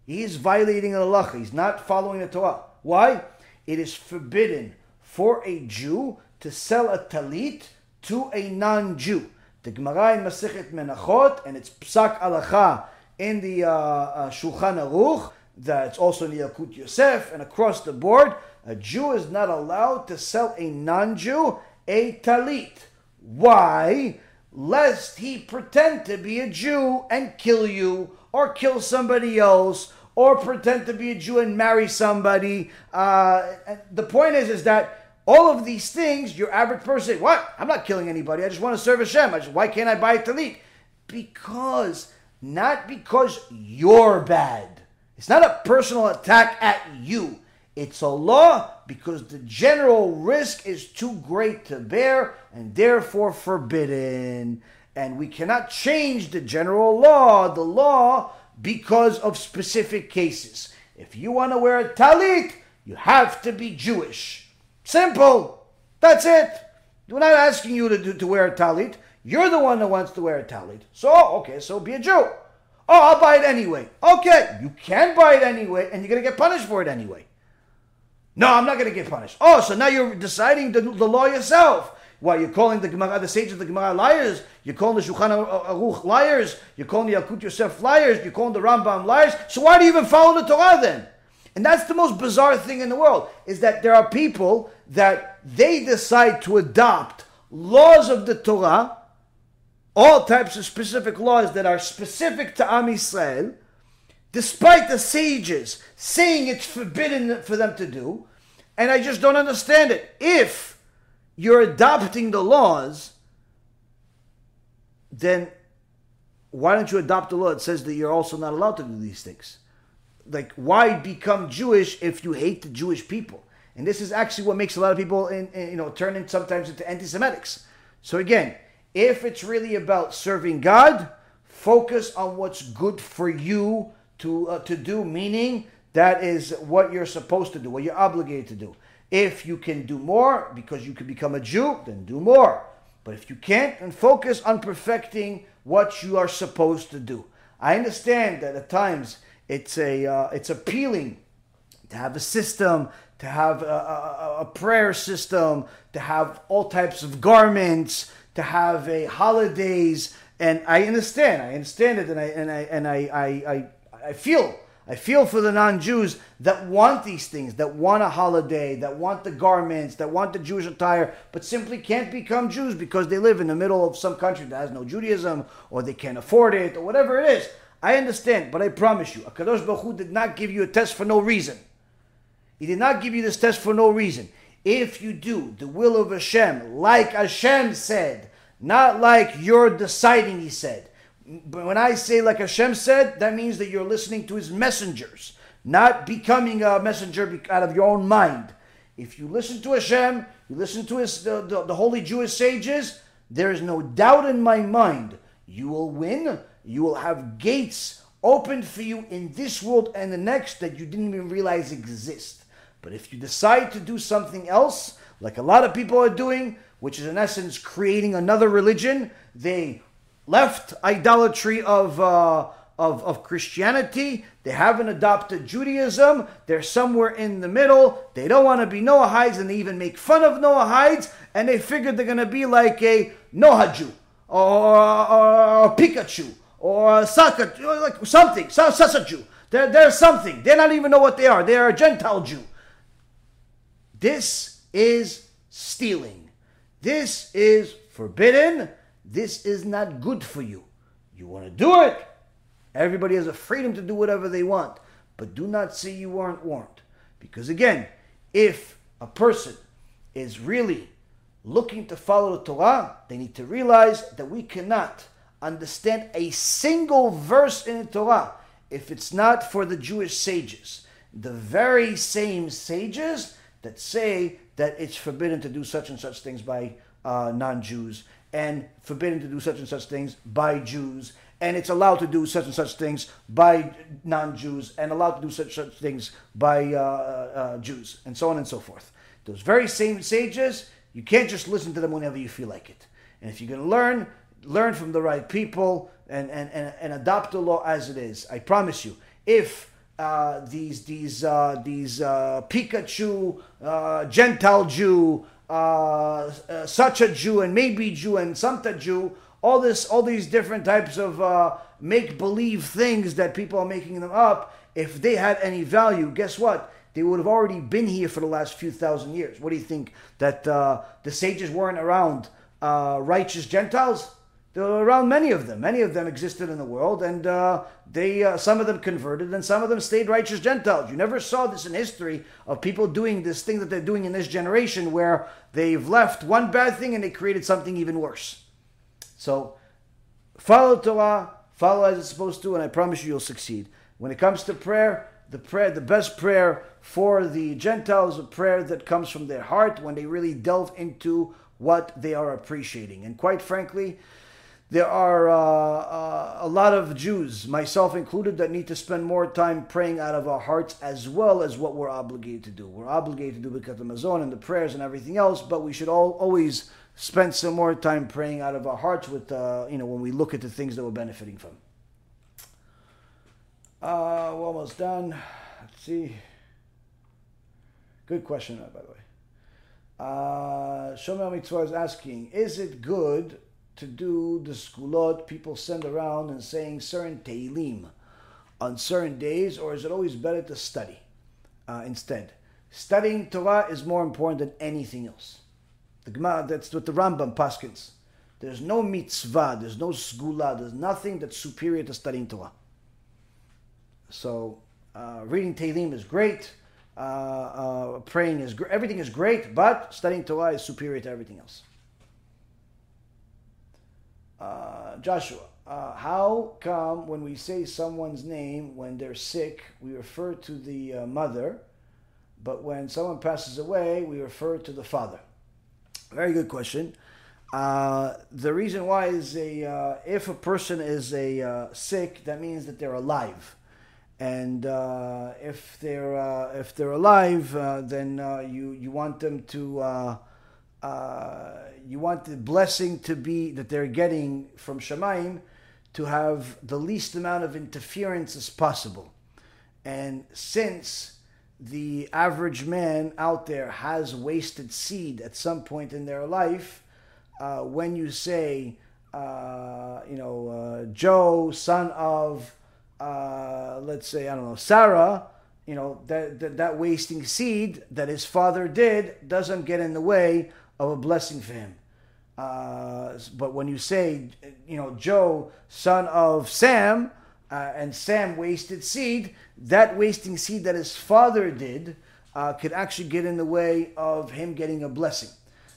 He is violating an halacha. He's not following the Torah. Why? It is forbidden for a Jew to sell a talit to a non-Jew. The Gemara in Masechet Menachot, and it's Psak Alacha in the uh, uh, Shulchan Aruch, that's also in the Yalkut Yosef, and across the board, a Jew is not allowed to sell a non-Jew a talit. Why? Lest he pretend to be a Jew and kill you, or kill somebody else, or pretend to be a Jew and marry somebody. Uh, the point is, is that all of these things, your average person, what? I'm not killing anybody. I just want to serve Hashem. I just, why can't I buy a talit? Because, not because you're bad. It's not a personal attack at you. It's a law because the general risk is too great to bear and therefore forbidden. And we cannot change the general law, the law, because of specific cases. If you want to wear a talit, you have to be Jewish. Simple. That's it. We're not asking you to, do, to wear a talit. You're the one that wants to wear a talit. So, okay, so be a Jew. Oh, I'll buy it anyway. Okay, you can buy it anyway, and you're going to get punished for it anyway. No, I'm not going to get punished. Oh, so now you're deciding the, the law yourself. Why, you're calling the Gemara, the sages of the Gemara liars? You're calling the Shulchan Aruch liars? You're calling the Yalkut Yosef liars? You're calling the Rambam liars? So why do you even follow the Torah then? And that's the most bizarre thing in the world, is that there are people that they decide to adopt laws of the Torah, all types of specific laws that are specific to Am Yisrael, despite the sages saying it's forbidden for them to do, and I just don't understand it. If you're adopting the laws, then why don't you adopt the law that says that you're also not allowed to do these things? Like, why become Jewish if you hate the Jewish people? And this is actually what makes a lot of people, in, in, you know, turn in sometimes into anti-Semitics. So again, if it's really about serving God, focus on what's good for you to uh, to do. Meaning that is what you're supposed to do, what you're obligated to do. If you can do more because you can become a Jew, then do more. But if you can't, then focus on perfecting what you are supposed to do. I understand that at times it's a uh, it's appealing to have a system, to have a, a, a, prayer system, to have all types of garments, to have a holidays, and I understand. I understand it, and I and I and I I, I, I feel I feel for the non-Jews that want these things, that want a holiday, that want the garments, that want the Jewish attire, but simply can't become Jews because they live in the middle of some country that has no Judaism, or they can't afford it, or whatever it is. I understand, but I promise you, Akadosh Baruch Hu did not give you a test for no reason. He did not give you this test for no reason. If you do the will of Hashem, like Hashem said, not like you're deciding, he said, but when I say like Hashem said, that means that you're listening to his messengers, not becoming a messenger out of your own mind. If you listen to Hashem, you listen to his, the, the, the holy Jewish sages, there is no doubt in my mind you will win. You will have gates opened for you in this world and the next that you didn't even realize exist. But if you decide to do something else, like a lot of people are doing, which is in essence creating another religion, they left idolatry of, uh, of, of Christianity. They haven't adopted Judaism. They're somewhere in the middle. They don't want to be Noahides, and they even make fun of Noahides, and they figured they're going to be like a Noah Jew or, or, or Pikachu or Saka, like something, Sasa Jew. They're, they're something. They don't even know what they are. They are a Gentile Jew. This is stealing. This is forbidden this is not good for you. You want to do it. Everybody has a freedom to do whatever they want. But do not say you weren't warned. Because again, if a person is really looking to follow the Torah, they need to realize that we cannot understand a single verse in the Torah if it's not for the Jewish sages. The very same sages that say that it's forbidden to do such and such things by uh, non Jews and forbidden to do such and such things by Jews, and it's allowed to do such and such things by non-Jews, and allowed to do such such things by uh, uh, Jews, and so on and so forth. Those very same sages, you can't just listen to them whenever you feel like it. And if you're going to learn, learn from the right people and, and, and, and adopt the law as it is. I promise you, if uh, these these uh, these uh, Pikachu uh, Gentile Jew uh, uh, such a Jew and maybe Jew and Santa Jew, all this, all these different types of uh, make believe things that people are making them up. If they had any value, guess what? They would have already been here for the last few thousand years. What do you think that uh, the sages weren't around uh, righteous Gentiles? There were around many of them. Many of them existed in the world, and uh, they uh, some of them converted, and some of them stayed righteous Gentiles. You never saw this in history of people doing this thing that they're doing in this generation, where they've left one bad thing and they created something even worse. So, follow Torah, follow as it's supposed to, and I promise you, you'll succeed. When it comes to prayer, the prayer, the best prayer for the Gentiles, a prayer that comes from their heart when they really delve into what they are appreciating. And quite frankly, there are uh, uh, a lot of Jews, myself included, that need to spend more time praying out of our hearts as well as what we're obligated to do. We're obligated to do the Hamazon and the prayers and everything else, but we should all always spend some more time praying out of our hearts with, uh, you know, when we look at the things that we're benefiting from. Uh, we're almost done. Let's see. Good question, by the way. Uh, Shomer Mitzvah is asking, is it good to do the sgulot people send around and saying certain Tehillim on certain days, or is it always better to study uh, instead? Studying Torah is more important than anything else. The Gemara, that's what the Rambam paskins. There's no mitzvah, there's no sgula, there's nothing that's superior to studying Torah. So, uh, reading Tehillim is great, uh, uh, praying is great, everything is great, but studying Torah is superior to everything else. Uh, Joshua, uh, how come when we say someone's name when they're sick, we refer to the uh, mother, but when someone passes away, we refer to the father? Very good question. Uh, the reason why is a uh, if a person is a sick, that means that they're alive, and if they're if they're alive, then you you want them to you want the blessing to be that they're getting from Shemaim to have the least amount of interference as possible. And since the average man out there has wasted seed at some point in their life, uh, when you say, uh, you know, uh, Joe, son of, uh, let's say, I don't know, Sarah, you know, that, that, that wasting seed that his father did doesn't get in the way of a blessing for him. Uh, but when you say, you know, Joe, son of Sam, uh, and Sam wasted seed, that wasting seed that his father did uh, could actually get in the way of him getting a blessing.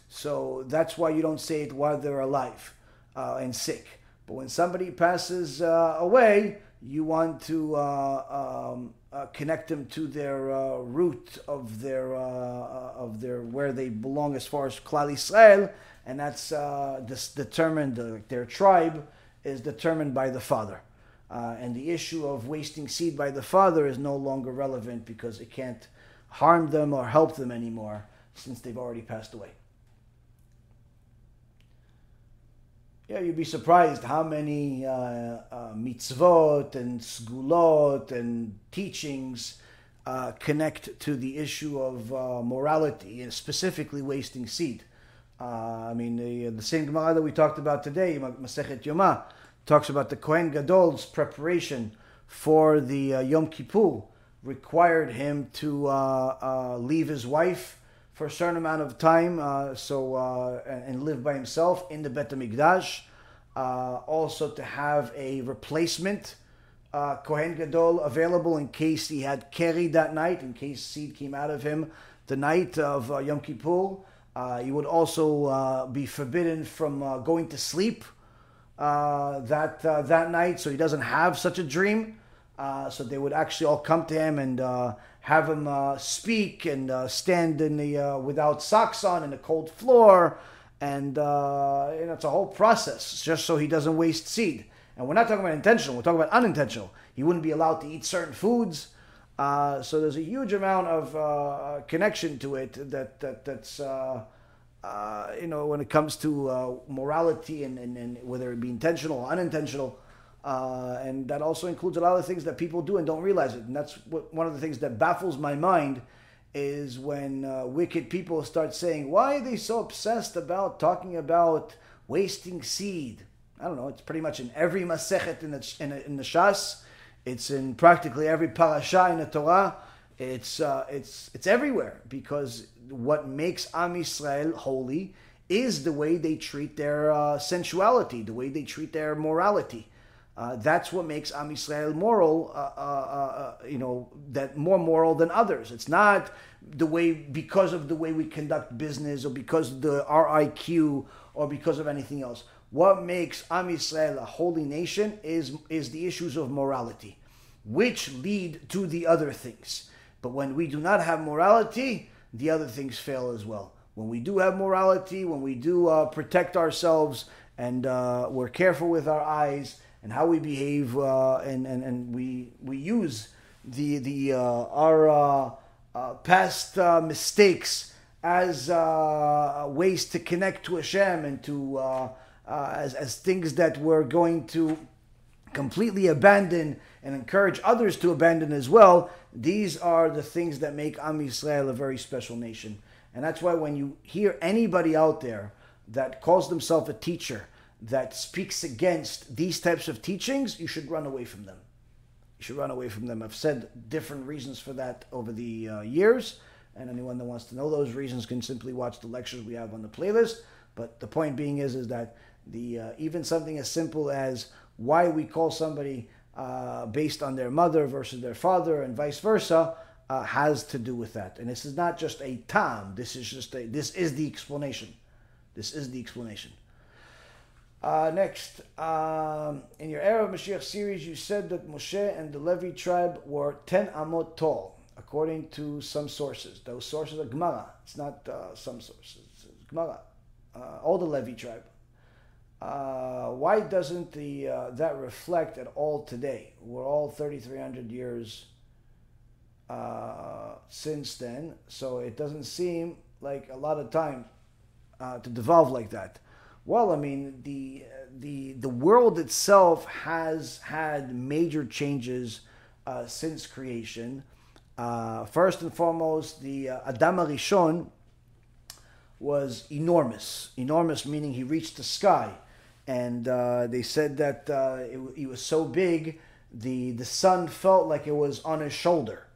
So that's why you don't say it while they're alive uh, and sick. But when somebody passes uh, away, you want to uh, um, uh, connect them to their uh, root of their uh, uh, of their where they belong as far as Klal Yisrael, and that's uh, this determined. their tribe is determined by the father, and the issue of wasting seed by the father is no longer relevant because it can't harm them or help them anymore since they've already passed away. Yeah, you'd be surprised how many uh, uh, mitzvot and sgulot and teachings uh, connect to the issue of uh, morality and specifically wasting seed. Uh, I mean, the, the same Gemara that we talked about today, Masechet Yoma, talks about the Kohen Gadol's preparation for the uh, Yom Kippur required him to leave his wife for a certain amount of time, uh, so uh, and live by himself in the Bet Hamikdash. Uh, also, to have a replacement uh, Kohen Gadol available in case he had keri that night, in case seed came out of him the night of uh, Yom Kippur. Uh, he would also be forbidden from going to sleep that that night, so he doesn't have such a dream. so they would actually all come to him and have him uh, speak and uh, stand in the uh, without socks on in the cold floor, and uh, you know, it's a whole process just so he doesn't waste seed. And we're not talking about intentional; we're talking about unintentional. He wouldn't be allowed to eat certain foods. Uh, so there's a huge amount of uh, connection to it that, that that's you know when it comes to morality and, and, and whether it be intentional or unintentional. Uh, and that also includes a lot of things that people do and don't realize it. And that's what, one of the things that baffles my mind is when uh, wicked people start saying, "Why are they so obsessed about talking about wasting seed?" I don't know. It's pretty much in every masechet in the in, in the Shas. It's in practically every parasha in the Torah. It's uh, it's it's everywhere because what makes Am Yisrael holy is the way they treat their uh, sensuality, the way they treat their morality. Uh, that's what makes Am Yisrael moral, uh, uh, uh, you know, that more moral than others. It's not the way because of the way we conduct business or because of the RIQ or because of anything else. What makes Am Yisrael a holy nation is is the issues of morality, which lead to the other things. But when we do not have morality, the other things fail as well. When we do have morality, when we do uh, protect ourselves and uh, we're careful with our eyes and how we behave, uh, and, and, and we, we use the, the, uh, our uh, uh, past uh, mistakes as ways to connect to Hashem and to as, as things that we're going to completely abandon and encourage others to abandon as well. These are the things that make Am Yisrael a very special nation. And that's why when you hear anybody out there that calls themselves a teacher that speaks against these types of teachings, you should run away from them. You should run away from them. I've said different reasons for that over the uh, years, and anyone that wants to know those reasons can simply watch the lectures we have on the playlist. But the point being is, is that the uh, even something as simple as why we call somebody uh, based on their mother versus their father and vice versa uh, has to do with that. And this is not just a tam. This is just a. This is the explanation. This is the explanation. Uh, next, um, in your Era of Mashiach series, you said that Moshe and the Levi tribe were 10 amot tall, according to some sources. Those sources are Gemara. It's not uh, some sources. It's Gemara. Uh, all the Levi tribe. Uh, why doesn't the uh, that reflect at all today? We're all 3,300 years uh, since then, so it doesn't seem like a lot of time to devolve like that. Well, I mean, the the the world itself has had major changes uh, since creation. Uh, first and foremost, the uh, Adam was enormous. Enormous meaning he reached the sky, and uh, they said that uh, it, he was so big, the the sun felt like it was on his shoulder,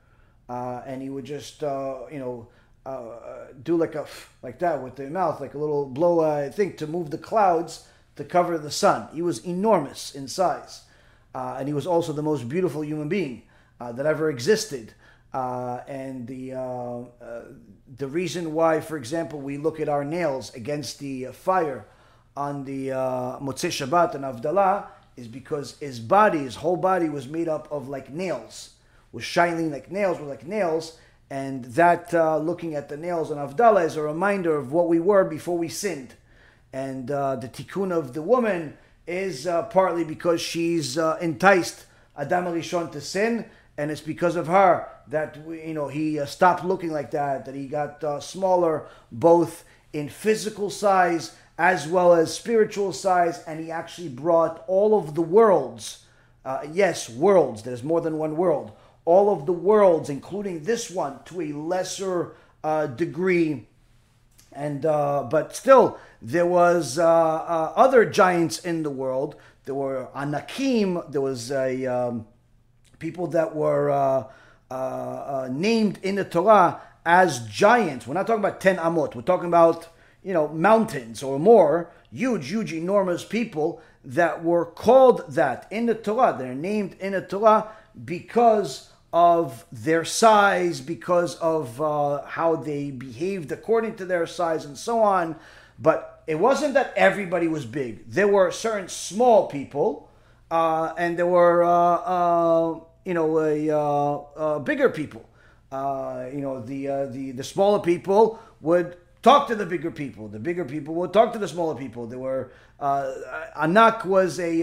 uh, and he would just you know uh, do like a like that with the mouth, like a little blow, uh, I think, to move the clouds to cover the sun. He was enormous in size, uh, and he was also the most beautiful human being uh, that ever existed. Uh, and the uh, the reason why, for example, we look at our nails against the fire on the uh, Motzei Shabbat and Havdalah is because his body, his whole body, was made up of like nails, was shining like nails, were like nails and that uh, looking at the nails on Havdalah is a reminder of what we were before we sinned. And uh, the tikkun of the woman is uh, partly because she's uh, enticed Adam Rishon to sin, and it's because of her that you know he uh, stopped looking like that, that he got uh, smaller both in physical size as well as spiritual size, and he actually brought all of the worlds. yes, worlds. There's more than one world all of the worlds, including this one, to a lesser uh, degree. And uh, but still, there was uh, uh other giants in the world. There were Anakim. There was a um, people that were uh, named in the Torah as giants. We're not talking about ten amot. We're talking about you know mountains or more, huge, huge, enormous people that were called that in the Torah. They're named in the Torah because of their size, because of uh, how they behaved according to their size, and so on. But it wasn't that everybody was big. There were certain small people, uh, and there were, uh, uh you know, uh, uh, bigger people. you know, the, the, the smaller people would talk to the bigger people. The bigger people would talk to the smaller people. There were, Anak was a,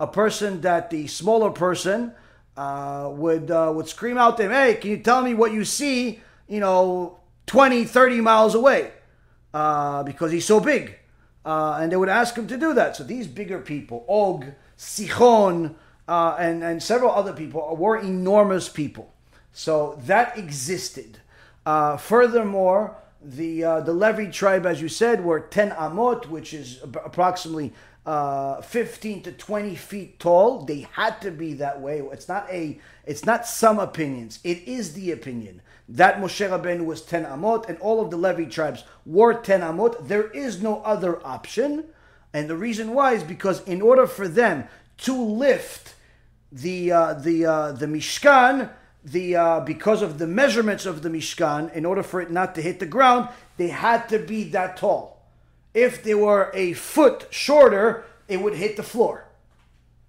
a person that the smaller person uh, would uh, would scream out to him, "Hey, can you tell me what you see? You know, 20, 30 miles away, uh, because he's so big." Uh, and they would ask him to do that. So these bigger people, Og, Sichon, uh, and and several other people were enormous people. So that existed. Furthermore, the the Levi tribe, as you said, were ten amot, which is approximately uh, 15 to 20 feet tall. They had to be that way. It's not a. It's not some opinions. It is the opinion that Moshe Rabbeinu was 10 amot, and all of the Levi tribes were 10 amot. There is no other option, and the reason why is because in order for them to lift the uh, the uh, the Mishkan, the uh, because of the measurements of the Mishkan, in order for it not to hit the ground, they had to be that tall. If they were a foot shorter, it would hit the floor.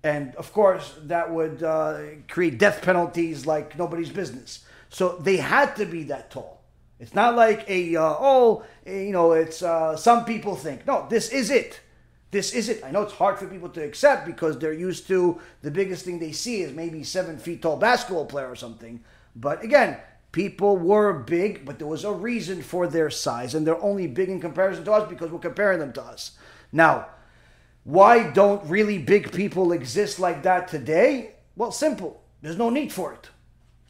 And of course, that would uh, create death penalties like nobody's business. So they had to be that tall. It's not like a, uh, oh, you know, it's uh, some people think. No, this is it. This isn't, I know it's hard for people to accept because they're used to the biggest thing they see is maybe seven feet tall basketball player or something. But again, people were big, but there was a reason for their size, and they're only big in comparison to us because we're comparing them to us. Now, why don't really big people exist like that today? Well, simple. There's no need for it.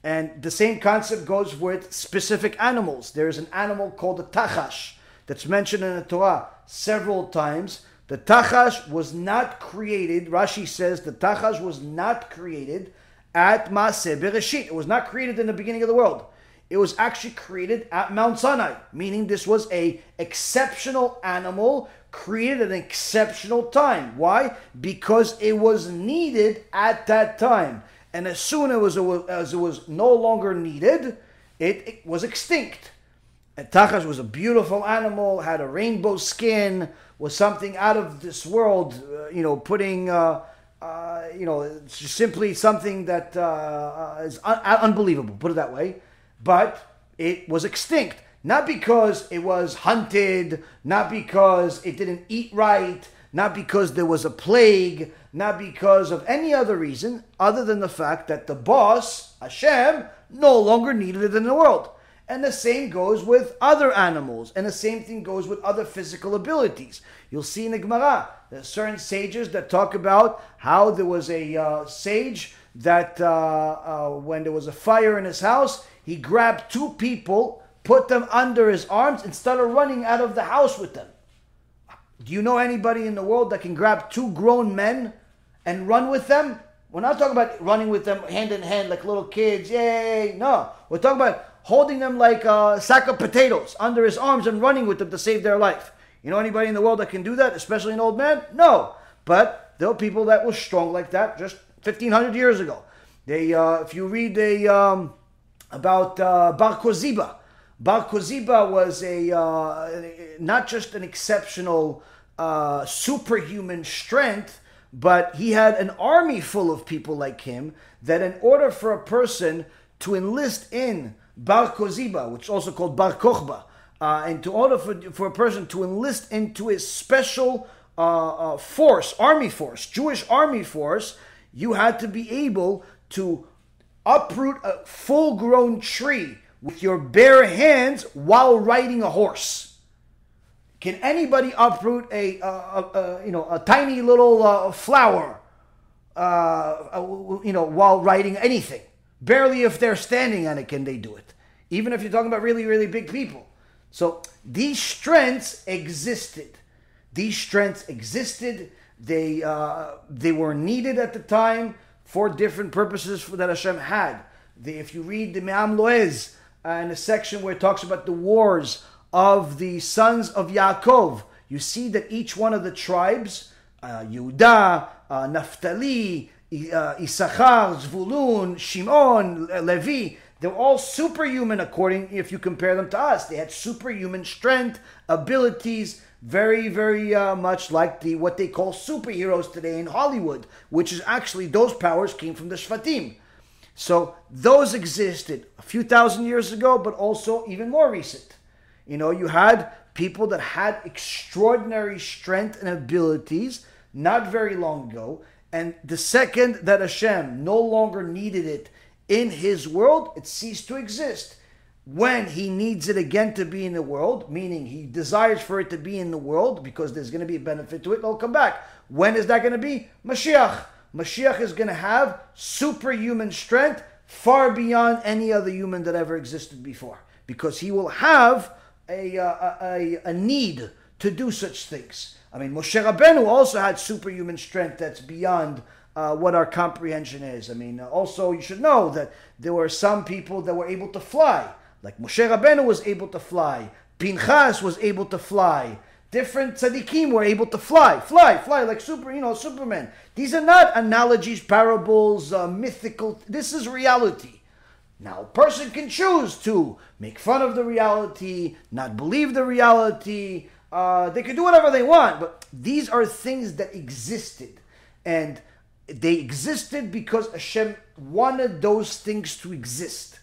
And the same concept goes with specific animals. There's an animal called the tachash that's mentioned in the Torah several times. The tachash was not created, Rashi says the tachash was not created at Maaseh Bereshit. It was not created in the beginning of the world. It was actually created at Mount Sinai, meaning this was a exceptional animal created at an exceptional time. Why? Because it was needed at that time. And as soon as it was, as it was no longer needed, it, it was extinct. And Tachash was a beautiful animal, had a rainbow skin, was something out of this world, uh, you know, putting, uh, uh, you know, simply something that uh, uh, is un- unbelievable, put it that way. But it was extinct. Not because it was hunted, not because it didn't eat right, not because there was a plague, not because of any other reason other than the fact that the boss, Hashem, no longer needed it in the world. And the same goes with other animals, and the same thing goes with other physical abilities. You'll see in the Gemara, there's certain sages that talk about how there was a uh, sage that uh, uh, when there was a fire in his house, he grabbed two people, put them under his arms, and started running out of the house with them. Do you know anybody in the world that can grab two grown men and run with them? We're not talking about running with them hand in hand like little kids. Yay! No, we're talking about holding them like a sack of potatoes under his arms and running with them to save their life. You know anybody in the world that can do that, especially an old man? No. But there are people that were strong like that just 1500 years ago. They, uh, if you read a, um, about uh, Bar Koziba, Bar Koziba was a uh, not just an exceptional uh, superhuman strength, but he had an army full of people like him. That in order for a person to enlist in Bar Koziba, which is also called Bar Kochba, uh, and to order for, for a person to enlist into a special uh, uh, force, army force, Jewish army force, you had to be able to uproot a full grown tree with your bare hands while riding a horse. Can anybody uproot a, a, a you know a tiny little uh, flower, uh, you know, while riding anything? Barely if they're standing on it can they do it. Even if you're talking about really really big people. So these strengths existed. These strengths existed. They uh, they were needed at the time for different purposes that Hashem had. The, if you read the Me'am Loez uh, in a section where it talks about the wars of the sons of Yaakov, you see that each one of the tribes, uh, Yehuda, uh, Naphtali, uh, Issachar, Zvulun, Shimon, Levi, they're all superhuman according if you compare them to us. They had superhuman strength, abilities, very, very uh, much like the what they call superheroes today in Hollywood, which is actually those powers came from the Shvatim. So those existed a few thousand years ago, but also even more recent. You know, you had people that had extraordinary strength and abilities not very long ago, and the second that Hashem no longer needed it in His world, it ceased to exist when he needs it again to be in the world, meaning he desires for it to be in the world because there's going to be a benefit to it, it'll come back. When is that going to be? Mashiach. Mashiach is going to have superhuman strength far beyond any other human that ever existed before because he will have a, uh, a, a, a need to do such things. I mean, Moshe Rabbeinu also had superhuman strength that's beyond uh, what our comprehension is. I mean, also you should know that there were some people that were able to fly. Like Moshe Rabbeinu was able to fly, Pinchas was able to fly. Different tzaddikim were able to fly, fly, fly like super, you know, Superman. These are not analogies, parables, uh, mythical. This is reality. Now, a person can choose to make fun of the reality, not believe the reality. Uh, they can do whatever they want, but these are things that existed, and they existed because Hashem wanted those things to exist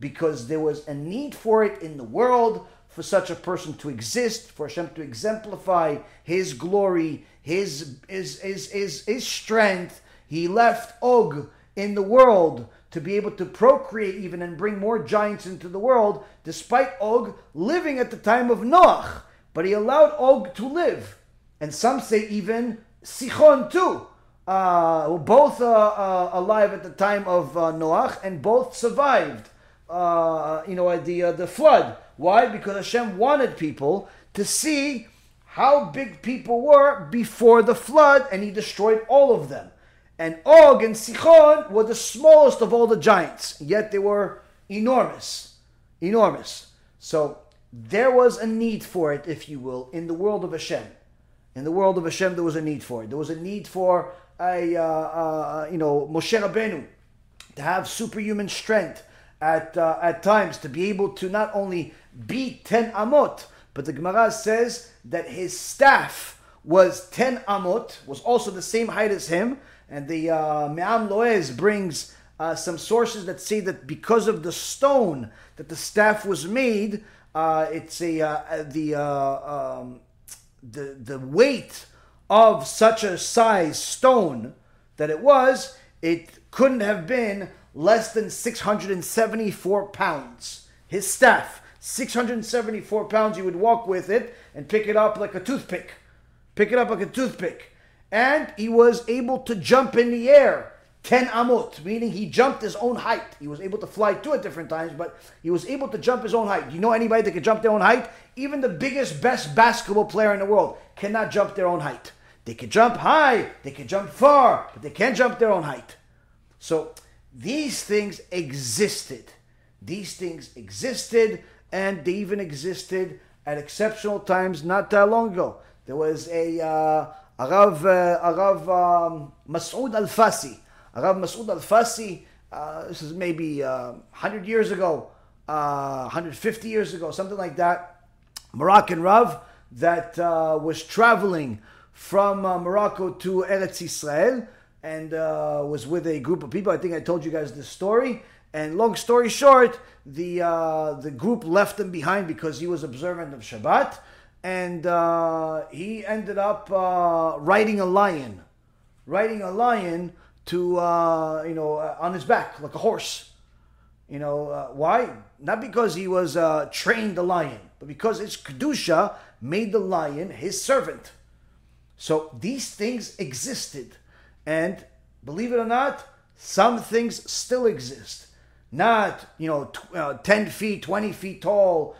because there was a need for it in the world for such a person to exist, for Hashem to exemplify His glory, His His His His, his strength. He left Og in the world to be able to procreate even and bring more giants into the world, despite Og living at the time of Noach. But he allowed Og to live. And some say even Sichon too. Uh, both uh, uh, alive at the time of uh, Noach and both survived, uh, you know, the, the flood. Why? Because Hashem wanted people to see how big people were before the flood and he destroyed all of them. And Og and Sichon were the smallest of all the giants, yet they were enormous. Enormous. So there was a need for it, if you will, in the world of Hashem. In the world of Hashem, there was a need for it. There was a need for a, uh, uh, you know, Moshe Rabbeinu to have superhuman strength at, uh, at times, to be able to not only beat 10 amot, but the Gemara says that his staff was 10 amot, was also the same height as him, and the uh, Me'am Loez brings uh, some sources that say that because of the stone that the staff was made, uh, it's a uh, the um, the the weight of such a size stone that it was, it couldn't have been less than 674 pounds. His staff, 674 pounds, you would walk with it and pick it up like a toothpick. Pick it up like a toothpick and he was able to jump in the air 10 amot, meaning he jumped his own height. He was able to fly two at different times, but he was able to jump his own height. You know anybody that can jump their own height? Even the biggest, best basketball player in the world cannot jump their own height. They can jump high, they can jump far, but they can't jump their own height. So these things existed. These things existed, and they even existed at exceptional times not that long ago. There was a uh, Arav, uh, Arav um, Mas'ud al-Fasi. Arav Mas'ud al-Fasi, uh, this is maybe uh, 100 years ago, uh, 150 years ago, something like that. Moroccan Rav that uh, was traveling from uh, Morocco to Eretz Israel and uh, was with a group of people. I think I told you guys this story. And long story short, the uh, the group left him behind because he was observant of Shabbat and uh, he ended up uh, riding a lion, riding a lion to uh, you know on his back like a horse. You know why? Not because he was trained the lion, but because his kedusha made the lion his servant. So these things existed, and believe it or not, some things still exist. Not you know t- ten feet, twenty feet tall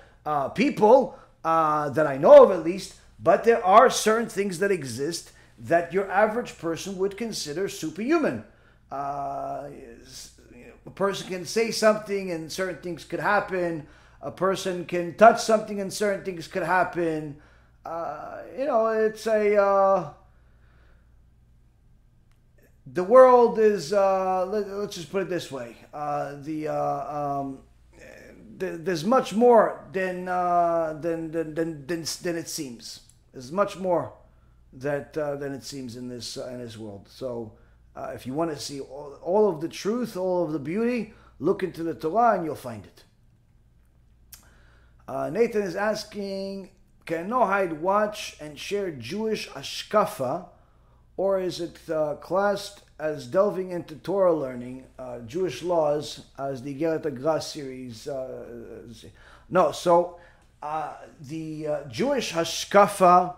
people uh, that I know of at least, but there are certain things that exist that your average person would consider superhuman. Uh, a person can say something and certain things could happen. A person can touch something and certain things could happen. Uh, you know, it's a. Uh, the world is. Uh, let, us just put it this way. Uh, the uh, um, there's much more than, uh, than, than, than, than, than, it seems. There's much more that, than it seems in this, in this world. So if you want to see all, all, of the truth, all of the beauty, look into the Torah and you'll find it. Uh, Nathan is asking, can Noahide watch and share Jewish ashkafa, or is it uh, classed as delving into Torah learning, uh, Jewish laws, as the Igeret HaGra series. Uh, no, so uh, the uh, Jewish hashkafa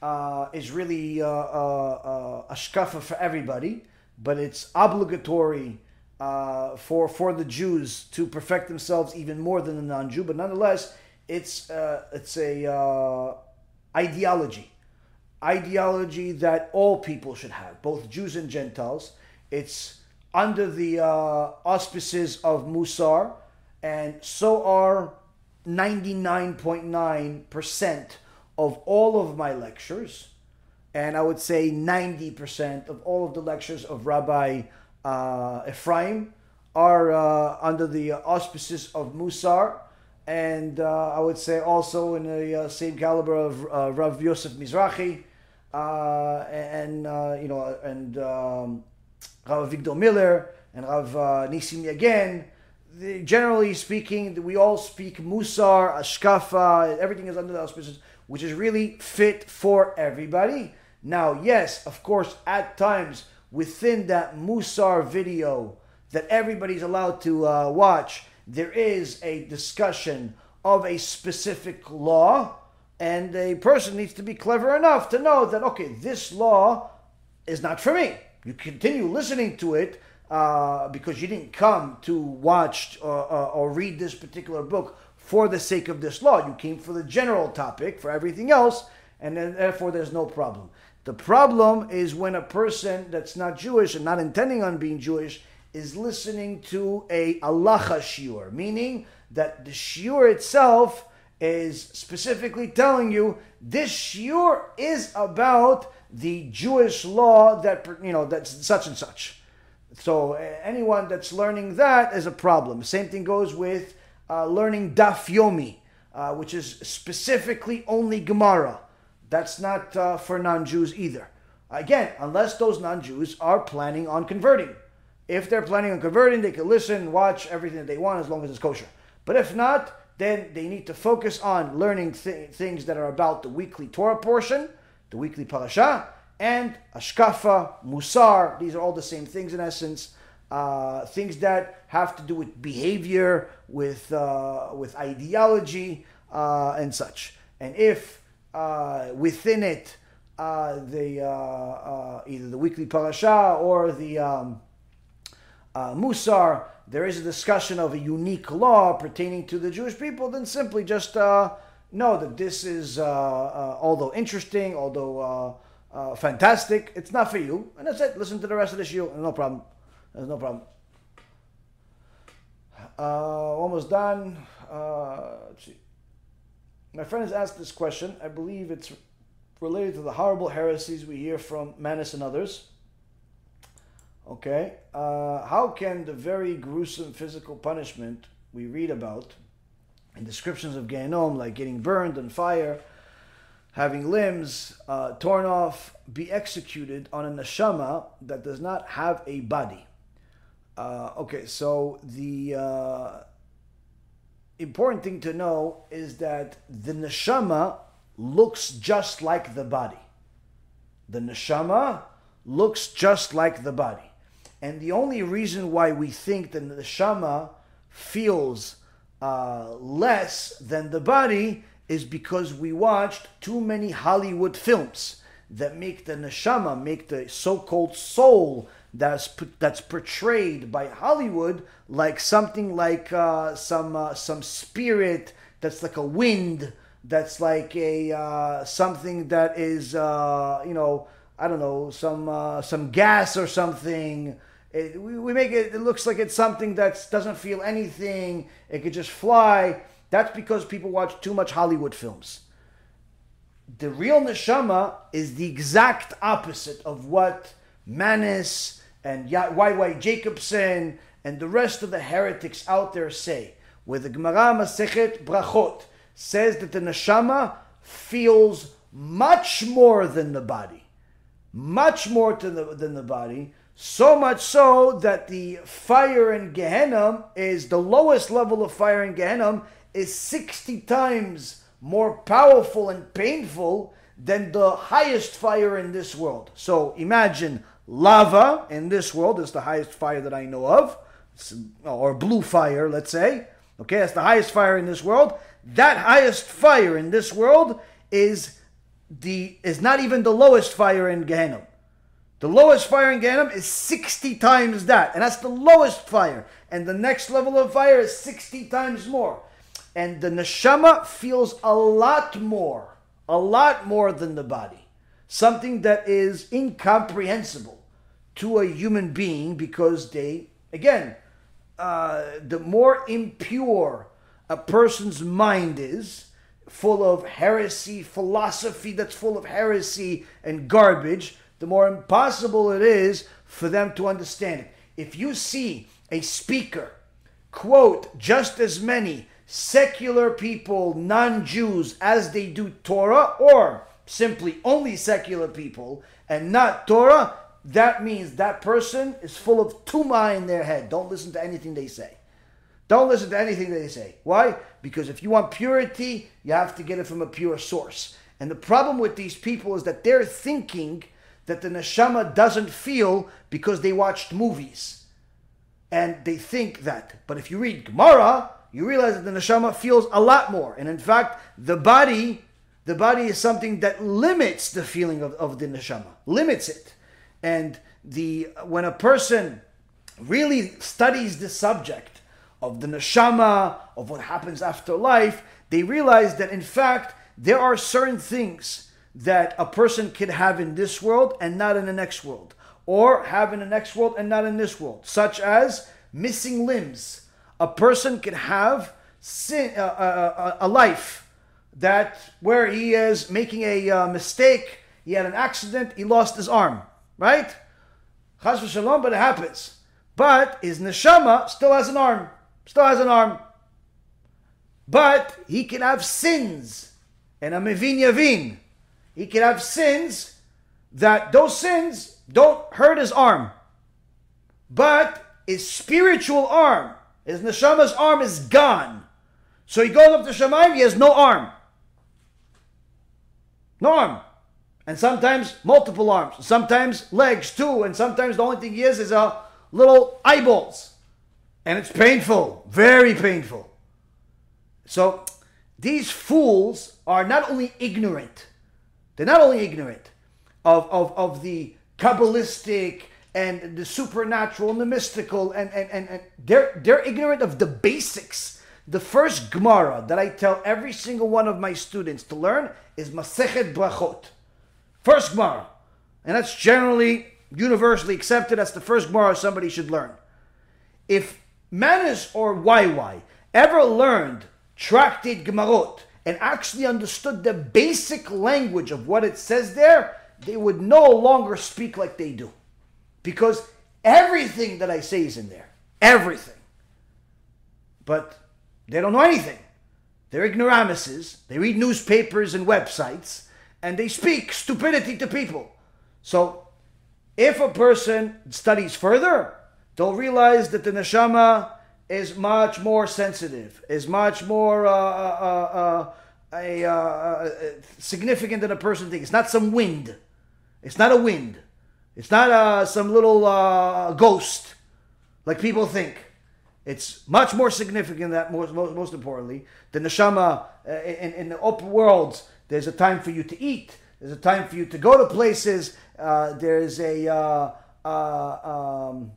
uh, is really hashkafa for everybody, but it's obligatory for for the Jews to perfect themselves even more than the non-Jew. But nonetheless, it's it's a ideology ideology that all people should have, both Jews and Gentiles. It's under the uh, auspices of Musar, and so are 99.9% of all of my lectures, and I would say 90% of all of the lectures of Rabbi uh, Ephraim are uh, under the auspices of Musar, and uh, I would say also in the uh, same caliber of uh, Rav Yosef Mizrahi, uh, and uh, you know, and um, Rav Victor Miller and Rav uh, Nissim again. the, generally speaking, we all speak Musar, Ashkafa, everything is under the auspices, which is really fit for everybody. Now, yes, of course, at times within that Musar video that everybody's allowed to uh, watch, there is a discussion of a specific law, and a person needs to be clever enough to know that, okay, this law is not for me. You continue listening to it uh, because you didn't come to watch or, uh, uh, or read this particular book for the sake of this law. You came for the general topic, for everything else, and then, therefore there's no problem. The problem is when a person that's not Jewish and not intending on being Jewish is listening to a halacha shiur, meaning that the shiur itself is specifically telling you this shiur is about the Jewish law that you know that's such and such. So anyone that's learning that is a problem. Same thing goes with uh, learning daf yomi, uh, which is specifically only Gemara. That's not uh, for non-Jews either. Again, unless those non-Jews are planning on converting. If they're planning on converting, they can listen, watch everything that they want as long as it's kosher. But if not, then they need to focus on learning th- things that are about the weekly Torah portion, the weekly parasha, and ashkafa, musar. These are all the same things in essence. Uh, things that have to do with behavior, with uh, with ideology, uh, and such. And if uh, within it uh, the uh, either the weekly parasha or the um, musar, there is a discussion of a unique law pertaining to the Jewish people, then simply just know that this is, although interesting, although uh, fantastic. It's not for you, and that's it. Listen to the rest of the shiur, no problem. There's no problem. Uh, almost done. Uh. My friend has asked this question. I believe it's related to the horrible heresies we hear from Manis and others. Okay. Uh, how can the very gruesome physical punishment we read about in descriptions of Gehenom, like getting burned on fire, having limbs uh, torn off, be executed on a neshama that does not have a body. Uh, okay, so the uh, important thing to know is that the neshama looks just like the body. The neshama looks just like the body. And the only reason why we think that the neshama feels uh, less than the body is because we watched too many Hollywood films that make the neshama, make the so-called soul that's that's portrayed by Hollywood like something like uh, some uh, some spirit that's like a wind, that's like a uh, something that is uh, you know I don't know some uh, some gas or something. It, we, we make it. It looks like it's something that doesn't feel anything. It could just fly that's because people watch too much Hollywood films. The real neshama is the exact opposite of what Manis and Y.Y. Jacobson and the rest of the heretics out there say. Where the Gemara Masechet Brachot says that the neshama feels much more than the body. Much more the, than the body. So much so that the fire in Gehenna is the lowest level of fire in Gehenna is 60 times more powerful and painful than the highest fire in this world. So imagine lava in this world is the highest fire that I know of, or blue fire, let's say. Okay, that's the highest fire in this world. That highest fire in this world is the is not even the lowest fire in Gehenna. The lowest fire in Gehenna is 60 times that, and that's the lowest fire. And the next level of fire is 60 times more. And the neshama feels a lot more, a lot more than the body. Something that is incomprehensible to a human being because they, again, uh, the more impure a person's mind is, full of heresy, philosophy that's full of heresy and garbage, the more impossible it is for them to understand it. If you see a speaker quote just as many secular people, non Jews, as they do Torah, or simply only secular people and not Torah, that means that person is full of tuma in their head. Don't listen to anything they say. Don't listen to anything they say. Why? Because if you want purity, you have to get it from a pure source. And the problem with these people is that they're thinking that the neshama doesn't feel because they watched movies. And they think that. But if you read Gemara, you realize that the neshama feels a lot more. And in fact, the body, the body is something that limits the feeling of, of the neshama, limits it. And the when a person really studies the subject of the neshama, of what happens after life, they realize that in fact there are certain things that a person could have in this world and not in the next world, or have in the next world and not in this world, such as missing limbs. A person could have sin, uh, uh, uh, a life that where he is making a uh, mistake, he had an accident, he lost his arm, right? Chas v'shalom, but it happens. But his neshama still has an arm, still has an arm. But he can have sins, and a mevin yavin. He can have sins that those sins don't hurt his arm, but his spiritual arm, his neshama's arm is gone. So he goes up to Shemaim, he has no arm. No arm. And sometimes multiple arms, sometimes legs too, and sometimes the only thing he has is a little eyeballs. And it's painful, very painful. So these fools are not only ignorant, they're not only ignorant of, of, of the Kabbalistic and the supernatural and the mystical, and, and, and, and they're, they're ignorant of the basics. The first Gemara that I tell every single one of my students to learn is Masechet Brachot. First Gemara. And that's generally universally accepted. That's the first Gemara somebody should learn. If Manis or YY ever learned tractate Brachot and actually understood the basic language of what it says there, they would no longer speak like they do. Because everything that I say is in there. Everything. But they don't know anything. They're ignoramuses. They read newspapers and websites and they speak stupidity to people. So if a person studies further, they'll realize that the neshama is much more sensitive, is much more uh, uh, uh, uh significant than a person thinks. It's not some wind. It's not a wind. It's not uh, some little uh, ghost like people think. It's much more significant than that most, most, importantly, the neshama in, in the upper worlds, there's a time for you to eat. There's a time for you to go to places. Uh, there's a uh, uh, um,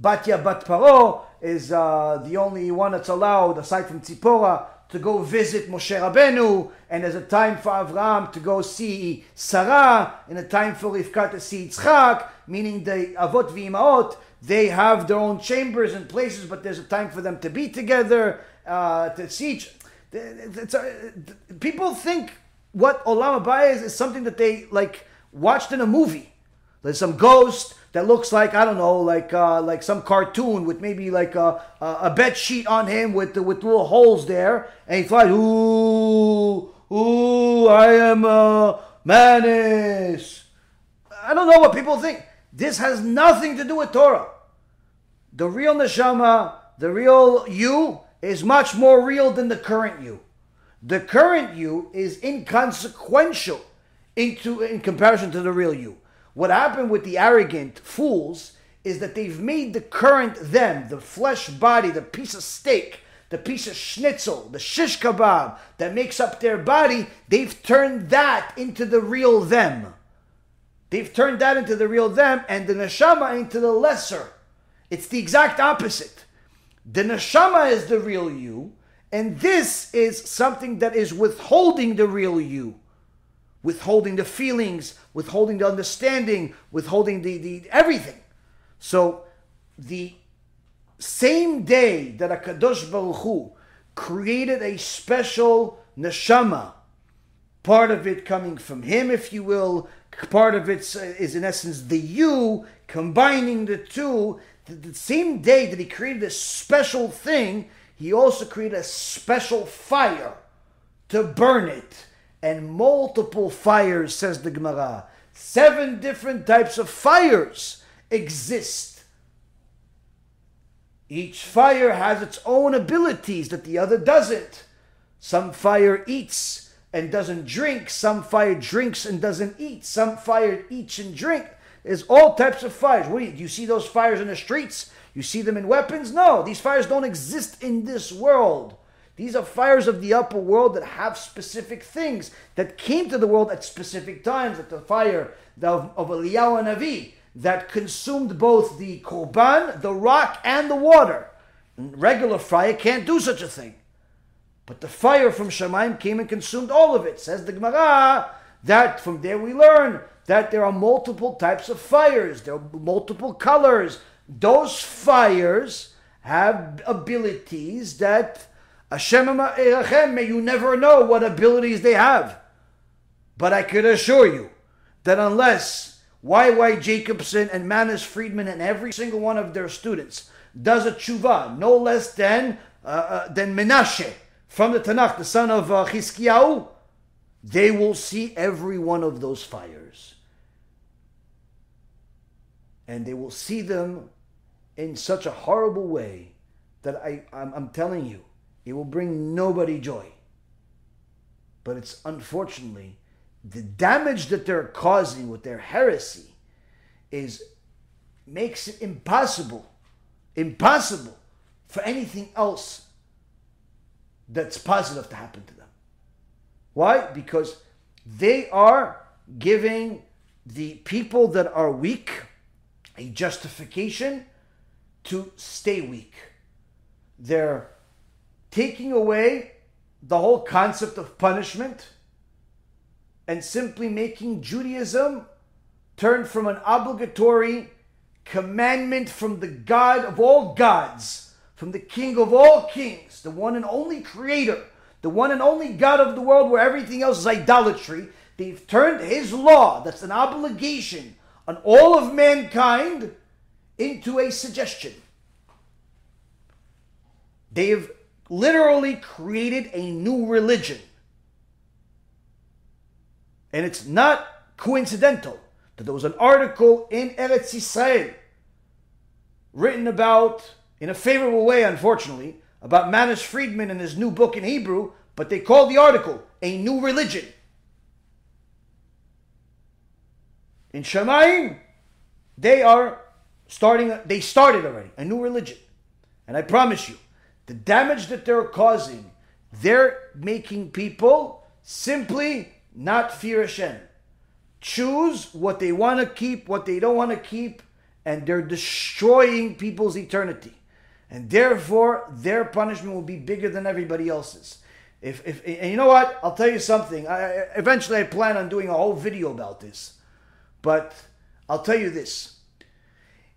Batya Bat Paro is uh, the only one that's allowed, aside from Tzipora, to go visit Moshe Rabbeinu, and there's a time for Avram to go see Sarah, and a time for Rivka to see Yitzchak, meaning the Avot v'Imaot, they have their own chambers and places, but there's a time for them to be together, uh, to see each. A, people think what Olam Haba is is something that they like watched in a movie. There's some ghost that looks like I don't know, like uh, like some cartoon with maybe like a a bed sheet on him with with little holes there, and he flies. Ooh, ooh, I am a manis. I don't know what people think. This has nothing to do with Torah. The real neshama, the real you, is much more real than the current you. The current you is inconsequential into in comparison to the real you. What happened with the arrogant fools is that they've made the current them, the flesh body, the piece of steak, the piece of schnitzel, the shish kebab that makes up their body, they've turned that into the real them. They've turned that into the real them and the neshama into the lesser. It's the exact opposite. The neshama is the real you, and this is something that is withholding the real you, withholding the feelings, withholding the understanding, withholding the, the everything. So the same day that Akadosh Baruch Hu created a special neshama, part of it coming from him, if you will, part of it is in essence the you, combining the two. The, the same day that he created this special thing, he also created a special fire to burn it. And multiple fires, says the Gemara. Seven different types of fires exist Each fire has its own abilities that the other doesn't. Some fire eats and doesn't drink. Some fire drinks and doesn't eat. Some fire eats and drink. There's all types of fires. What do you, do you see those fires in the streets? You see them in weapons? No, these fires don't exist in this world. These are fires of the upper world that have specific things that came to the world at specific times, like the fire of, of Eliyahu Navi that consumed both the korban, the rock, and the water. Regular fire can't do such a thing. But the fire from Shemaim came and consumed all of it. Says the Gemara that from there we learn that there are multiple types of fires, there are multiple colors. Those fires have abilities that Hashem may you never know what abilities they have. But I could assure you that unless YY Jacobson and Manis Friedman and every single one of their students does a tshuva no less than uh, uh, than Menashe from the Tanakh, the son of uh, Chizkiyahu, they will see every one of those fires. And they will see them in such a horrible way that I, I'm, I'm telling you, it will bring nobody joy. But it's unfortunately the damage that they're causing with their heresy is makes it impossible, impossible for anything else that's positive to happen to them. Why? Because they are giving the people that are weak a justification to stay weak. They're taking away the whole concept of punishment and simply making Judaism turn from an obligatory commandment from the God of all gods, from the King of all kings, the one and only creator, the one and only God of the world where everything else is idolatry. They've turned his law, that's an obligation on all of mankind, into a suggestion. They've literally created a new religion. And it's not coincidental that there was an article in Eretz Yisrael written about, in a favorable way, unfortunately, about Manis Friedman and his new book in Hebrew, but they called the article A New Religion. In Shemaim, they are starting, they started already, a new religion. And I promise you, the damage that they're causing, they're making people simply not fear Hashem. Choose what they want to keep, what they don't want to keep, and they're destroying people's eternity. And therefore, their punishment will be bigger than everybody else's. If, if and you know what, I'll tell you something. I, eventually, I plan on doing a whole video about this, but I'll tell you this: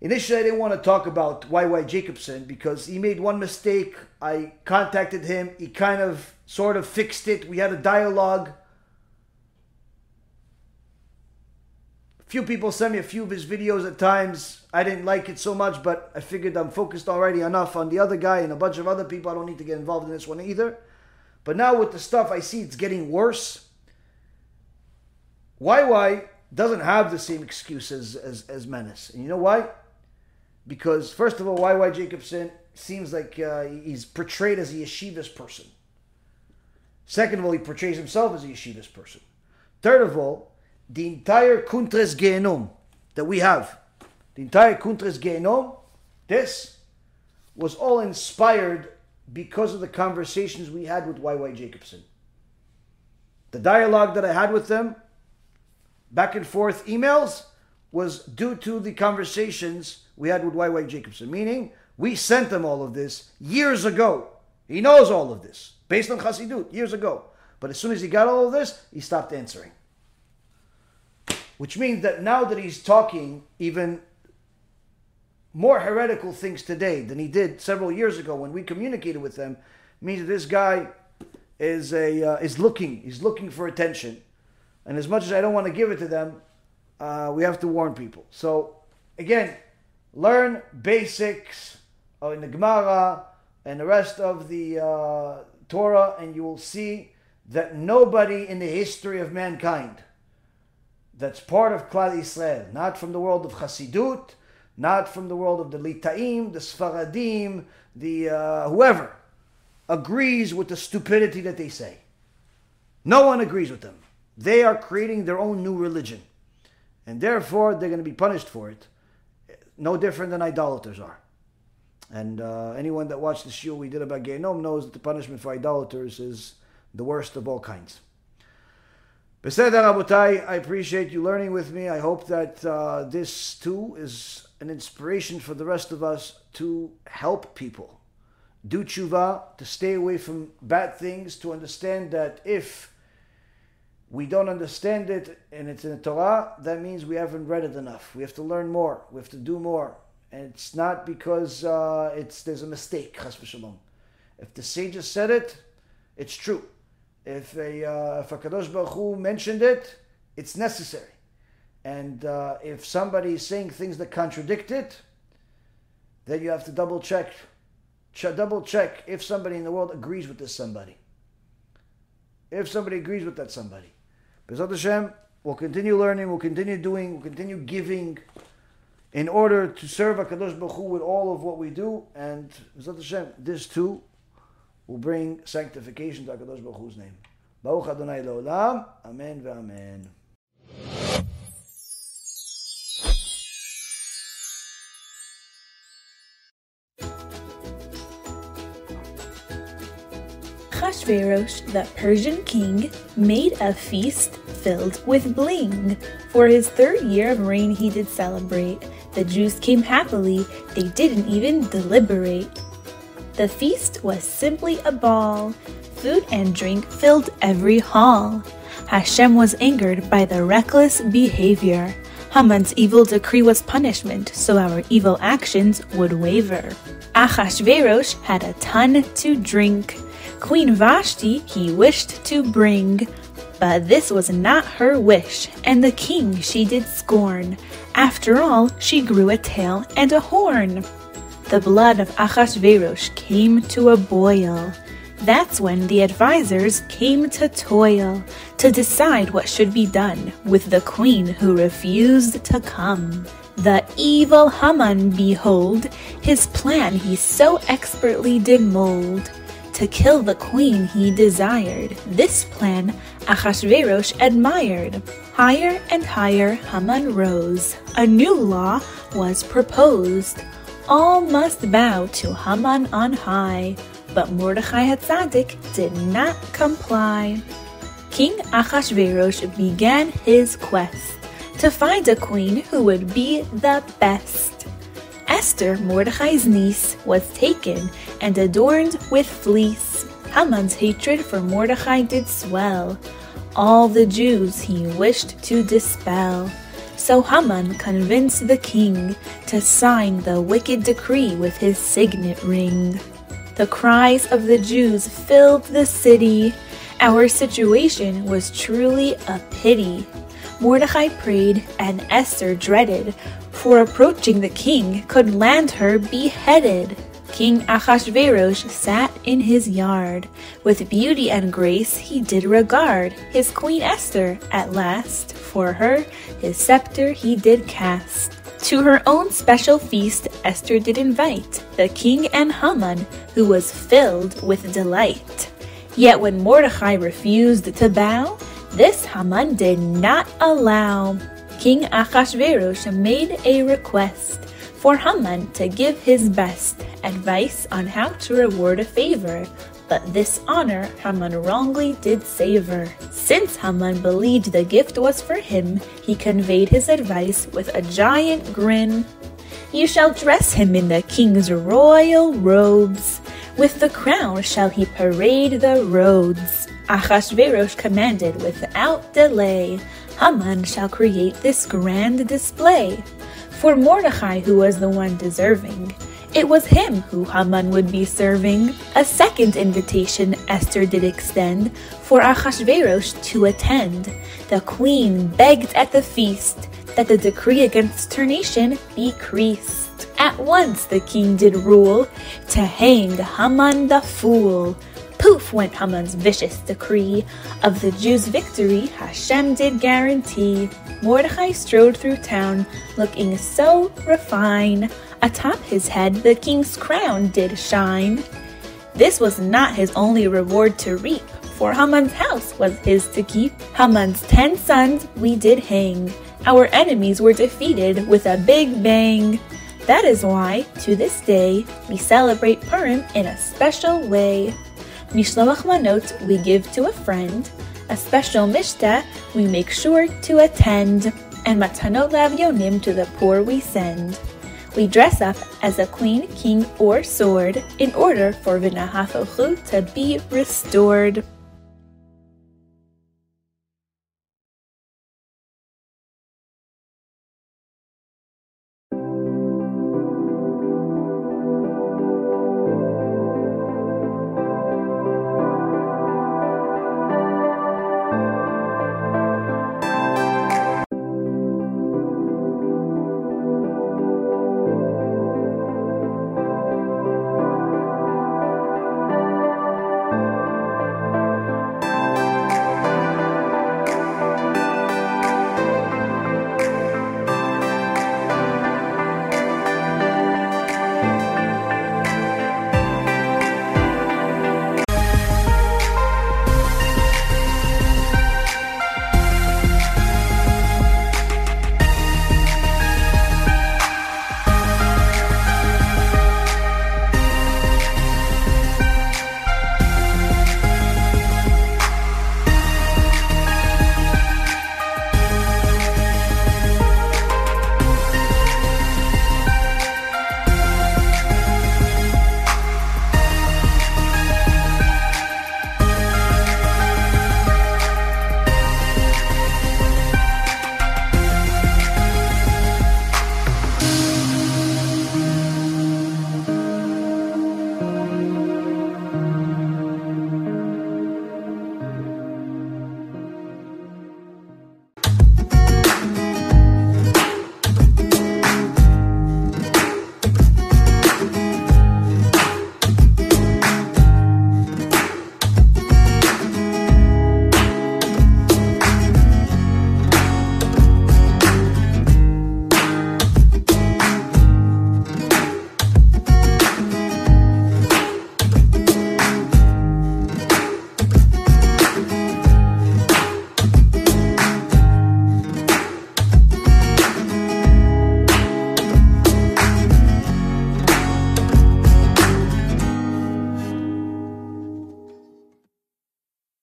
Initially, I didn't want to talk about YY Jacobson because he made one mistake. I contacted him. He kind of sort of fixed it. We had a dialogue. A few people sent me a few of his videos at times. I didn't like it so much, but I figured I'm focused already enough on the other guy and a bunch of other people. I don't need to get involved in this one either. But now with the stuff I see, it's getting worse. YY doesn't have the same excuses as, as Manis. And you know why? Because first of all, YY Jacobson seems like uh, he's portrayed as a yeshivas person. Second of all, he portrays himself as a yeshivas person. Third of all, the entire Kuntres Gehenom that we have, the entire Kuntres Gehenom, this was all inspired because of the conversations we had with YY Jacobson. The dialogue that I had with them, back and forth emails, was due to the conversations we had with YY Jacobson, meaning we sent him all of this years ago. He knows all of this based on Chassidut years ago. But as soon as he got all of this, he stopped answering. Which means that now that he's talking even more heretical things today than he did several years ago when we communicated with them, means that this guy is a uh, is looking he's looking for attention, and as much as I don't want to give it to them, uh, we have to warn people. So again, learn basics in the Gemara and the rest of the uh, Torah, and you will see that nobody in the history of mankind that's part of Klal Yisrael, not from the world of Chassidut, not from the world of the Litaim, the Sfaradim, the uh, whoever, agrees with the stupidity that they say. No one agrees with them. They are creating their own new religion. And therefore, they're going to be punished for it. No different than idolaters are. And uh, anyone that watched the shiur we did about Gehinom knows that the punishment for idolaters is the worst of all kinds. Beseder Rabotai, I appreciate you learning with me. I hope that uh, this too is an inspiration for the rest of us to help people. Do tshuva, to stay away from bad things, to understand that if we don't understand it and it's in the Torah, that means we haven't read it enough. We have to learn more. We have to do more. And it's not because uh, it's there's a mistake, chas v'shalom. If the sages said it, it's true. If a uh, if a Kadosh Baruch Hu mentioned it, it's necessary. And uh, if somebody is saying things that contradict it, then you have to double check, ch- double check if somebody in the world agrees with this somebody. If somebody agrees with that somebody. Bezat Hashem, we'll continue learning, we'll continue doing, we'll continue giving in order to serve HaKadosh Baruch Hu with all of what we do. And Bezat Hashem, this too will bring sanctification to HaKadosh Baruch Hu's name. Baruch Adonai Le'olam, Amen ve'amen. Achashverosh, the Persian king, made a feast filled with bling. For his third year of reign, he did celebrate. The Jews came happily, they didn't even deliberate. The feast was simply a ball. Food and drink filled every hall. Hashem was angered by the reckless behavior. Haman's evil decree was punishment, so our evil actions would waver. Achashverosh had a ton to drink. Queen Vashti he wished to bring. But this was not her wish, and the king she did scorn. After all, she grew a tail and a horn. The blood of Achashverosh came to a boil. That's when the advisers came to toil to decide what should be done with the queen who refused to come. The evil Haman, behold, his plan he so expertly did mold. To kill the queen he desired. This plan Achashverosh admired. Higher and higher Haman rose. A new law was proposed. All must bow to Haman on high. But Mordechai Hatzadik did not comply. King Achashverosh began his quest to find a queen who would be the best. Esther, Mordechai's niece, was taken and adorned with fleece. Haman's hatred for Mordechai did swell. All the Jews he wished to dispel. So Haman convinced the king to sign the wicked decree with his signet ring. The cries of the Jews filled the city. Our situation was truly a pity. Mordecai prayed, and Esther dreaded, for approaching the king could land her beheaded. King Achashverosh sat in his yard. With beauty and grace he did regard his queen Esther at last. For her his scepter he did cast. To her own special feast Esther did invite the king and Haman, who was filled with delight. Yet when Mordecai refused to bow, this Haman did not allow. King Achashverosh made a request for Haman to give his best advice on how to reward a favor, but this honor Haman wrongly did savor. Since Haman believed the gift was for him, he conveyed his advice with a giant grin. You shall dress him in the king's royal robes. With the crown shall he parade the roads. Achashverosh commanded without delay. Haman shall create this grand display. For Mordecai, who was the one deserving, it was him who Haman would be serving. A second invitation Esther did extend for Achashverosh to attend. The queen begged at the feast that the decree against her nation be creased. At once the king did rule to hang Haman the fool. Poof went Haman's vicious decree. Of the Jews' victory, Hashem did guarantee. Mordechai strode through town, looking so refined. Atop his head, the king's crown did shine. This was not his only reward to reap, for Haman's house was his to keep. Haman's ten sons we did hang. Our enemies were defeated with a big bang. That is why, to this day, we celebrate Purim in a special way. Mishloach manot we give to a friend, a special mishta we make sure to attend, and matanot la'evyonim to the poor we send. We dress up as a queen, king, or sword in order for V'nahafoch Hu to be restored.